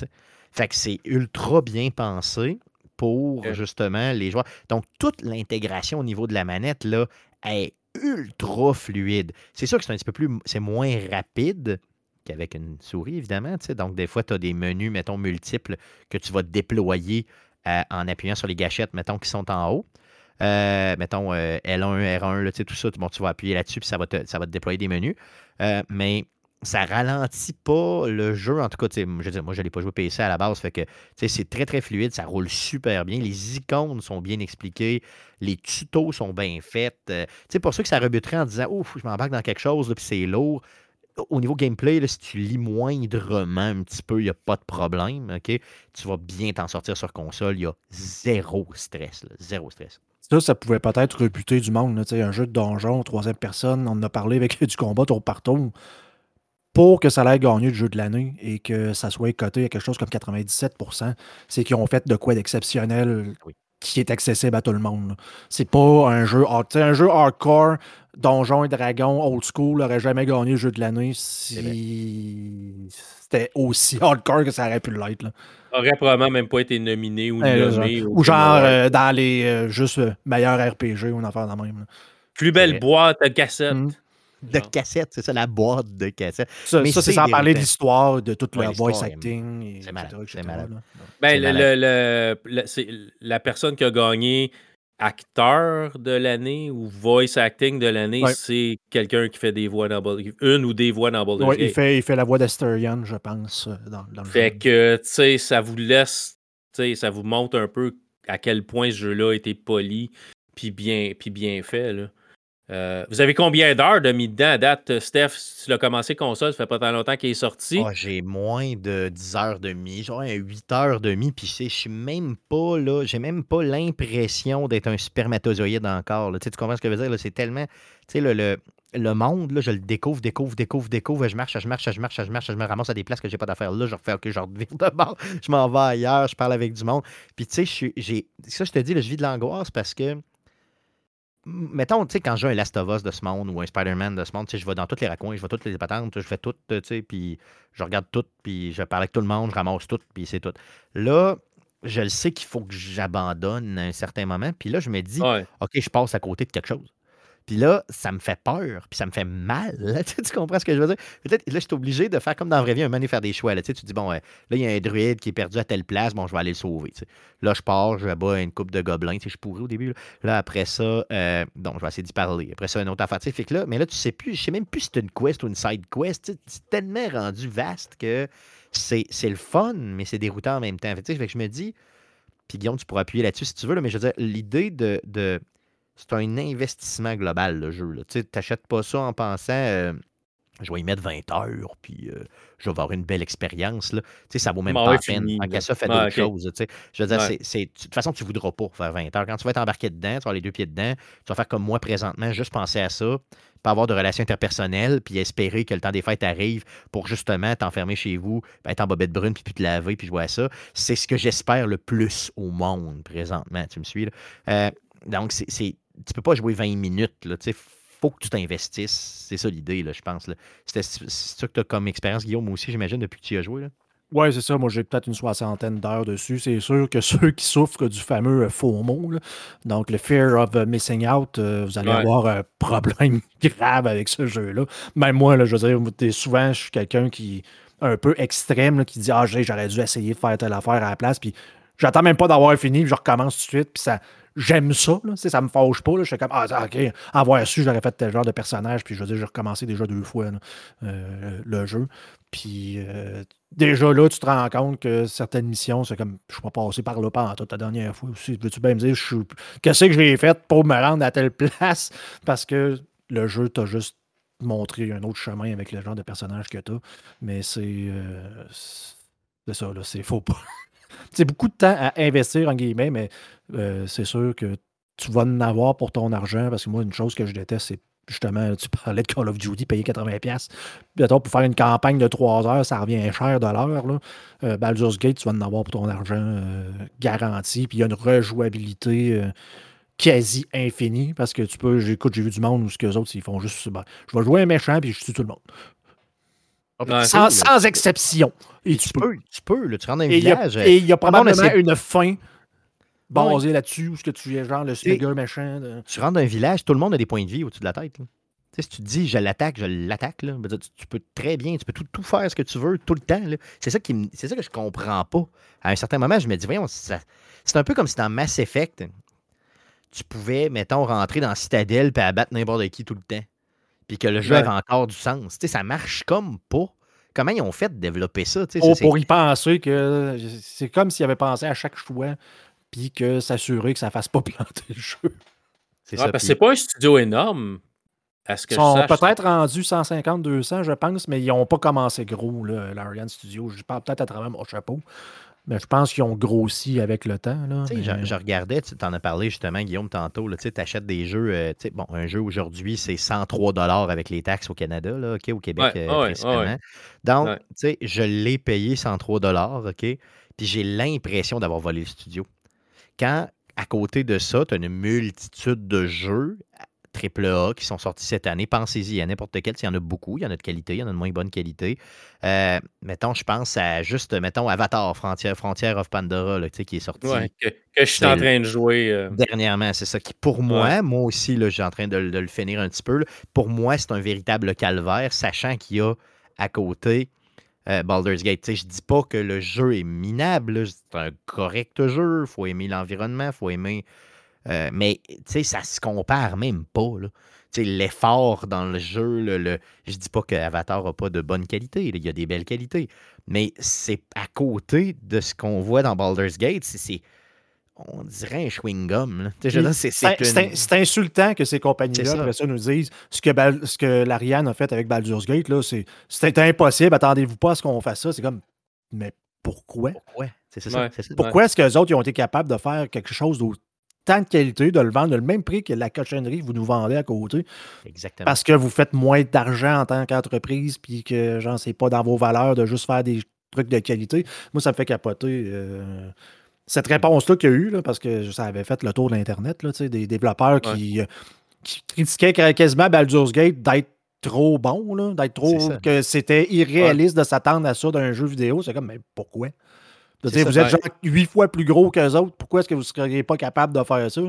Fait que c'est ultra bien pensé pour justement les joueurs. Donc, toute l'intégration au niveau de la manette, là, est ultra fluide. C'est sûr que c'est un petit peu plus, c'est moins rapide, qu'avec une souris, évidemment. Donc, des fois, tu as des menus, mettons, multiples que tu vas déployer euh, en appuyant sur les gâchettes, mettons, qui sont en haut. Euh, mettons L1, R1, tout ça, tu vas appuyer là-dessus, puis ça va, te, déployer des menus. Euh, mais ça ralentit pas le jeu. En tout cas, je veux dire, moi, je n'ai pas joué PC à la base, fait que c'est très, très fluide, ça roule super bien. Les icônes sont bien expliquées, les tutos sont bien faits. pour ceux que ça rebuterait en disant Ouf, je m'embarque dans quelque chose, puis c'est lourd, au niveau gameplay, si tu lis moindrement un petit peu, il n'y a pas de problème. ok? Tu vas bien t'en sortir sur console. Il y a zéro stress. zéro stress.
Ça, ça pouvait peut-être rebuter du monde. un jeu de donjon, troisième personne, on en a parlé avec du combat tour par tour. Pour que ça ait gagné le jeu de l'année et que ça soit coté à quelque chose comme 97%, c'est qu'ils ont fait de quoi d'exceptionnel qui est accessible à tout le monde. C'est pas un jeu, un jeu hardcore, Donjons et Dragons, old school, n'aurait jamais gagné le jeu de l'année si c'était aussi hardcore que ça aurait pu l'être.
Aurait probablement même pas été nominé ou eh, nommé.
Ou, genre euh, dans les euh, juste euh, meilleurs RPG ou une affaire de même.
Plus belle boîte de cassette.
Mmh. De cassette, c'est ça, la boîte de cassette.
Ça, c'est sans parler de l'histoire, de toute la voice acting.
C'est malade. C'est malade.
Ben, le, le, la personne qui a gagné acteur de l'année ou voice acting de l'année, c'est quelqu'un qui fait des voix dans une ou des voix dans Baldur's
ouais, Il fait, il fait la voix d'Asterion, je pense, euh, dans, dans le
Fait que, tu sais, ça vous laisse, tu sais, ça vous montre un peu à quel point ce jeu-là a été poli puis bien, puis bien fait, là. Euh, vous avez combien d'heures de mis dedans? À date, Steph? Tu l'as commencé console, ça fait pas tant longtemps qu'il est sorti.
Ah, j'ai moins de 10 heures de mi, genre 8 heures de mi, puis je suis même pas là, j'ai même pas l'impression d'être un spermatozoïde encore. Tu, comprends ce que je veux dire? C'est tellement. Tu sais, le, le, monde, là, je le découvre, découvre, découvre, découvre, je marche, je marche, je marche, je marche, je me ramasse à des places que j'ai pas d'affaires là, je refais, ok, je reviens de bord, je m'en vais ailleurs, je parle avec du monde. Puis tu sais, j'ai. Ça, je te dis, je vis de l'angoisse parce que mettons, tu sais, quand je joue un Last of Us de ce monde ou un Spider-Man de ce monde, tu sais, je vais dans tous les raccoins, je vais toutes les patentes, je fais tout, tu sais, puis je regarde tout, puis je parle avec tout le monde, je ramasse tout, puis c'est tout. Là, je le sais qu'il faut que j'abandonne à un certain moment, puis là, je me dis, OK, je passe à côté de quelque chose. Puis là, ça me fait peur, puis ça me fait mal. tu comprends ce que je veux dire? Peut-être, là, je suis obligé de faire comme dans la vraie vie, un moment faire des choix. Là, tu dis, bon, là, il y a un druide qui est perdu à telle place, bon, je vais aller le sauver. Là, je pars, je bas une coupe de gobelins. Je pourrais au début. Là, après ça, euh, donc, je vais essayer d'y parler. Après ça, une autre affaire. Fait là, mais là, tu sais plus, je sais même plus si c'est une quest ou une side quest. C'est tellement rendu vaste que c'est, le fun, mais c'est déroutant en même temps. Fait, que je me dis, puis Guillaume, tu pourras appuyer là-dessus si tu veux, mais je veux dire, l'idée de c'est un investissement global, le jeu. Tu n'achètes pas ça en pensant euh, je vais y mettre 20 heures, puis euh, je vais avoir une belle expérience. Là. Ça vaut même pas la peine. Tant ça, fait d'autres choses. Je veux dire, de toute façon, tu ne voudras pas faire 20 heures. Quand tu vas être embarqué dedans, tu vas avoir les deux pieds dedans, tu vas faire comme moi présentement, juste penser à ça, pas avoir de relations interpersonnelles, puis espérer que le temps des fêtes arrive pour justement t'enfermer chez vous, ben, être en bobette brune, puis puis te laver, puis jouer à ça. C'est ce que j'espère le plus au monde présentement. Tu me suis? Là? Euh, donc, c'est tu peux pas jouer 20 minutes. Il faut que tu t'investisses. C'est ça l'idée, je pense. C'est ça que tu as comme expérience, Guillaume, aussi, j'imagine, depuis que tu y as joué. Là.
Oui, c'est ça. Moi, j'ai peut-être une soixantaine d'heures dessus. C'est sûr que ceux qui souffrent du fameux FOMO, là, donc le Fear of Missing Out, euh, vous allez avoir un problème grave avec ce jeu-là. Même moi, là, je veux dire, souvent, je suis quelqu'un qui un peu extrême, là, qui dit Ah, j'aurais dû essayer de faire telle affaire à la place. Puis j'attends même pas d'avoir fini, puis je recommence tout de suite. Puis ça, j'aime ça. Là, ça me fâche pas. Je suis comme, ah, ok, avoir su, j'aurais fait tel genre de personnage. Puis je veux dire, j'ai recommencé déjà deux fois euh, le jeu. Puis euh, déjà là, tu te rends compte que certaines missions, c'est comme, je suis pas passé par là pendant toute la dernière fois aussi. Veux-tu bien me dire, qu'est-ce que j'ai fait pour me rendre à telle place? Parce que le jeu t'a juste montré un autre chemin avec le genre de personnage que tu as. Mais c'est. Euh, c'est ça, là. C'est faux pas. C'est beaucoup de temps à investir, en guillemets, mais euh, c'est sûr que tu vas en avoir pour ton argent. Parce que moi, une chose que je déteste, c'est justement, tu parlais de Call of Duty, payer 80$. Bientôt, pour faire une campagne de 3 heures, ça revient cher de l'heure. Euh, Baldur's Gate, tu vas en avoir pour ton argent euh, garanti. Puis il y a une rejouabilité quasi infinie parce que tu peux, j'écoute, j'ai vu du monde où ce que les autres, ils font juste, ben, je vais jouer un méchant puis je tue tout le monde. Ah, sans, exception.
Et tu, peux. Tu peux, là, tu rentres dans un village.
et il y a probablement une fin basée là-dessus, où ce que tu es genre le super méchant.
Tu rentres dans un village, tout le monde a des points de vie au-dessus de la tête. si tu te dis je l'attaque, je l'attaque, tu, peux très bien, tu peux tout, faire ce que tu veux tout le temps. C'est ça, qui, ça que je comprends pas. À un certain moment, je me dis, voyons, c'est un peu comme si dans Mass Effect, tu pouvais, mettons, rentrer dans Citadel et abattre n'importe qui tout le temps puis que le jeu avait encore du sens. sais, ça marche comme pas. Comment ils ont fait de développer ça?
Oh, pour y penser que c'est comme s'ils avaient pensé à chaque choix, puis que s'assurer que ça ne fasse pas planter le jeu.
C'est ouais, parce que c'est pas un studio énorme.
Est-ce que ils sont peut-être rendus 150-200, je pense, mais ils n'ont pas commencé gros, l'Ariane Studio. Je parle peut-être à travers mon chapeau. Mais je pense qu'ils ont grossi avec le temps. Là,
je, regardais, tu en as parlé justement, Guillaume, tantôt. Tu achètes des jeux. Euh, bon, un jeu aujourd'hui, c'est 103 avec les taxes au Canada, là, au Québec euh, principalement. Donc, je l'ai payé 103 OK? Puis j'ai l'impression d'avoir volé le studio. Quand, à côté de ça, tu as une multitude de jeux AAA qui sont sortis cette année. Pensez-y à n'importe quel. Il y en a beaucoup. Il y en a de qualité, il y en a de moins bonne qualité. Euh, mettons, je pense à juste, mettons, Avatar, Frontier, Frontier of Pandora, qui est sorti.
que, je suis en train de jouer. Euh.
Dernièrement, c'est ça. Qui, pour moi, moi aussi, là, j'ai en train de, le finir un petit peu. Pour moi, c'est un véritable calvaire, sachant qu'il y a à côté euh, Baldur's Gate. Je dis pas que le jeu est minable. C'est un correct jeu. Il faut aimer l'environnement, il faut aimer euh, mais ça se compare même pas. L'effort dans le jeu, le, je dis pas que Avatar n'a pas de bonne qualité, il y a des belles qualités, mais c'est à côté de ce qu'on voit dans Baldur's Gate, c'est on dirait un chewing-gum.
C'est insultant que ces compagnies-là, après ça, nous disent ce que, ce que l'Ariane a fait avec Baldur's Gate, c'est impossible, attendez-vous pas à ce qu'on fasse ça. C'est comme, mais pourquoi?
Pourquoi? C'est ça,
Pourquoi est-ce qu'eux autres ils ont été capables de faire quelque chose d'autre tant de qualité, de le vendre le même prix que la cochonnerie que vous nous vendez à côté.
Exactement.
Parce que vous faites moins d'argent en tant qu'entreprise, puis que, genre, c'est pas dans vos valeurs de juste faire des trucs de qualité. Moi, ça me fait capoter. Euh, cette réponse-là qu'il y a eu, parce que ça avait fait le tour de l'Internet, des développeurs qui, euh, qui, critiquaient quasiment Baldur's Gate d'être trop bon, d'être trop. que c'était irréaliste de s'attendre à ça d'un jeu vidéo. C'est comme, mais pourquoi? Vous êtes ben genre huit fois plus gros qu'eux autres. Pourquoi est-ce que vous ne seriez pas capable de faire ça?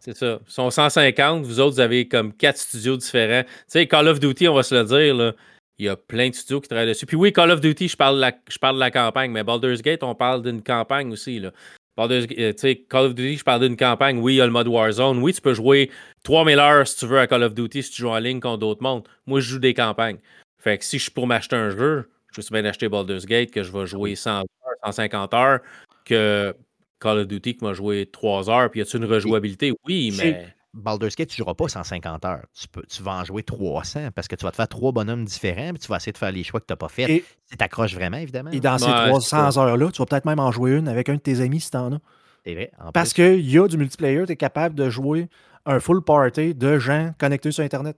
C'est ça. Ils sont 150. Vous autres, vous avez comme quatre studios différents. Tu sais, Call of Duty, on va se le dire, il y a plein de studios qui travaillent dessus. Puis oui, Call of Duty, je parle de la, je parle de la campagne, mais Baldur's Gate, on parle d'une campagne aussi. Là. Baldur's, euh, Call of Duty, je parle d'une campagne. Oui, il y a le mode Warzone. Oui, tu peux jouer 3000 heures si tu veux à Call of Duty si tu joues en ligne contre d'autres mondes. Moi, je joue des campagnes. Fait que si je suis pour m'acheter un jeu, je suis bien acheter Baldur's Gate que je vais jouer 100 heures, 150 heures que Call of Duty qui m'a joué 3 heures. Puis y a-tu une rejouabilité? Oui, mais.
Baldur's Gate, tu ne joueras pas 150 heures. Tu, peux, tu vas en jouer 300 parce que tu vas te faire trois bonhommes différents puis tu vas essayer de faire les choix que tu n'as pas fait. Et, tu accroches vraiment, évidemment.
Et dans ces 300 heures-là, tu vas peut-être même en jouer une avec un de tes amis si tu en as.
C'est vrai.
parce qu'il y a du multiplayer, tu es capable de jouer un full party de gens connectés sur Internet.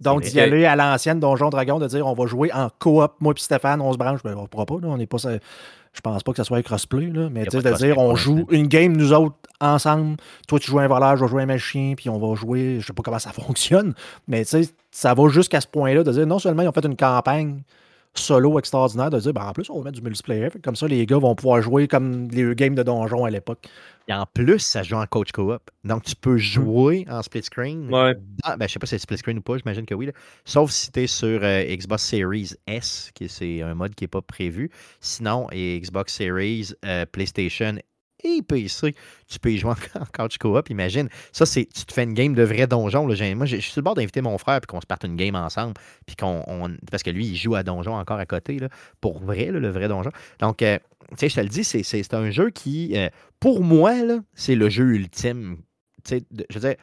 Donc, d'y aller à l'ancienne Donjon Dragon, de dire on va jouer en coop, moi et Stéphane, on se branche, ben, on ne pourra pas, là, on n'est pas. Je pense pas que ça soit crossplay, là, mais de dire on joue une game, nous autres, ensemble. Toi, tu joues un voleur, je vais jouer un machin, puis on va jouer. Je sais pas comment ça fonctionne, mais ça va jusqu'à ce point-là, de dire non seulement ils ont fait une campagne solo extraordinaire de dire ben, en plus, on va mettre du multiplayer. Comme ça, les gars vont pouvoir jouer comme les games de donjon à l'époque.
Et en plus, ça joue en coach co-op. Donc, tu peux mmh. jouer en split screen.
Ouais.
Dans, ben, je sais pas si c'est split screen ou pas, j'imagine que oui. Sauf si tu es sur euh, Xbox Series S, qui c'est un mode qui n'est pas prévu. Sinon, Xbox Series, euh, PlayStation et PC, tu peux y jouer en couch co-op, imagine. Ça, c'est tu te fais une game de vrai donjon. Moi, je suis sur le bord d'inviter mon frère puis qu'on se parte une game ensemble. Parce que lui, il joue à donjon encore à côté, là, pour vrai, le vrai donjon. Donc, euh, tu sais, je te le dis, c'est, un jeu qui, euh, pour moi, c'est le jeu ultime. Tu sais, je veux dire,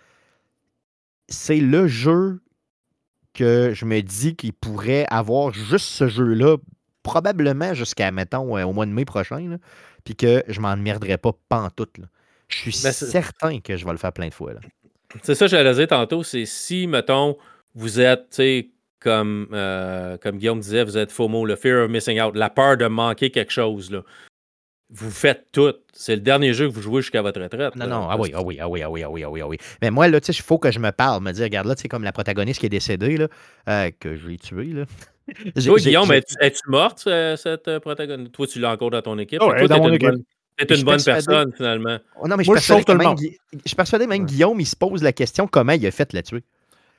c'est le jeu que je me dis qu'il pourrait avoir juste ce jeu-là, probablement jusqu'à, mettons, euh, au mois de mai prochain. Puis que je m'en merderais pas pantoute. Là. Je suis ben, certain que je vais le faire plein de fois.
C'est ça que j'allais dire tantôt, c'est si, mettons, vous êtes, tu sais, comme, euh, comme Guillaume disait, vous êtes FOMO, le fear of missing out, la peur de manquer quelque chose, là. Vous faites tout. C'est le dernier jeu que vous jouez jusqu'à votre retraite.
Non, non, ah oui, ah oui, ah oui, ah oui, ah oui, ah oui, ah oui. Mais moi, là, tu sais, il faut que je me parle, me dire, regarde là, tu sais, comme la protagoniste qui est décédée, là, euh, que je l'ai tuée, là.
Toi, Guillaume, es-tu morte, euh, cette euh, protagoniste? Toi, tu l'as encore dans ton équipe.
Oh,
toi,
dans mon équipe.
Tu es une bonne personne, finalement.
Oh, non, mais je, suis persuadé même, je suis persuadé même Guillaume, il se pose la question comment il a fait la tuer?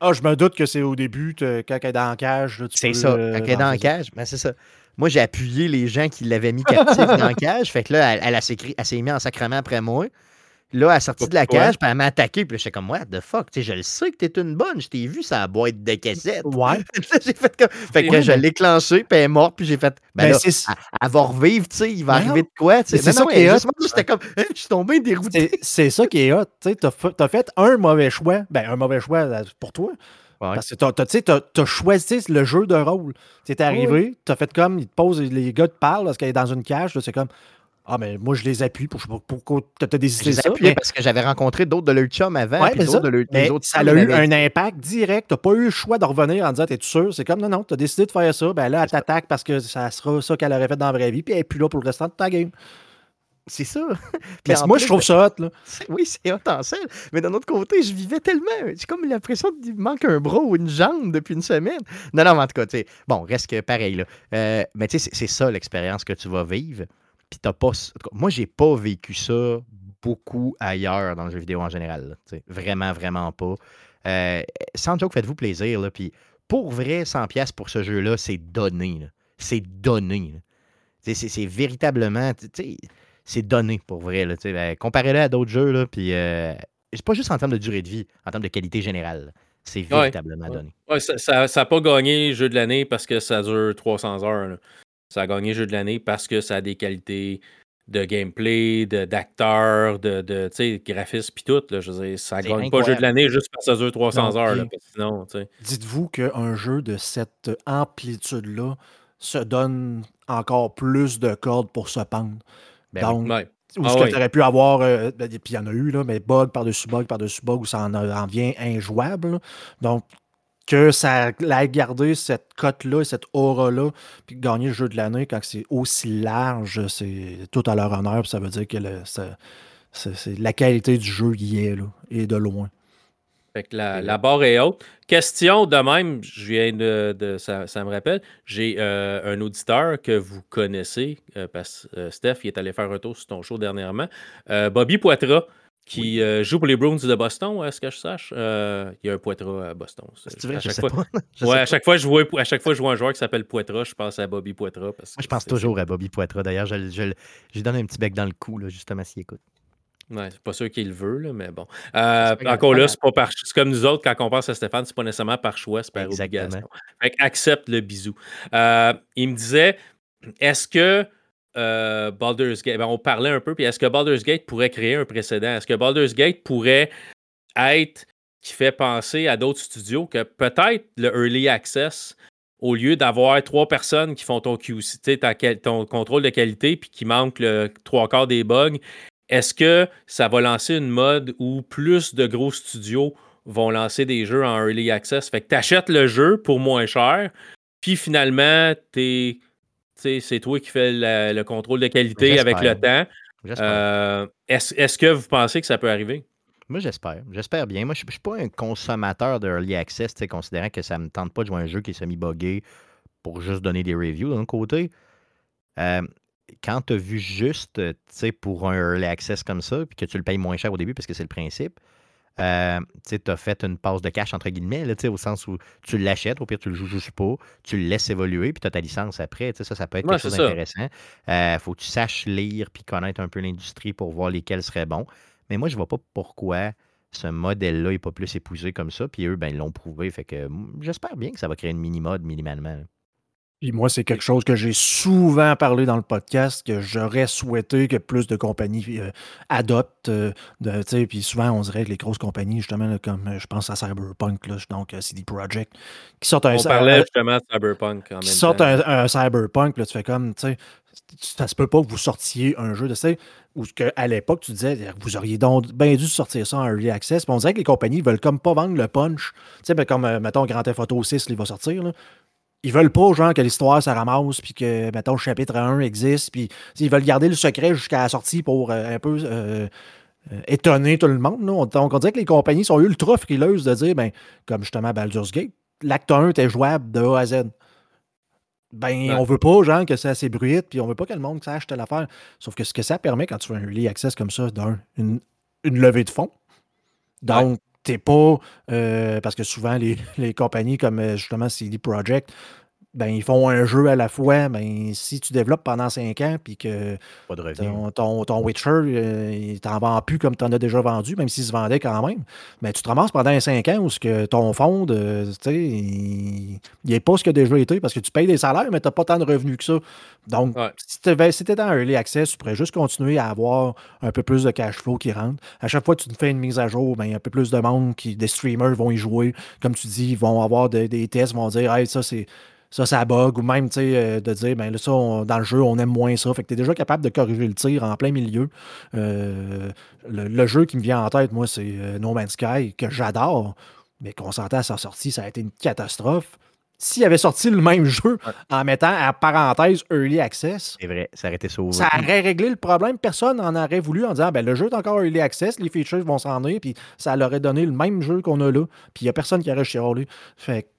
Ah, je me doute que c'est au début, quand elle est dans la cage.
C'est ça, euh, quand elle est dans la cage. Ben, c'est ça. Moi, j'ai appuyé les gens qui l'avaient mis captif dans la cage. Fait que là, elle, elle, elle s'est mise en sacrement après moi. Là, elle est sortie de la cage, puis elle m'a attaqué, puis j'étais comme, what the fuck, tu sais, je le sais que t'es une bonne, je t'ai vu sa boîte de cassette.
Ouais.
j'ai fait comme. Fait que je l'ai clenché, puis elle est morte, puis j'ai fait, ben, ben là, elle, va revivre, tu sais, il va arriver de quoi.
C'est ça qui est hot.
J'étais comme, hein, je suis tombé dérouté.
C'est ça qui est hot, tu sais, t'as fait un mauvais choix, ben, un mauvais choix euh, pour toi. Parce que tu as, choisi le jeu de rôle. Tu es arrivé, tu as fait comme, ils te posent, les gars te parlent parce qu'elle est dans une cage, c'est comme, ah, mais moi, je les appuie. Pour, pourquoi tu as décidé ça.
Mais... parce que j'avais rencontré d'autres de leur chum avant.
Ouais, mais ça, de mais autres ça a eu un impact direct. Tu n'as pas eu le choix de revenir en disant T'es-tu sûr? C'est comme non, non, tu as décidé de faire ça. Ben là, elle t'attaque parce que ça sera ça qu'elle aurait fait dans la vraie vie. Puis elle n'est plus là pour le restant de ta game.
C'est ça.
mais moi, je trouve ça hot. Là.
Oui, c'est hot en scène. Mais d'un autre côté, je vivais tellement. J'ai comme l'impression qu'il me manque un bras ou une jambe depuis une semaine. Non, non, mais en tout cas, tu sais, bon, reste que pareil. Là. Euh, mais tu sais, c'est ça l'expérience que tu vas vivre. Puis t'as pas. Moi, j'ai pas vécu ça beaucoup ailleurs dans le jeu vidéo en général. vraiment, vraiment pas. Euh, sans joke, faites-vous plaisir. Là, puis pour vrai, 100$ pour ce jeu-là, c'est donné. C'est donné. C'est véritablement. C'est donné pour vrai. Là, ben, Comparez-le à d'autres jeux. Là, puis euh, c'est pas juste en termes de durée de vie, en termes de qualité générale. C'est véritablement donné.
Ouais, ça n'a pas gagné jeu de l'année parce que ça dure 300 heures. Ça a gagné jeu de l'année parce que ça a des qualités de gameplay, d'acteur, de, de, de graphisme puis tout. Là, je veux dire, ça gagne pas jeu de l'année juste parce que ça dure 300 heures. Là, sinon,
Dites-vous qu'un jeu de cette amplitude-là se donne encore plus de cordes pour se pendre. Ben Donc, Ou ce ah que tu aurais pu avoir, euh, ben, puis il y en a eu, là, mais bug par-dessus bug par-dessus bug où ça en, en vient injouable. Donc, que ça ait gardé cette cote-là, cette aura-là, puis gagner le jeu de l'année quand c'est aussi large, c'est tout à leur honneur. ça veut dire que la qualité du jeu y est, là, et de loin.
Fait que la, barre est haute. Question de même, je viens de. ça, me rappelle, j'ai euh, un auditeur que vous connaissez, euh, parce que euh, Steph, il est allé faire un tour sur ton show dernièrement. Bobby Poitras qui joue pour les Bruins de Boston, à ce que je sache. Il y a un Poitras à Boston.
C'est vrai, à chaque
fois,
pas.
ouais, à chaque fois, je vois, à chaque fois je vois un joueur qui s'appelle Poitras, je pense à Bobby Poitras. Parce
Moi, je pense toujours à Bobby Poitras. D'ailleurs, je, je, je, lui donne un petit bec dans le cou, là, justement, s'il écoute.
Ouais, c'est pas sûr qu'il le veut, là, mais bon. Euh, encore là, c'est pas par C'est comme nous autres, quand on pense à Stéphane, c'est pas nécessairement par choix, c'est par Exactement. obligation. Fait accepte le bisou. il me disait est-ce que euh, Baldur's Gate, ben, on parlait un peu, puis est-ce que Baldur's Gate pourrait créer un précédent? Est-ce que Baldur's Gate pourrait être qui fait penser à d'autres studios que peut-être le Early Access, au lieu d'avoir trois personnes qui font ton QC, ton contrôle de qualité, puis qui manquent le trois quarts des bugs, est-ce que ça va lancer une mode où plus de gros studios vont lancer des jeux en Early Access? Fait que tu achètes le jeu pour moins cher, puis finalement, c'est toi qui fais le contrôle de qualité avec le temps. Euh, est-ce que vous pensez que ça peut arriver?
Moi, j'espère. J'espère bien. Moi, je ne suis pas un consommateur de Early Access, considérant que ça ne me tente pas de jouer un jeu qui est semi-buggé pour juste donner des reviews d'un côté. Euh, quand tu as vu juste, pour un early access comme ça, puis que tu le payes moins cher au début parce que c'est le principe, euh, tu as fait une passe de cash, entre guillemets, là, au sens où tu l'achètes, au pire, tu le joues juste pas, tu le laisses évoluer, puis tu as ta licence après. Ça, ça peut être quelque chose d'intéressant. Il euh, faut que tu saches lire puis connaître un peu l'industrie pour voir lesquels seraient bons. Mais moi, je ne vois pas pourquoi ce modèle-là n'est pas plus épousé comme ça. Puis eux, ben, ils l'ont prouvé. Fait que j'espère bien que ça va créer une mini-mode minimalement
moi, c'est quelque chose que j'ai souvent parlé dans le podcast, que j'aurais souhaité que plus de compagnies euh, adoptent. Euh, puis souvent, on dirait que les grosses compagnies, justement, comme euh, je pense à Cyberpunk, là, donc CD Projekt, qui sortent un...
On parlait justement de Cyberpunk
en même Qui sortent un, Cyberpunk, là, tu fais comme, tu sais, ça se peut pas que vous sortiez un jeu de ça, ou qu'à l'époque, tu disais, vous auriez donc bien dû sortir ça en early access. on dirait que les compagnies veulent comme pas vendre le punch. Tu sais, ben, comme, mettons, Grand Theft Auto 6, il va sortir. Là ils veulent pas, genre, que l'histoire se ramasse, puis que, mettons, le chapitre 1 existe, puis ils veulent garder le secret jusqu'à la sortie pour euh, un peu euh, euh, étonner tout le monde. Donc, on dirait que les compagnies sont ultra frileuses de dire, ben, comme justement Baldur's Gate, l'acte 1 était jouable de A à Z. Ben, on veut pas, genre, que ça s'ébruite, puis on veut pas que le monde sache telle affaire. Sauf que ce que ça permet quand tu fais un early access comme ça, d'un, une, levée de fonds. Donc, t'es pas. Euh, parce que souvent, les, les, compagnies comme euh, justement CD Projekt ben, ils font un jeu à la fois. Ben, si tu développes pendant 5 ans, puis que ton, ton, Witcher, euh, il t'en vend plus comme tu en as déjà vendu, même s'il se vendait quand même, mais ben, tu te ramasses pendant 5 ans où ce que ton fonds, il n'est pas ce qu'il a déjà été parce que tu payes des salaires, mais tu n'as pas tant de revenus que ça. Donc, si tu étais dans Early Access, tu pourrais juste continuer à avoir un peu plus de cash flow qui rentre. À chaque fois que tu fais une mise à jour, ben, il y a un peu plus de monde, qui, des streamers vont y jouer. Comme tu dis, ils vont avoir des, tests, vont dire Hey, ça, c'est ça, ça bug, ou même euh, de dire, ben là, ça, dans le jeu, on aime moins ça. Fait que tu es déjà capable de corriger le tir en plein milieu. Euh, le, jeu qui me vient en tête, moi, c'est euh, No Man's Sky, que j'adore, mais qu'on s'entend à sa sortie, ça a été une catastrophe. S'il avait sorti le même jeu en mettant à parenthèse Early Access,
c'est vrai, ça aurait été sauvé.
Ça aurait réglé le problème. Personne n'en aurait voulu en disant ben, le jeu est encore Early Access, les features vont s'en aller, puis ça leur aurait donné le même jeu qu'on a là. Puis il n'y a personne qui aurait chialé. Fait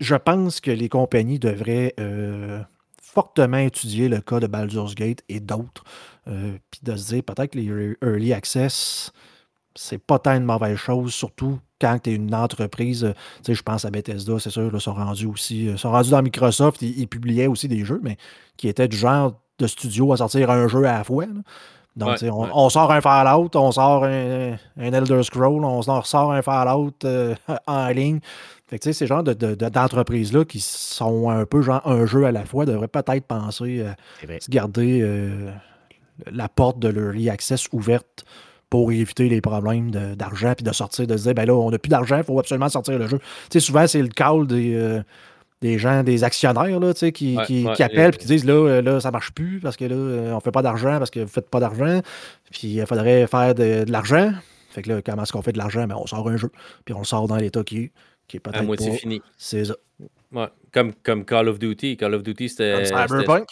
je pense que les compagnies devraient euh, fortement étudier le cas de Baldur's Gate et d'autres, euh, puis de se dire peut-être que les early access, c'est pas tant une mauvaise chose, surtout quand tu es une entreprise. Euh, tu sais, je pense à Bethesda, c'est sûr, ils sont rendus aussi, sont rendus dans Microsoft, ils, publiaient aussi des jeux, mais qui étaient du genre de studio à sortir un jeu à la fois. Donc, on, sort un Fallout, on sort un, Elder Scroll, on sort un Fallout en ligne. Fait que, ces genres d'entreprises-là qui sont un peu genre un jeu à la fois devraient peut-être penser à se garder euh, la porte de leur access ouverte pour éviter les problèmes d'argent puis de sortir, de se dire, ben là, on n'a plus d'argent, il faut absolument sortir le jeu. Tu sais, souvent, c'est le call des, euh, des gens, des actionnaires, là, sais, qui, qui, appellent et qui disent, là, euh, là, ça marche plus parce que là, on fait pas d'argent parce que vous faites pas d'argent, puis il faudrait faire de, l'argent. Fait que là, comment est-ce qu'on fait de l'argent? Ben, on sort un jeu, puis on le sort dans l'état qui est qui est
à moitié fini.
C'est ça.
Ouais, comme, comme Call of Duty. Call of Duty, c'était.
Cyberpunk?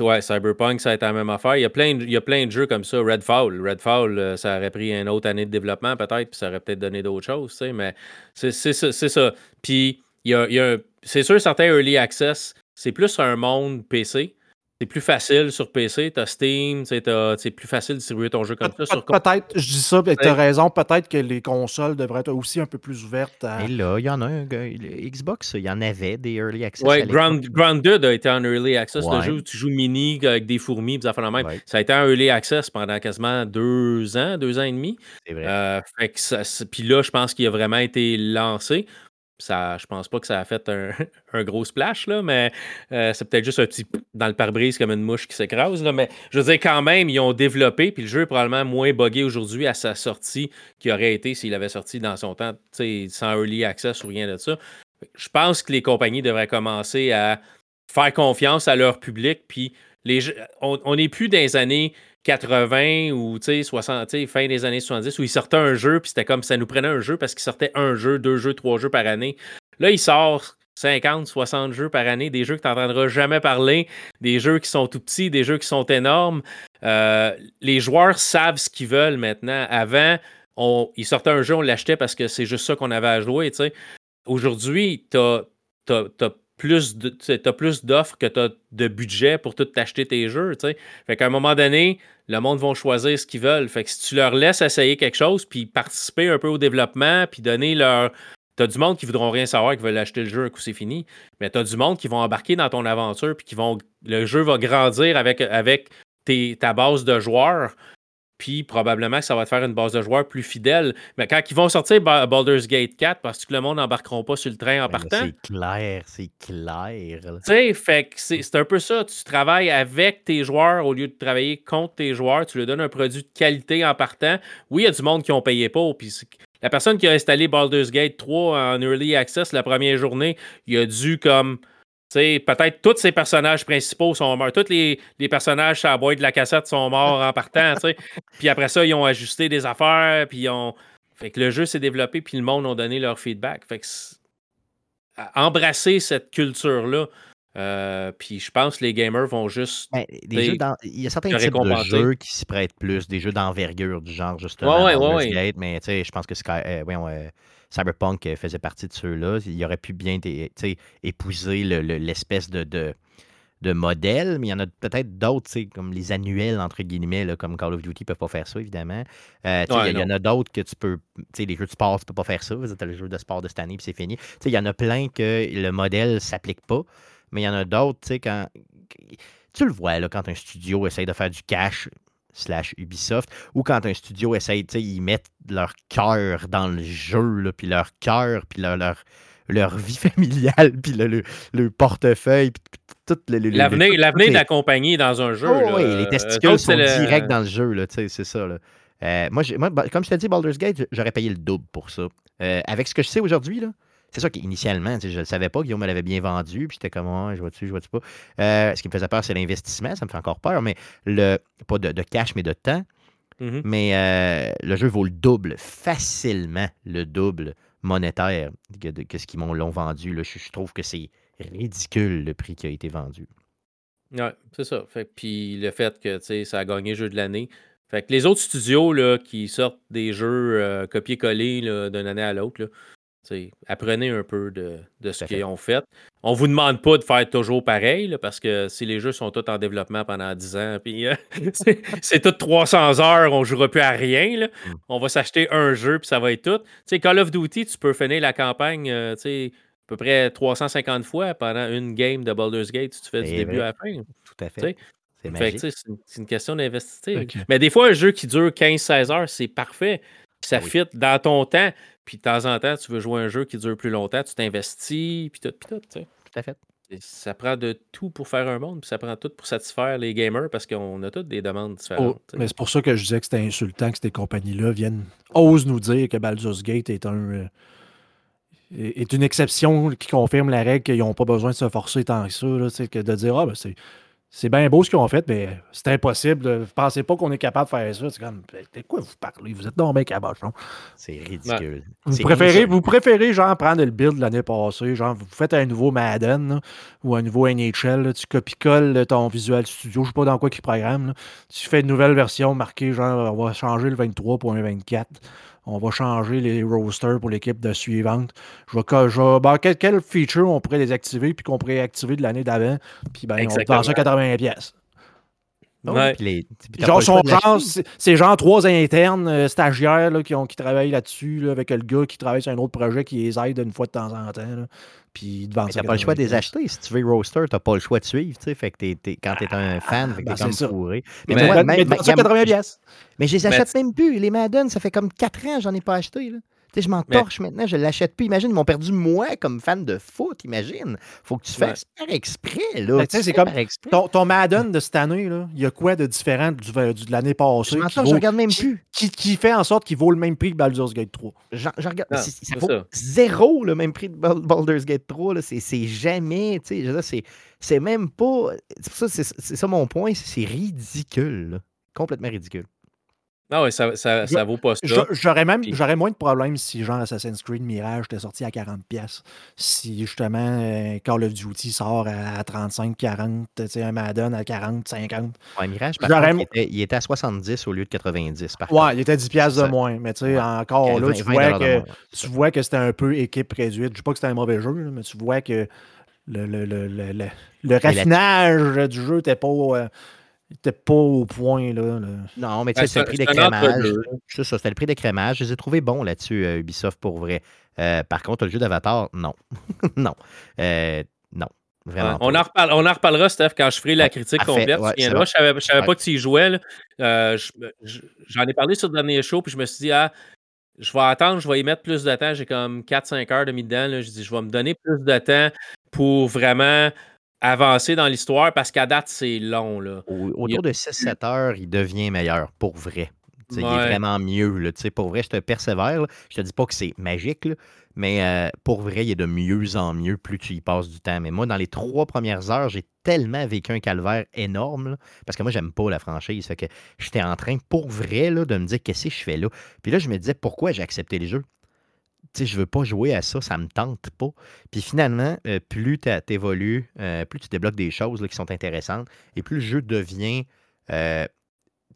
Ouais, Cyberpunk, ça a été la même affaire. Il y a plein de, il y a plein de jeux comme ça. Redfall. Redfall, euh, ça aurait pris une autre année de développement peut-être, puis ça aurait peut-être donné d'autres choses, tu sais, mais c'est ça. ça. Puis, il y a, il y a c'est sûr, certains early access, c'est plus un monde PC. C'est plus facile sur PC, tu as Steam, c'est plus facile de distribuer ton jeu comme ça. Sur...
Peut-être, je dis ça, tu as raison, peut-être que les consoles devraient être aussi un peu plus ouvertes. À...
Et là, il y en a un, Xbox, il y en avait des Early Access.
Oui, Grounded a été en Early Access, le jeu où tu joues mini avec des fourmis, ça fait la même. Ça a été en Early Access pendant quasiment deux ans, deux ans et demi.
C'est vrai.
Euh, puis là, je pense qu'il a vraiment été lancé ça, je pense pas que ça a fait un, gros splash, là, mais euh, c'est peut-être juste un petit dans le pare-brise comme une mouche qui s'écrase. Mais je veux dire, quand même, ils ont développé, puis le jeu est probablement moins buggé aujourd'hui à sa sortie qu'il aurait été s'il avait sorti dans son temps, sans early access ou rien de ça. Je pense que les compagnies devraient commencer à faire confiance à leur public, puis les, on n'est plus dans les années 80 ou 60, fin des années 70 où il sortait un jeu, puis c'était comme ça nous prenait un jeu parce qu'il sortait un jeu, deux jeux, trois jeux par année. Là, il sort 50, 60 jeux par année, des jeux que tu n'entendras jamais parler, des jeux qui sont tout petits, des jeux qui sont énormes. Euh, les joueurs savent ce qu'ils veulent maintenant. Avant, ils sortaient un jeu, on l'achetait parce que c'est juste ça qu'on avait à jouer. Aujourd'hui, tu as plus de, as plus d'offres que de budget pour tout t'acheter tes jeux. sais. Fait qu'à un moment donné, le monde va choisir ce qu'ils veulent. Fait que si tu leur laisses essayer quelque chose, puis participer un peu au développement, puis donner leur. Tu as du monde qui voudront rien savoir, qui veulent acheter le jeu un coup c'est fini. Mais tu as du monde qui vont embarquer dans ton aventure, puis qui vont. Le jeu va grandir avec, avec ta base de joueurs. Puis probablement que ça va te faire une base de joueurs plus fidèle. Mais quand ils vont sortir Baldur's Gate 4, parce que le monde n'embarqueront pas sur le train en partant.
C'est clair, c'est clair.
Tu sais, fait que c'est un peu ça. Tu travailles avec tes joueurs au lieu de travailler contre tes joueurs. Tu leur donnes un produit de qualité en partant. Oui, il y a du monde qui ont payé pas. Puis la personne qui a installé Baldur's Gate 3 en Early Access la première journée, il a dû comme peut-être tous ces personnages principaux sont morts. Tous les, personnages à la boîte de la cassette sont morts en partant. puis après ça, ils ont ajusté des affaires. Puis ont. Fait que le jeu s'est développé, puis le monde a donné leur feedback. Fait que embrasser cette culture-là. Euh, puis je pense que les gamers vont juste.
Ben, il y a certains types de jeux qui s'y prêtent plus, des jeux d'envergure du genre, justement. Ouais, ouais, ouais, mais je pense que Sky, euh, euh, Cyberpunk euh, faisait partie de ceux-là. Il aurait pu bien épouser l'espèce de, de, modèle, mais il y en a peut-être d'autres, comme les annuels, entre guillemets, comme Call of Duty ne peuvent pas faire ça, évidemment. Euh, il y, en a d'autres que tu peux. Les jeux de sport, tu ne peux pas faire ça. Tu as le jeu de sport de cette année, puis c'est fini. Il y en a plein que le modèle ne s'applique pas, mais il y en a d'autres, tu sais, quand. Tu le vois, là, quand un studio essaye de faire du cash, slash Ubisoft, ou quand un studio essaye, ils mettent leur cœur dans le jeu, puis leur cœur, puis leur, leur, vie familiale, puis le, portefeuille, puis tout le.
L'avenir de la compagnie dans un jeu.
Oh, oui, les euh, testicules sont directs dans le jeu, c'est ça. Là. Euh, moi, moi, comme je t'ai dit, Baldur's Gate, j'aurais payé le double pour ça. Euh, avec ce que je sais aujourd'hui, là, c'est ça qu'initialement, je ne le savais pas, Guillaume me l'avait bien vendu, puis j'étais comme, oh, je vois-tu, je vois-tu pas. Euh, ce qui me faisait peur, c'est l'investissement, ça me fait encore peur, mais le, pas de, cash, mais de temps. Mm-hmm. Mais euh, le jeu vaut le double, facilement le double monétaire que, ce qu'ils m'ont l'ont vendu. Je, trouve que c'est ridicule le prix qui a été vendu.
Ouais, c'est ça. Fait, puis le fait que ça a gagné jeu de l'année. Fait que les autres studios là, qui sortent des jeux euh, copier-coller d'une année à l'autre, apprenez un peu de, ce qu'ils ont fait. On ne vous demande pas de faire toujours pareil, parce que si les jeux sont tous en développement pendant 10 ans, puis euh, c'est tout 300 heures, on ne jouera plus à rien. Mm. On va s'acheter un jeu, puis ça va être tout. Call of Duty, tu peux finir la campagne euh, à peu près 350 fois pendant une game de Baldur's Gate si tu fais du début à la fin.
Tout à fait.
C'est une, question d'investir. Mais des fois, un jeu qui dure 15-16 heures, c'est parfait. Ça fit dans ton temps. Puis de temps en temps, tu veux jouer un jeu qui dure plus longtemps, tu t'investis, puis tout, puis tout. Tu sais.
Tout à fait.
ça prend de tout pour faire un monde, puis ça prend tout pour satisfaire les gamers parce qu'on a toutes des demandes différentes.
Oh, mais c'est pour ça que je disais que c'était insultant que ces compagnies-là viennent, osent nous dire que Baldur's Gate est un. Euh, est une exception qui confirme la règle qu'ils n'ont pas besoin de se forcer tant que ça, là, que de dire Ah, ben c'est c'est bien beau ce qu'ils ont fait, mais c'est impossible. Vous pensez pas qu'on est capable de faire ça? C'est comme, de quoi vous parlez? Vous êtes dans bien cabochon.
C'est ridicule.
Vous, préférez, vous préférez, genre, prendre le build de l'année passée, genre, vous faites un nouveau Madden ou un nouveau NHL, tu copies-colles ton Visual Studio, je sais pas dans quoi ils programment. Tu fais une nouvelle version marquée, genre, on va changer le 23 pour un 24 on va changer les rosters pour l'équipe de suivante. Je vais, je ben, quel, feature on pourrait désactiver puis qu'on pourrait activer de l'année d'avant, puis ben, on va ça 80 pièces. Genre, c'est genre trois internes euh, stagiaires là, qui, ont, qui travaillent là-dessus avec le gars qui travaille sur un autre projet qui les aide une fois de temps en temps. Puis devant
t'as pas le choix de les acheter. Si tu veux roaster, t'as pas le choix de suivre. Fait que quand t'es un fan, fait que ah, t'es ben, comme fourré.
Mais, mais, mais, mais, mais, 80 pièces.
Mais je les achète même plus. Les Madden, ça fait comme 4 ans que j'en ai pas acheté. Là. Je m'en torche maintenant, je l'achète plus. Imagine, ils m'ont perdu moi comme fan de foot, imagine. Faut que tu fasses par exprès. Là.
c'est comme ton, Madden de cette année, il y a quoi de différent du, de l'année passée?
Je m'en torche, je regarde même plus.
Qui, fait en sorte qu'il vaut le même prix que Baldur's Gate 3.
Je, regarde, ça vaut zéro le même prix de Baldur's Gate 3. C'est jamais, tu sais, c'est même pas. C'est ça mon point, c'est ridicule. Complètement ridicule.
Non, oui, ça, ça, ça, vaut pas ça.
J'aurais même j'aurais moins de problèmes si genre Assassin's Creed Mirage était sorti à 40$. Si justement euh, Call of Duty sort à 35, 40, un Madden à 40, 50.
Ouais, Mirage, par contre, il, était, à 70 au lieu de 90. Par
ouais, il était 10$ de moins. Mais tu sais, encore là, tu vois, que, tu vois que c'était un peu équipe réduite. Je ne dis pas que c'était un mauvais jeu, mais tu vois que le, le, le, le raffinage du jeu n'était pas, euh, pas au point. Là,
Non, mais tu sais, c'était le prix d'écrémage. C'est ça, c'était le prix d'écrémage. Je les ai trouvés bons là-dessus, Ubisoft, pour vrai. par contre, le jeu d'Avatar, non. non. non
on, en on en reparlera, Steph, quand je ferai la critique complète. je ne savais, pas que tu y jouais. Euh, j'en ai parlé sur le dernier show, puis je me suis dit, ah, je vais attendre, je vais y mettre plus de temps. J'ai comme 4-5 heures de mis dedans. Je dis, je vais me donner plus de temps pour vraiment avancer dans l'histoire parce qu'à date, c'est long. Là.
autour de 6-7 heures, il devient meilleur, pour vrai. Il est vraiment mieux. Là, pour vrai, je te persévère. Je te dis pas que c'est magique, mais euh, pour vrai, il est de mieux en mieux plus tu y passes du temps. Mais moi, dans les trois premières heures, j'ai tellement vécu un calvaire énorme. parce que moi, j'aime pas la franchise. Fait que j'étais en train, pour vrai, là, de me dire qu'est-ce que je fais là? Puis là, je me disais pourquoi j'ai accepté les jeux. Tu sais, je veux pas jouer à ça, ça me tente pas. Puis finalement, euh, plus tu évolues, euh, plus tu débloques des choses qui sont intéressantes, et plus le jeu devient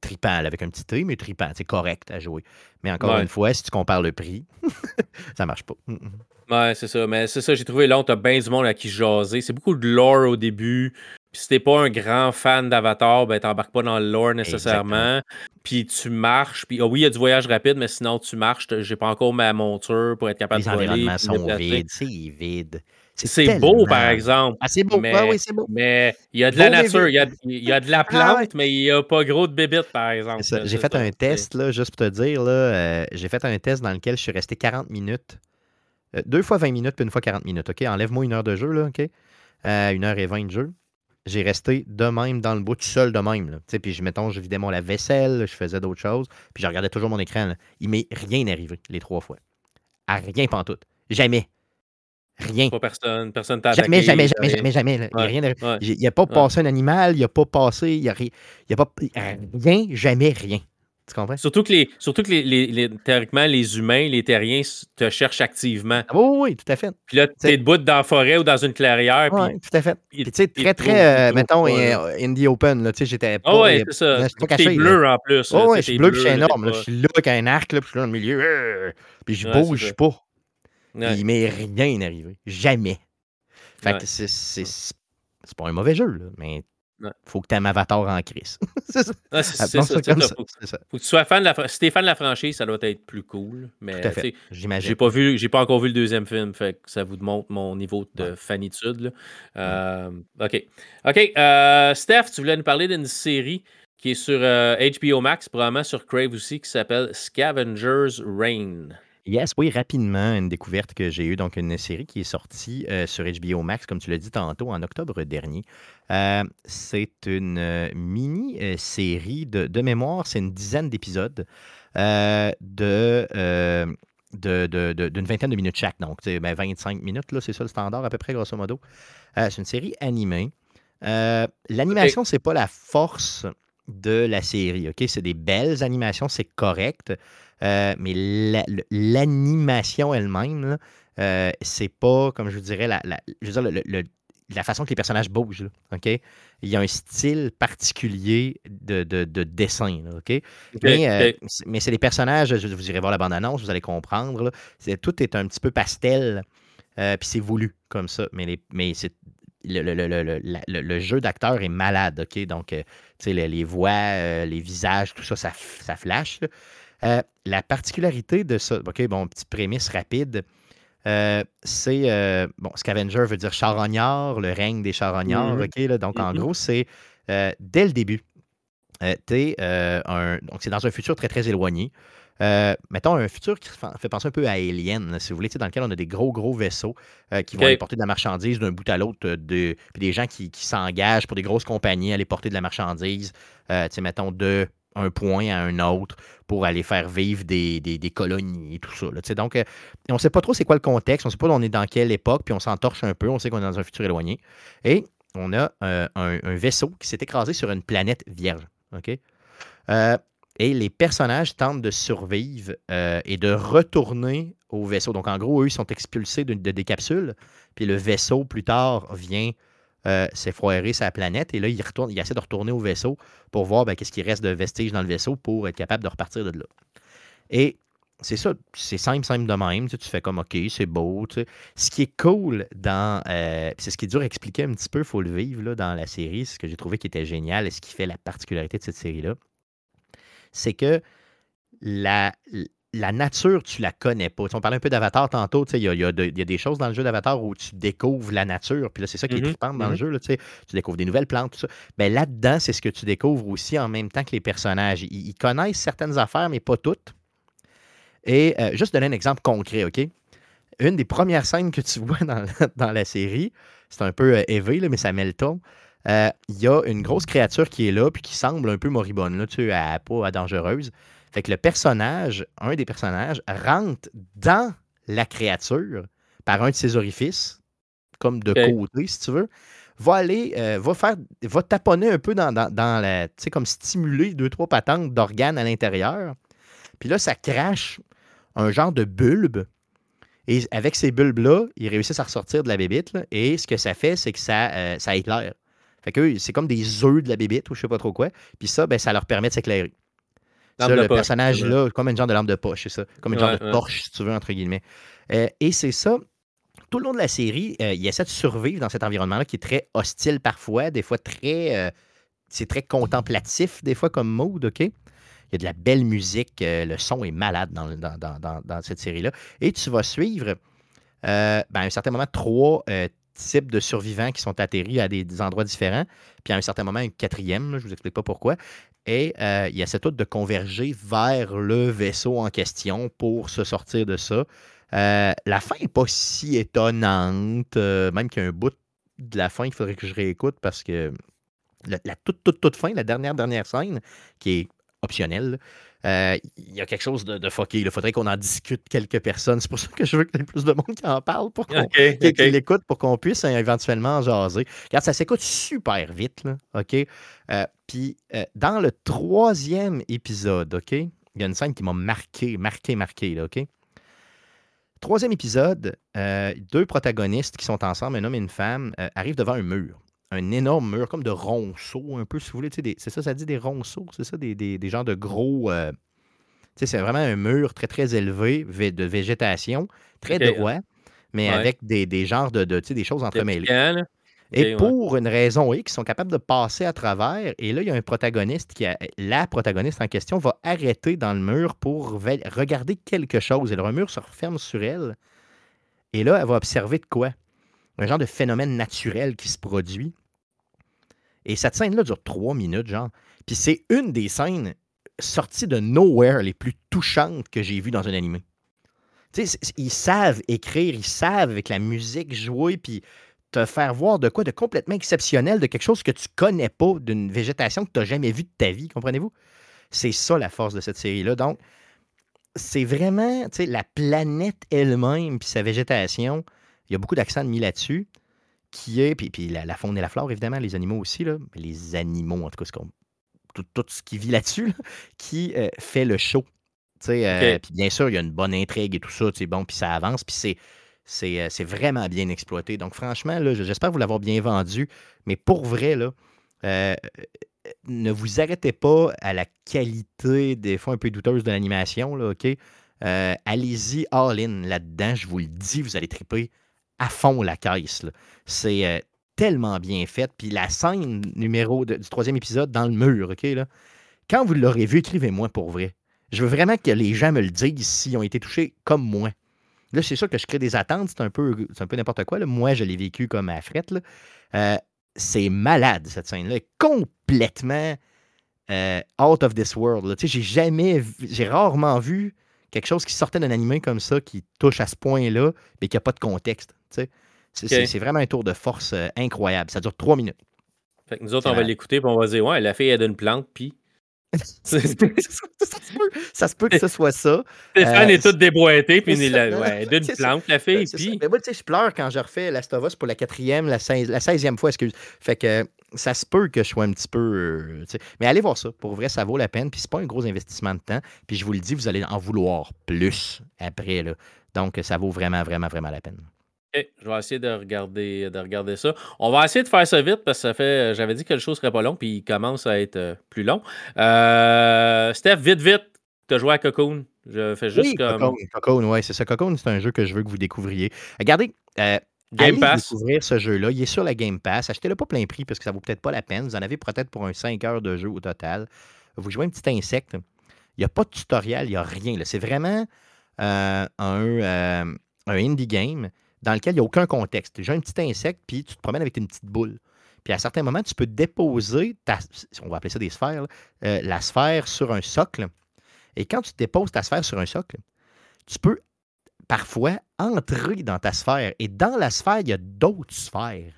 tripant, avec un petit tri, mais tripant. C'est correct à jouer. Mais encore une fois, si tu compares le prix, ça marche pas. Mm,
mm. Ouais, c'est ça. Mais c'est ça, j'ai trouvé là, t'as bien du monde à qui jaser. C'est beaucoup de lore au début. Puis si t'es pas un grand fan d'Avatar, ben t'embarques pas dans le lore nécessairement. Puis tu marches. Puis oh oui, il y a du voyage rapide, mais sinon tu marches. J'ai pas encore ma monture pour être capable
de voler. Les environnements sont vides, c'est vide.
C'est beau, par exemple.
Ah, c'est beau. Mais,
oui,
c'est beau.
Mais il y a de la nature, il y a, il y a, de la ah, plante, mais il n'y a pas gros de bébites, par exemple.
J'ai fait un test, là, juste pour te dire. Là, euh, j'ai fait un test dans lequel je suis resté 40 minutes. Euh, deux fois 20 minutes, puis une fois 40 minutes. OK? Enlève-moi une heure de jeu, là, OK? Euh, une heure et 20 de jeu. J'ai resté de même dans le bout, tout seul de même. Puis, je, mettons, je vidais mon lave-vaisselle, je faisais d'autres choses, puis je regardais toujours mon écran. Là. Il m'est rien arrivé les trois fois. À rien pantoute. Jamais. Rien.
Pas personne, personne
t'a Jamais, jamais, jamais, jamais, jamais. Il n'y a, pas passé un animal, il n'y a pas passé, il n'y a, a, pas rien, jamais rien. Tu comprends?
Surtout que, les, surtout que les, les, théoriquement, les humains, les terriens te cherchent activement.
Ah oui, oui, tout à fait.
Puis là, tu es debout dans la forêt ou dans une clairière.
Oui, tout à fait. Puis tu sais, très, très, euh, mettons, in, the open, tu sais, j'étais
pas. Ah oui, c'est ça. Pas caché. bleu en plus.
Oh, oui, je suis bleu, puis je suis énorme. Je suis là avec un arc, là, puis je suis dans le milieu. Puis je bouge pas. Il m'est rien arrivé. Jamais. Fait que c'est pas un mauvais jeu, là, mais faut que tu aimes Avatar en crise.
c'est ça. Ah, c'est ça. Faut, que tu sois fan de la Si t'es fan de la franchise, ça doit être plus cool. Mais j'imagine. J'ai pas vu, j'ai pas encore vu le deuxième film, fait que ça vous montre mon niveau de fanitude. Euh, ok. Ok. Euh, Steph, tu voulais nous parler d'une série qui est sur HBO euh, Max, probablement sur Crave aussi, qui s'appelle Scavengers Reign.
Yes, oui, rapidement, une découverte que j'ai eue, donc une série qui est sortie euh, sur HBO Max, comme tu l'as dit tantôt, en octobre dernier. Euh, c'est une euh, mini-série de, mémoire, c'est une dizaine d'épisodes de, d'une vingtaine de minutes chaque, donc ben, 25 minutes, là, c'est ça le standard à peu près, grosso modo. c'est une série animée. l'animation, c'est pas la force de la série, OK? C'est des belles animations, c'est correct. Euh, mais l'animation elle-même, euh, c'est pas, comme je vous dirais, la, je veux dire, la façon que les personnages bougent. OK? Il y a un style particulier de, dessin. OK? Mais, euh, mais c'est des personnages, vous irez voir la bande-annonce, vous allez comprendre. tout est un petit peu pastel, puis c'est voulu comme ça. Mais, les, mais c'est le, jeu d'acteur est malade, OK? Donc, les, les, voix, les visages, tout ça, ça, ça flash. Euh, la particularité de ça, OK, bon, petite prémisse rapide. Euh, c'est euh, bon, Scavenger veut dire charognard, le règne des charognards. OK, là, donc en mm-hmm. gros, c'est dès le début. es, un, donc c'est dans un futur très très éloigné. Mettons un futur qui fait penser un peu à Alien, si vous voulez, dans lequel on a des gros, gros vaisseaux qui vont aller porter de la marchandise d'un bout à l'autre, de, puis des gens qui, qui s'engagent pour des grosses compagnies à aller porter de la marchandise, mettons, de un point à un autre pour aller faire vivre des, colonies et tout ça. donc, euh, on ne sait pas trop c'est quoi le contexte, on ne sait pas on est dans quelle époque, puis on s'entorche un peu, on sait qu'on est dans un futur éloigné. Et on a euh, un, vaisseau qui s'est écrasé sur une planète vierge. OK? Euh, et les personnages tentent de survivre et de retourner au vaisseau. Donc, en gros, eux, ils sont expulsés de des capsules, puis le vaisseau, plus tard, vient euh, s'est foiré sa planète et là, il, retourne, il essaie de retourner au vaisseau pour voir ben, qu'est-ce qui reste de vestiges dans le vaisseau pour être capable de repartir de là. Et c'est ça, c'est simple, simple de même. Tu, fais comme OK, c'est beau. Ce qui est cool dans. Euh, c'est ce qui est dur à expliquer un petit peu, il faut le vivre là, dans la série. Ce que j'ai trouvé qui était génial et ce qui fait la particularité de cette série-là, c'est que la, la nature, tu la connais pas. on parlait un peu d'Avatar tantôt. Il y a, y a, des choses dans le jeu d'Avatar où tu découvres la nature. Puis là, c'est ça qui est mm dans le mm-hmm. jeu. Là, tu découvres des nouvelles plantes, tout ça. Ben, là-dedans, c'est ce que tu découvres aussi en même temps que les personnages. Ils, connaissent certaines affaires, mais pas toutes. Et euh, juste donner un exemple concret, OK? Une des premières scènes que tu vois dans, la série, c'est un peu euh, éveillé, mais ça met le ton. Euh, il y a une grosse créature qui est là, puis qui semble un peu moribonde, là, tu sais, pas dangereuse. Fait que le personnage, un des personnages, rentre dans la créature par un de ses orifices, comme de côté, si tu veux, va aller, euh, va faire, va taponner un peu dans, dans, la, tu sais, comme stimuler deux, trois patentes d'organes à l'intérieur. Puis là, ça crache un genre de bulbe. Et avec ces bulbes-là, ils réussissent à ressortir de la bébite. et ce que ça fait, c'est que ça, euh, ça éclaire. Fait que c'est comme des œufs de la bébite ou je sais pas trop quoi. Puis ça, ben, ça leur permet de s'éclairer le personnage-là, comme une genre de lampe de poche, c'est ça. Comme une genre de Porsche, si tu veux, entre guillemets. Euh, et c'est ça. Tout le long de la série, euh, il essaie de survivre dans cet environnement-là qui est très hostile parfois, des fois très. Euh, c'est très contemplatif, des fois, comme mode, OK? Il y a de la belle musique, le son est malade dans, dans, cette série-là. Et tu vas suivre, ben, à un certain moment, trois types de survivants qui sont atterris à des, endroits différents. Puis à un certain moment, un quatrième, je ne vous explique pas pourquoi. Et euh, il essaie tout de converger vers le vaisseau en question pour se sortir de ça. Euh, la fin n'est pas si étonnante, euh, même qu'il y a un bout de la fin qu'il faudrait que je réécoute parce que la, toute, toute, toute fin, la dernière, dernière scène, qui est optionnelle, euh, il y a quelque chose de, de fucké. Il faudrait qu'on en discute quelques personnes. C'est pour ça que je veux qu'il y ait plus de monde qui en parle, pour qu'on l'écoute, pour qu'on puisse éventuellement jaser. Regarde, ça s'écoute super vite, là, OK? Euh, puis euh, dans le troisième épisode, OK? Il y a une scène qui m'a marqué, marqué, marqué, là, OK? Troisième épisode, deux protagonistes qui sont ensemble, un homme et une femme, arrivent devant un mur un énorme mur, comme de ronceaux, un peu, si vous voulez. C'est ça, ça dit des ronceaux, c'est ça, des, des, genres de gros. Euh, c'est vraiment un mur très, très élevé de végétation, très droit, mais avec des, des, genres de, de des choses entremêlées. Et pour une raison X, ils sont capables de passer à travers. Et là, il y a un protagoniste qui a. La protagoniste en question va arrêter dans le mur pour regarder quelque chose. Et le mur se referme sur elle. Et là, elle va observer de quoi? Un genre de phénomène naturel qui se produit. Et cette scène-là dure trois minutes, genre. Puis c'est une des scènes sorties de nowhere les plus touchantes que j'ai vues dans un animé. Tu sais, ils savent écrire, ils savent avec la musique jouer, puis te faire voir de quoi de complètement exceptionnel, de quelque chose que tu connais pas, d'une végétation que tu n'as jamais vue de ta vie, comprenez-vous? C'est ça la force de cette série-là. Donc, c'est vraiment, la planète elle-même, puis sa végétation, il y a beaucoup d'accent mis là-dessus qui est, puis, puis la, faune et la flore, évidemment, les animaux aussi, là, les animaux, en tout cas, tout, tout, ce qui vit là-dessus, qui euh, fait le show. Euh, puis bien sûr, il y a une bonne intrigue et tout ça, bon, puis ça avance, puis c'est, c'est, euh, c'est vraiment bien exploité. Donc, franchement, là, j'espère vous l'avoir bien vendu, mais pour vrai, là, ne vous arrêtez pas à la qualité, des fois un peu douteuse de l'animation, là, OK? allez-y all-in là-dedans, je vous le dis, vous allez triper à fond la caisse. C'est euh, tellement bien fait. Puis la scène numéro du troisième épisode dans le mur, OK? Quand vous l'aurez vu, écrivez-moi pour vrai. Je veux vraiment que les gens me le disent s'ils ont été touchés comme moi. Là, c'est sûr que je crée des attentes, c'est un peu, n'importe quoi. Moi, je l'ai vécu comme à. Euh, c'est malade, cette scène-là. Complètement euh, out of this world. J'ai jamais, j'ai rarement vu quelque chose qui sortait d'un animé comme ça, qui touche à ce point-là, mais qui n'a pas de contexte. C'est vraiment un tour de force euh, incroyable. Ça dure trois minutes.
Fait que nous autres, on va l'écouter et on va dire Ouais, la fille, elle a une plante, puis.
ça, se peut, que ce soit ça.
Stéphane euh, est toute déboîtée, puis il ouais, d'une plante, la fille. Puis...
Mais moi, tu sais, je pleure quand je refais l'Astovos pour la quatrième, la, 16, la 16e fois, excuse. Fait que ça se peut que je sois un petit peu. Euh, mais allez voir ça. Pour vrai, ça vaut la peine. Puis c'est pas un gros investissement de temps. Puis je vous le dis, vous allez en vouloir plus après. Là. Donc, ça vaut vraiment, vraiment, vraiment la peine.
Je vais essayer de regarder, de regarder ça. On va essayer de faire ça vite parce que ça fait. J'avais dit que le show serait pas long, puis il commence à être euh, plus long. Euh, Steph, vite, vite, tu as joué à Cocoon. Je fais juste
Oui,
comme.
Cocoon, Cocoon, ouais, c'est ça. Cocoon, c'est un jeu que je veux que vous découvriez. Regardez, euh,
Game
allez
Pass.
découvrir ce jeu-là. Il est sur la Game Pass. Achetez-le pas plein prix parce que ça vaut peut-être pas la peine. Vous en avez peut-être pour un 5 heures de jeu au total. Vous jouez un petit insecte. Il n'y a pas de tutoriel, il n'y a rien. C'est vraiment euh, un, un indie game dans lequel il n'y a aucun contexte. J'ai un petit insecte, puis tu te promènes avec une petite boule. Puis à certains moments, tu peux déposer, ta, on va appeler ça des sphères, là, euh, la sphère sur un socle. Et quand tu déposes ta sphère sur un socle, tu peux parfois entrer dans ta sphère. Et dans la sphère, il y a d'autres sphères.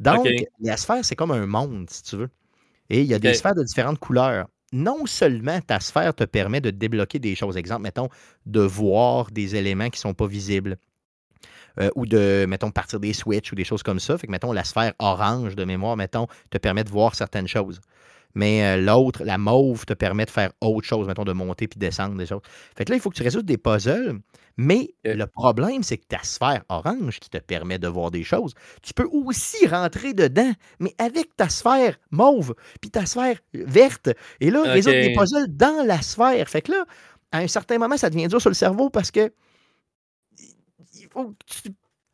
Donc, la sphère, c'est comme un monde, si tu veux. Et il y a des sphères de différentes couleurs. Non seulement ta sphère te permet de débloquer des choses, exemple, mettons, de voir des éléments qui ne sont pas visibles. Euh, ou de, mettons, partir des switches ou des choses comme ça. Fait que, mettons, la sphère orange de mémoire, mettons, te permet de voir certaines choses. Mais euh, l'autre, la mauve, te permet de faire autre chose, mettons, de monter puis descendre des choses. Fait que là, il faut que tu résoudes des puzzles. Mais
Ok.
le problème, c'est que ta sphère orange qui te permet de voir des choses, tu peux aussi rentrer dedans, mais avec ta sphère mauve puis ta sphère verte. Et là, résoudre des puzzles dans la sphère. Fait que là, à un certain moment, ça devient dur sur le cerveau parce que faut que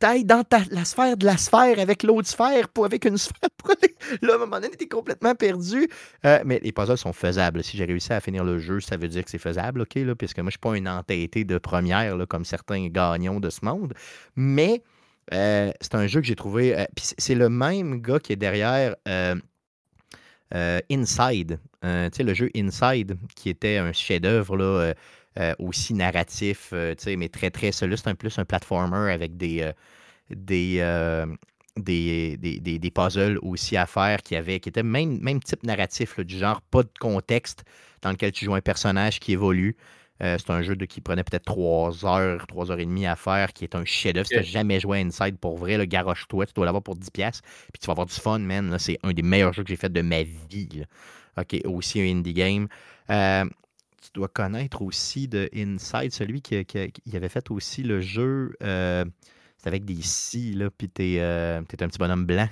tu ailles dans ta- la sphère de la sphère avec l'autre sphère pour avec une sphère. Là, à un moment donné, t'es complètement perdu. Euh, mais les puzzles sont faisables. Si j'ai réussi à finir le jeu, ça veut dire que c'est faisable, OK? Là, puisque moi, je suis pas un entêté de première, comme certains gagnons de ce monde. Mais euh, c'est un jeu que j'ai trouvé. euh, c'est- le même gars qui est derrière Inside. Tu sais, le jeu Inside, qui était un chef-d'œuvre euh, aussi narratif, euh, tu sais, mais très, très. Celui-là, c'est un plus un platformer avec des. euh, des, euh, des, des, des- des puzzles aussi à faire qui, avaient, qui étaient même, même type narratif, là, du genre pas de contexte dans lequel tu joues un personnage qui évolue. Euh, c'est un jeu de, qui prenait peut-être 3 heures, 3 heures et demie à faire, qui est un chef-d'œuvre. Si tu jamais joué à Inside pour vrai, le garoche-toi, tu dois l'avoir pour 10$, piastres, puis tu vas avoir du fun, man. là. C'est un des meilleurs jeux que j'ai fait de ma vie. là. OK, aussi un indie game. Euh, tu dois connaître aussi de Inside, celui qui, qui- qui avait fait aussi le jeu. euh, c'est avec des scies, là, puis t'es euh, t'es un petit bonhomme blanc.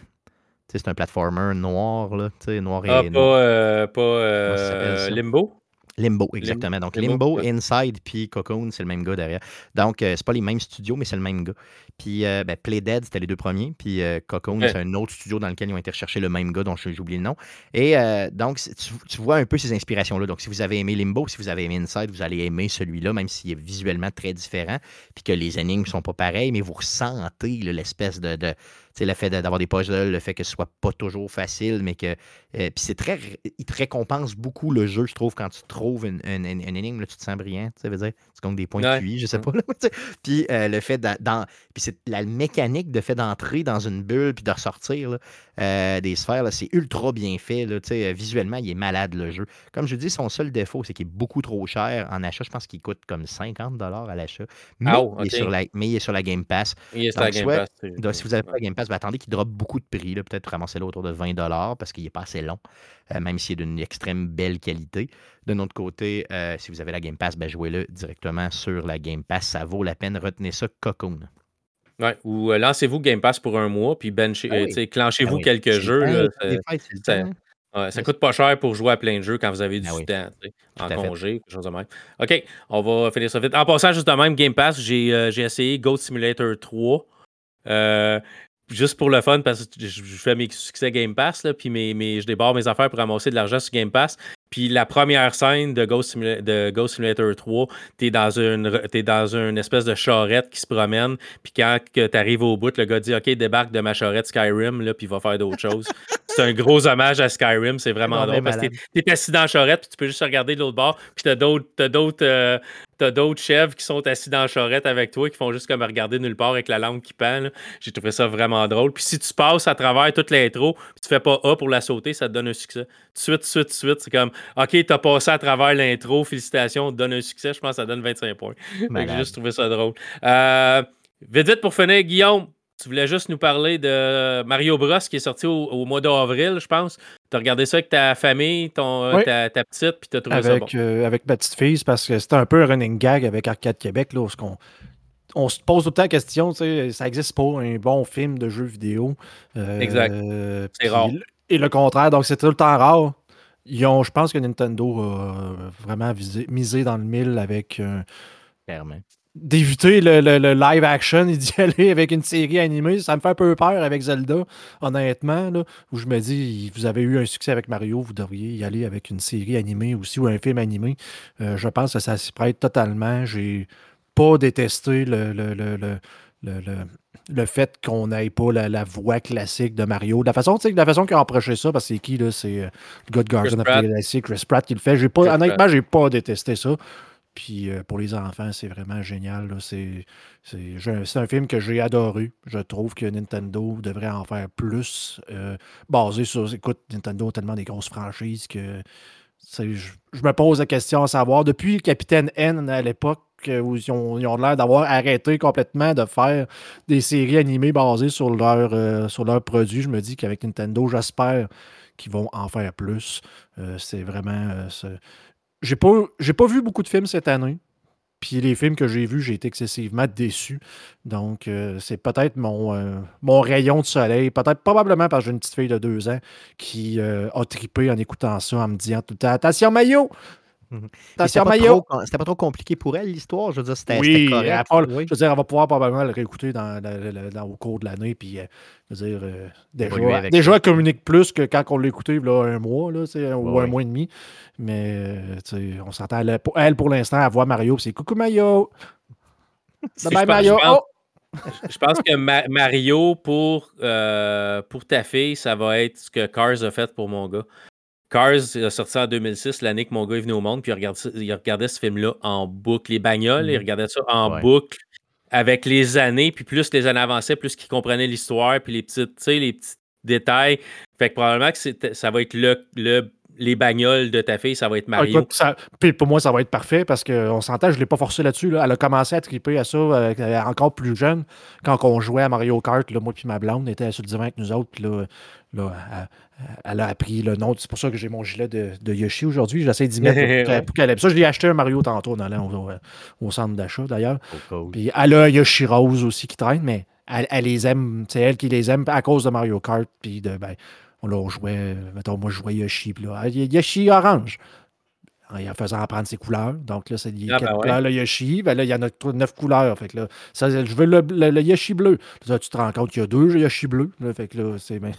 Tu sais, c'est un platformer noir, là, tu sais, noir et
Ah, pas,
noir.
euh, pas euh? Limbo?
Limbo, exactement. Donc,
Limbo.
Inside, puis Cocoon, c'est le même gars derrière. Donc, euh, c'est pas les mêmes studios, mais c'est le même gars. Puis, euh, ben, Play Dead, c'était les deux premiers. Puis, euh, Cocoon,
Ouais.
c'est un autre studio dans lequel ils ont été rechercher le même gars dont j'ai oublié le nom. Et donc, tu, tu vois un peu ces inspirations-là. Donc, si vous avez aimé Limbo, si vous avez aimé Inside, vous allez aimer celui-là, même s'il est visuellement très différent, puis que les énigmes sont pas pareilles, mais vous ressentez l'espèce de. Le fait d'avoir des puzzles, le fait que ce soit pas toujours facile, mais que. euh, puis c'est très. Il te récompense beaucoup le jeu, je trouve, quand tu trouves une, une- une- une énigme, là, tu te sens brillant, tu veut dire, tu gagnes des points de. QI, je sais
Mm.
pas. puis euh, le fait d'en- puis c'est la mécanique de fait d'entrer dans une bulle puis de ressortir là, euh, des sphères, c'est ultra bien fait. Là, visuellement, il est malade le jeu. Comme je dis, son seul défaut, c'est qu'il est beaucoup trop cher en achat. Je pense qu'il coûte comme 50 à l'achat. Mais,
Ah,
il est sur la, mais il est sur la Game Pass.
Il est sur la Game
soit-
Pass.
Donc, si vous n'avez pas la Game Pass, ben, attendez qu'il drop beaucoup de prix. là. Peut-être ramasser-le autour de 20 parce qu'il n'est pas assez long, euh, même s'il est d'une extrême belle qualité. De notre côté, euh, si vous avez la Game Pass, ben, jouez-le directement sur la Game Pass. Ça vaut la peine. Retenez ça, Cocoon.
Ouais, ou euh, lancez-vous Game Pass pour un mois, puis benchez,
Ah oui.
clenchez-vous
Ah oui,
quelques jeux. là, ça-
fêtes, hein.
ouais, ça coûte pas cher pour jouer à plein de jeux quand vous avez du
Ah oui.
temps, en
fait.
congé, quelque chose de même. OK, on va finir ça vite. En passant, juste de même, Game Pass, j'ai j'ai essayé Goat Simulator 3. euh, juste pour le fun, parce que je, fais mes succès Game Pass, là, puis mes, mes- je débarre mes affaires pour ramasser de l'argent sur Game Pass. Puis la première scène de Ghost, Simula- de Ghost Simulator 3, t'es dans une dans une espèce de charrette qui se promène. Puis quand tu arrives au bout, le gars dit OK, débarque de ma charrette Skyrim, là, puis il va faire d'autres choses. C'est un gros hommage à Skyrim, c'est vraiment
Non,
drôle. Parce que t'es assis dans la charrette, puis tu peux juste regarder de l'autre bord. Puis t'as d'autres t'as d'autres euh, t'as d'autres chèvres qui sont assis dans la charrette avec toi, qui font juste comme regarder nulle part avec la lampe qui pend. J'ai trouvé ça vraiment drôle. Puis si tu passes à travers toute l'intro, puis tu fais pas A pour la sauter, ça te donne un succès. Suite, suite, suite, c'est comme OK, t'as passé à travers l'intro, félicitations, on te donne un succès, je pense que ça donne 25 points. J'ai juste trouvé ça drôle. Euh, vite, vite pour finir, Guillaume, tu voulais juste nous parler de Mario Bros qui est sorti au, au mois d'avril, je pense. Tu as regardé ça avec ta famille, ton,
Oui.
ta, ta petite, puis tu as trouvé ça bon.
avec, euh, avec ma petite fille, parce que c'était un peu un running gag avec Arcade Québec, là, où qu'on- on se pose tout le temps la question, tu sais, ça existe pas un bon film de jeu vidéo. Euh,
Exact. C'est rare.
Et le contraire, donc c'est tout le temps rare. ils ont, je pense que Nintendo a vraiment misé dans le mille avec.
Clairement
d'éviter le, live action et d'y aller avec une série animée. Ça me fait un peu peur avec Zelda, honnêtement. Là, où je me dis, vous avez eu un succès avec Mario, vous devriez y aller avec une série animée aussi ou un film animé. Euh, je pense que ça s'y prête totalement. J'ai pas détesté le, le, fait qu'on n'ait pas la, voix classique de Mario. La façon, la façon qu'ils ont approché ça, parce que c'est qui, là? C'est euh, God Guardian of the Galaxy, Chris Pratt qui le fait. J'ai pas, honnêtement, j'ai pas détesté ça. Puis euh, pour les enfants, c'est vraiment génial. C'est, un film que j'ai adoré. Je trouve que Nintendo devrait en faire plus. Euh, basé sur. Écoute, Nintendo a tellement des grosses franchises que je, me pose la question à savoir. Depuis Capitaine N à l'époque, euh, où ils ont, l'air d'avoir arrêté complètement de faire des séries animées basées sur leurs sur leur produits, je me dis qu'avec Nintendo, j'espère qu'ils vont en faire plus. c'est vraiment j'ai pas, pas vu beaucoup de films cette année. Puis les films que j'ai vus, j'ai été excessivement déçu. Donc, euh, c'est peut-être mon, euh, mon rayon de soleil. Peut-être, probablement parce que j'ai une petite fille de deux ans qui euh, a tripé en écoutant ça, en me disant tout le temps Attention, maillot.
C'était pas, trop compliqué pour elle, l'histoire. Je veux dire, c'était oui, correct.
Je veux dire, elle va pouvoir probablement le réécouter dans, au cours de l'année. Puis, euh, je veux dire, euh, déjà, déjà elle communique plus que quand on l'a écouté là, un mois là, ou un mois et demi. Mais euh, on s'entend. Elle, pour l'instant, elle voit Mario. c'est Coucou Mario.
Bye Mario. Oh! Je pense que Mario, pour, pour ta fille, ça va être ce que Cars a fait pour mon gars. Cars a sorti en 2006, l'année que mon gars est venu au monde, puis il regardait, il regardait ce film-là en boucle. Les bagnoles, il mmh. regardait ça en boucle avec les années, puis plus les années avançaient, plus qu'il comprenait l'histoire, puis les petites, les petits détails. Fait que probablement que ça va être le, le les bagnoles de ta fille, ça va être ah, Mario.
puis pour moi, ça va être parfait parce qu'on s'entend, je ne l'ai pas forcé là-dessus. Elle a commencé à triper à ça euh, encore plus jeune quand on jouait à Mario Kart. moi puis ma blonde était sur le divan avec nous autres. Puis là, elle, a appris le nom. C'est pour ça que j'ai mon gilet de, Yoshi aujourd'hui. J'essaie d'y mettre pour, qu'elle aime ça. Je lui ai acheté un Mario tantôt en allant au, centre d'achat d'ailleurs. Puis elle a un Yoshi Rose aussi qui traîne, mais elle, les aime. C'est elle qui les aime à cause de Mario Kart. Puis de, ben, on, jouait, mettons, moi je jouais Yoshi. Puis là, Yoshi orange. En faisant apprendre ses couleurs. Donc là, c'est les ah, ben couleurs, le Yoshi. Ben là, il y en a neuf couleurs. Fait que là, ça, je veux le, Yoshi bleu. Là, tu te rends compte qu'il y a deux Yoshi bleus. fait que là, c'est. Ben,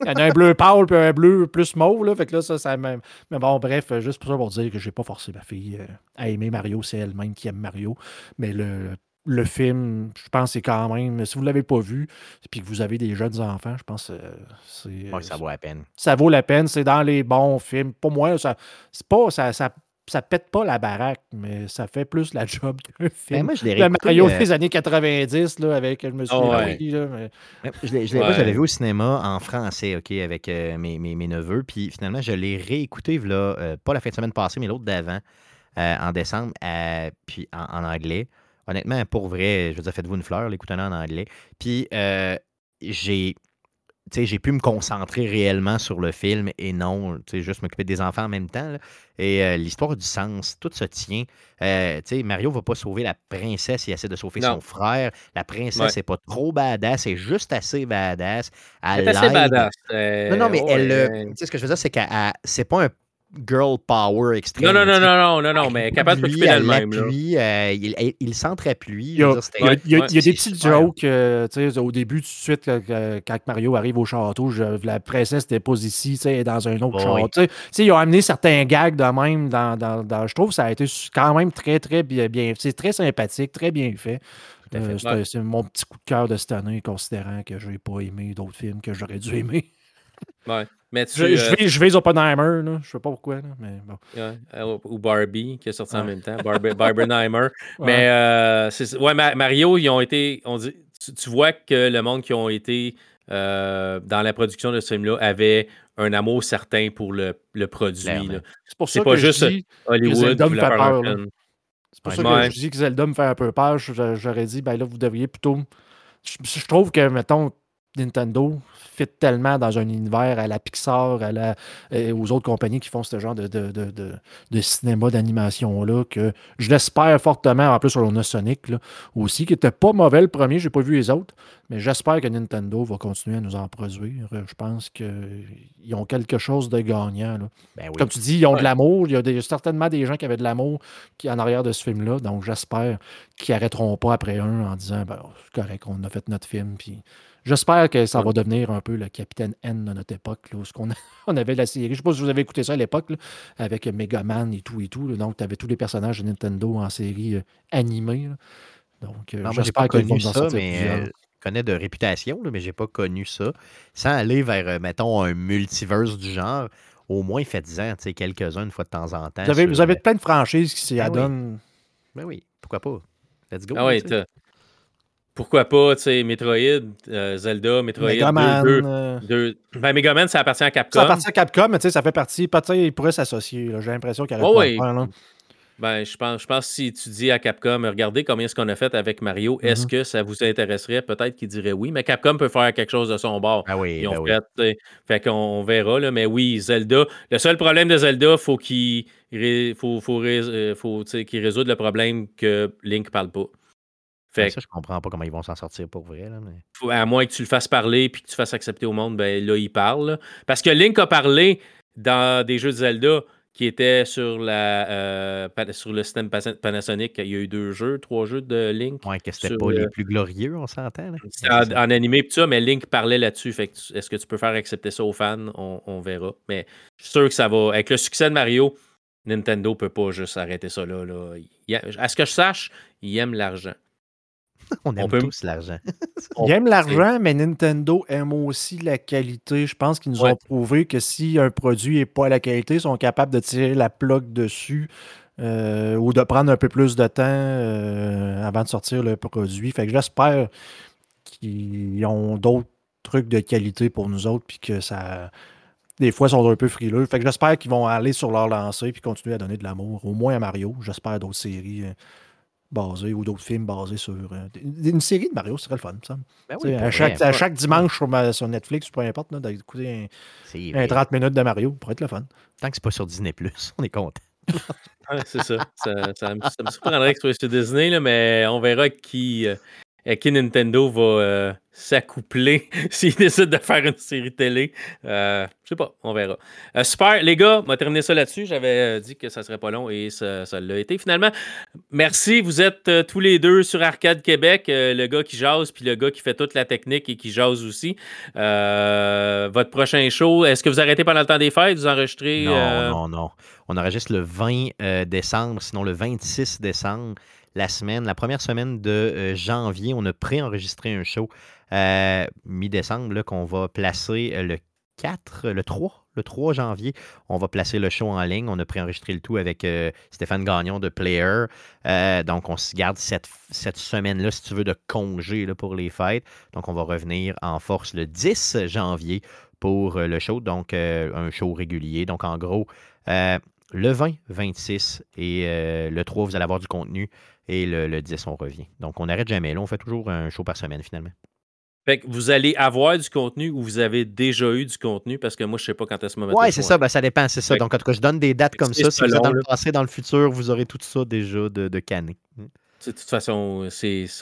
il y en a un bleu pâle puis un bleu plus mauve. Là, fait que là, ça, ça même. Mais bon, bref, juste pour ça pour dire que j'ai pas forcé ma fille euh, à aimer Mario. C'est elle-même qui aime Mario. Mais le, le film, je pense c'est quand même. Si vous ne l'avez pas vu, puis que vous avez des jeunes enfants, je pense que c'est.
Oui, ça vaut la peine.
Ça vaut la peine. C'est dans les bons films. Pour moi, ça, c'est pas. Ça, ça, ça pète pas la baraque, mais ça fait plus la job qu'un ben, film. moi, je l'ai Le Mario euh, des années 90, là, avec, je me suis oh, ouais. là,
Je l'ai, je vu au cinéma en français, OK, avec euh, mes, mes, mes, neveux, puis finalement, je l'ai réécouté, là, euh, pas la fin de semaine passée, mais l'autre d'avant, en décembre, puis en, anglais. Honnêtement, pour vrai, je veux dire, faites-vous une fleur, l'écoutez en anglais. Puis, j'ai j'ai pu me concentrer réellement sur le film et non juste m'occuper des enfants en même temps. Et euh, l'histoire du sens, tout se tient. Euh, Mario ne va pas sauver la princesse, il essaie de sauver son frère. La princesse n'est pas trop badass, elle est juste assez badass.
Elle est assez badass.
non, non, mais elle, ce que je veux dire, c'est que c'est pas un girl power extrême.
Non, non, non, non, non, non, non, mais capable de s'occuper d'elle-même.
Euh, il, il.
Il y a, il y a, des petites jokes euh, au début, tout de suite, quand Mario arrive au château, je, la princesse dépose ici, dans un autre château. Ils ont amené certains gags de même. Dans, dans, dans, je trouve que ça a été quand même très, très bien. bien c'est très sympathique, très bien fait. Euh, c'est mon petit coup de cœur de cette année, considérant que je n'ai pas aimé d'autres films que j'aurais dû aimer.
Ouais je,
euh, vais, je vais Oppenheimer, là. je sais pas pourquoi. mais bon.
Euh, ou Barbie, qui est sorti en même temps. Barbie, Barbenheimer. Mais euh, ouais, Mario, ils ont été. On dit, tu, vois que le monde qui ont été dans la production de ce film-là avait un amour certain pour le, le produit.
C'est pour ça pas juste Hollywood. C'est pour ça que je dis que Zelda me fait un peu peur. J'aurais dit, ben là, vous devriez plutôt. Je, je trouve que, mettons, Nintendo fit tellement dans un univers à la Pixar, à la, euh, aux autres compagnies qui font ce genre de, de, de, de, cinéma d'animation-là, que je l'espère fortement, en plus sur le Sonic là, aussi, qui était pas mauvais le premier, j'ai pas vu les autres, mais j'espère que Nintendo va continuer à nous en produire. Je pense qu'ils ont quelque chose de gagnant. Ben Comme tu dis, ils ont de l'amour, il y a certainement des gens qui avaient de l'amour qui en arrière de ce film-là, donc j'espère qu'ils arrêteront pas après un en disant, ben, c'est correct, on a fait notre film, puis J'espère que ça va devenir un peu le Capitaine N de notre époque, là, où on, on, avait la série. Je ne sais pas si vous avez écouté ça à l'époque, avec Megaman et tout et tout. donc, tu avais tous les personnages de Nintendo en série euh, animée. Donc,
euh, j'espère qu'ils vont ça, mais euh, je connais de réputation, mais j'ai pas connu ça. Sans aller vers, mettons, un multiverse du genre, au moins faites-en quelques-uns une fois de temps en temps.
Vous avez, vous avez plein de franchises qui s'y ben adonnent.
Ben oui, pourquoi pas? Let's go.
Ah oui, pourquoi pas, tu sais, Metroid, euh, Zelda, Metroid. Megaman. Deux, euh. deux, Ben, Megaman, ça appartient à Capcom.
Ça appartient à Capcom, mais tu sais, ça fait partie. Peut-être qu'ils pourraient s'associer. J'ai l'impression qu'il y aurait oh, oui.
Ben, je pense, je pense que si tu dis à Capcom, regardez combien est-ce qu'on a fait avec Mario, est-ce mm-hmm. que ça vous intéresserait? Peut-être qu'ils diraient oui, mais Capcom peut faire quelque chose de son bord.
Ah oui, Ils ont ben
fait, fait qu'on verra, là, mais oui, Zelda. Le seul problème de Zelda, faut qu'il faut, faut, euh, faut, qu'il résoudre le problème que Link parle pas.
Fait ça, je comprends pas comment ils vont s'en sortir pour vrai. mais...
à moins que tu le fasses parler et que tu fasses accepter au monde, ben là, il parle. Parce que Link a parlé dans des jeux de Zelda qui étaient sur, la, euh, sur le système Panasonic. Il y a eu deux jeux, trois jeux de Link.
Ouais, que c'était pas les plus glorieux, on s'entend.
En, en, animé et ça, mais Link parlait là-dessus. Fait est-ce que tu peux faire accepter ça aux fans? On, verra. Mais je suis sûr que ça va. Avec le succès de Mario, Nintendo peut pas juste arrêter ça là. là. à ce que je sache, il aime l'argent.
On aime tous l'argent.
Ils aiment l'argent, mais Nintendo aime aussi la qualité. Je pense qu'ils nous ont prouvé que si un produit n'est pas à la qualité, ils sont capables de tirer la plug dessus euh, ou de prendre un peu plus de temps euh, avant de sortir le produit. Fait que j'espère qu'ils ont d'autres trucs de qualité pour nous autres, puis que ça. Des fois, ils sont un peu frileux. Fait que j'espère qu'ils vont aller sur leur lancée puis continuer à donner de l'amour, au moins à Mario. J'espère d'autres séries. Euh, basés ou d'autres films basés sur. Euh, une série de Mario, ce serait le fun, ça. Ben à, chaque, à chaque dimanche sur, sur Netflix, peu importe, d'écouter un, 30 minutes de Mario pourrait être le fun.
Tant que c'est pas sur Disney, on est content.
c'est ça. Ça, ça, me surprendrait que ce soit sur Disney, là, mais on verra qui, euh, qui Nintendo va euh, s'accoupler s'il décide de faire une série télé. Euh, je sais pas, on verra. Euh, super, les gars, on va terminer ça là-dessus. J'avais dit que ça serait pas long et ça, l'a été finalement. Merci, vous êtes tous les deux sur Arcade Québec, le gars qui jase puis le gars qui fait toute la technique et qui jase aussi. votre prochain show, est-ce que vous arrêtez pendant le temps des fêtes? Vous enregistrez?
Non, non, non. On enregistre le 20 décembre, sinon le 26 décembre la semaine, la première semaine de euh, janvier, on a préenregistré un show euh, mi-décembre qu'on va placer euh, le 4, le 3, le 3 janvier. On va placer le show en ligne. On a préenregistré le tout avec Stéphane Gagnon de Player. donc, on se garde cette, semaine-là, si tu veux, de congé pour les fêtes. Donc, on va revenir en force le 10 janvier pour le show. Donc, un show régulier. Donc, en gros, le 20, 26 et le 3, vous allez avoir du contenu. Et le, 10, on revient. Donc, on n'arrête jamais. Là, on fait toujours un show par semaine, finalement.
Fait que vous allez avoir du contenu ou vous avez déjà eu du contenu? Parce que moi, je ne sais pas quand est-ce moment.
Oui, c'est ça. Ben, ça dépend, c'est ça. Donc, en tout cas, je donne des dates comme ça. Si vous êtes dans le passé, dans le futur, vous aurez tout ça déjà de, de canné.
Hmm. De toute façon,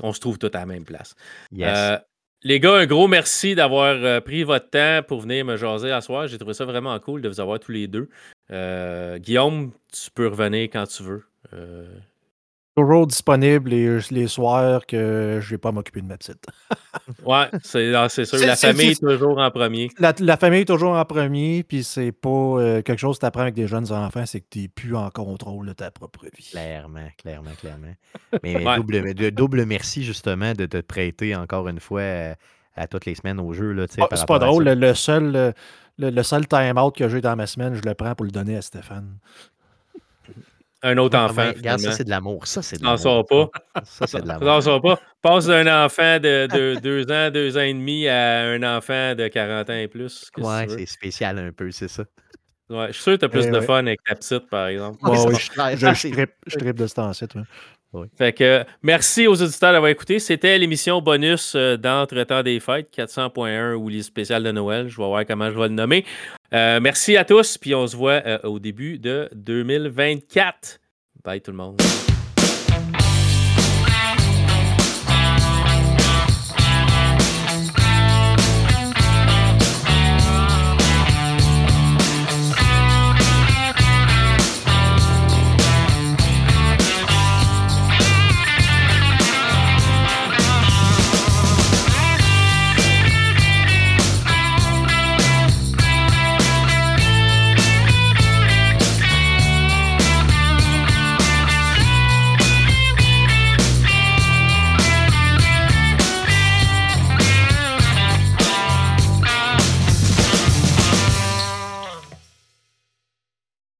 on se trouve tous à la même place. Euh, les gars, un gros merci d'avoir euh, pris votre temps pour venir me jaser à soir. J'ai trouvé ça vraiment cool de vous avoir tous les deux. Euh, Guillaume, tu peux revenir quand tu veux
toujours disponible les, les soirs que je vais pas m'occuper de ma petite.
ouais, c'est ah, sûr. La famille est, toujours en premier.
La, famille est toujours en premier, puis c'est pas euh, quelque chose que tu apprends avec des jeunes enfants, c'est que tu n'es plus en contrôle de ta propre vie.
Clairement, clairement, clairement. Mais double, double, merci justement de te prêter encore une fois euh, à, toutes les semaines au jeu.
Ah, c'est pas drôle. Le, seul. Le, le seul time-out que j'ai dans ma semaine, je le prends pour le donner à Stéphane.
Un autre enfant.
regarde, ça, c'est de l'amour. Ça, c'est de l'amour.
sort pas. Ça, c'est de l'amour. sort pas. Passe d'un enfant de, de deux ans, deux ans et demi à un enfant de 40 ans et plus.
Ouais, c'est spécial un peu, c'est ça.
Ouais, je suis sûr que tu as plus eh de fun avec ta petite, par exemple.
oui, je, je, je, tripe, de ce temps-ci,
Fait que merci aux auditeurs d'avoir écouté. C'était l'émission bonus euh, d'Entre-temps des fêtes, 400.1 ou les spéciales de Noël. Je vais voir comment je vais le nommer. Euh, merci à tous, puis on se voit euh, au début de 2024. Bye tout le monde.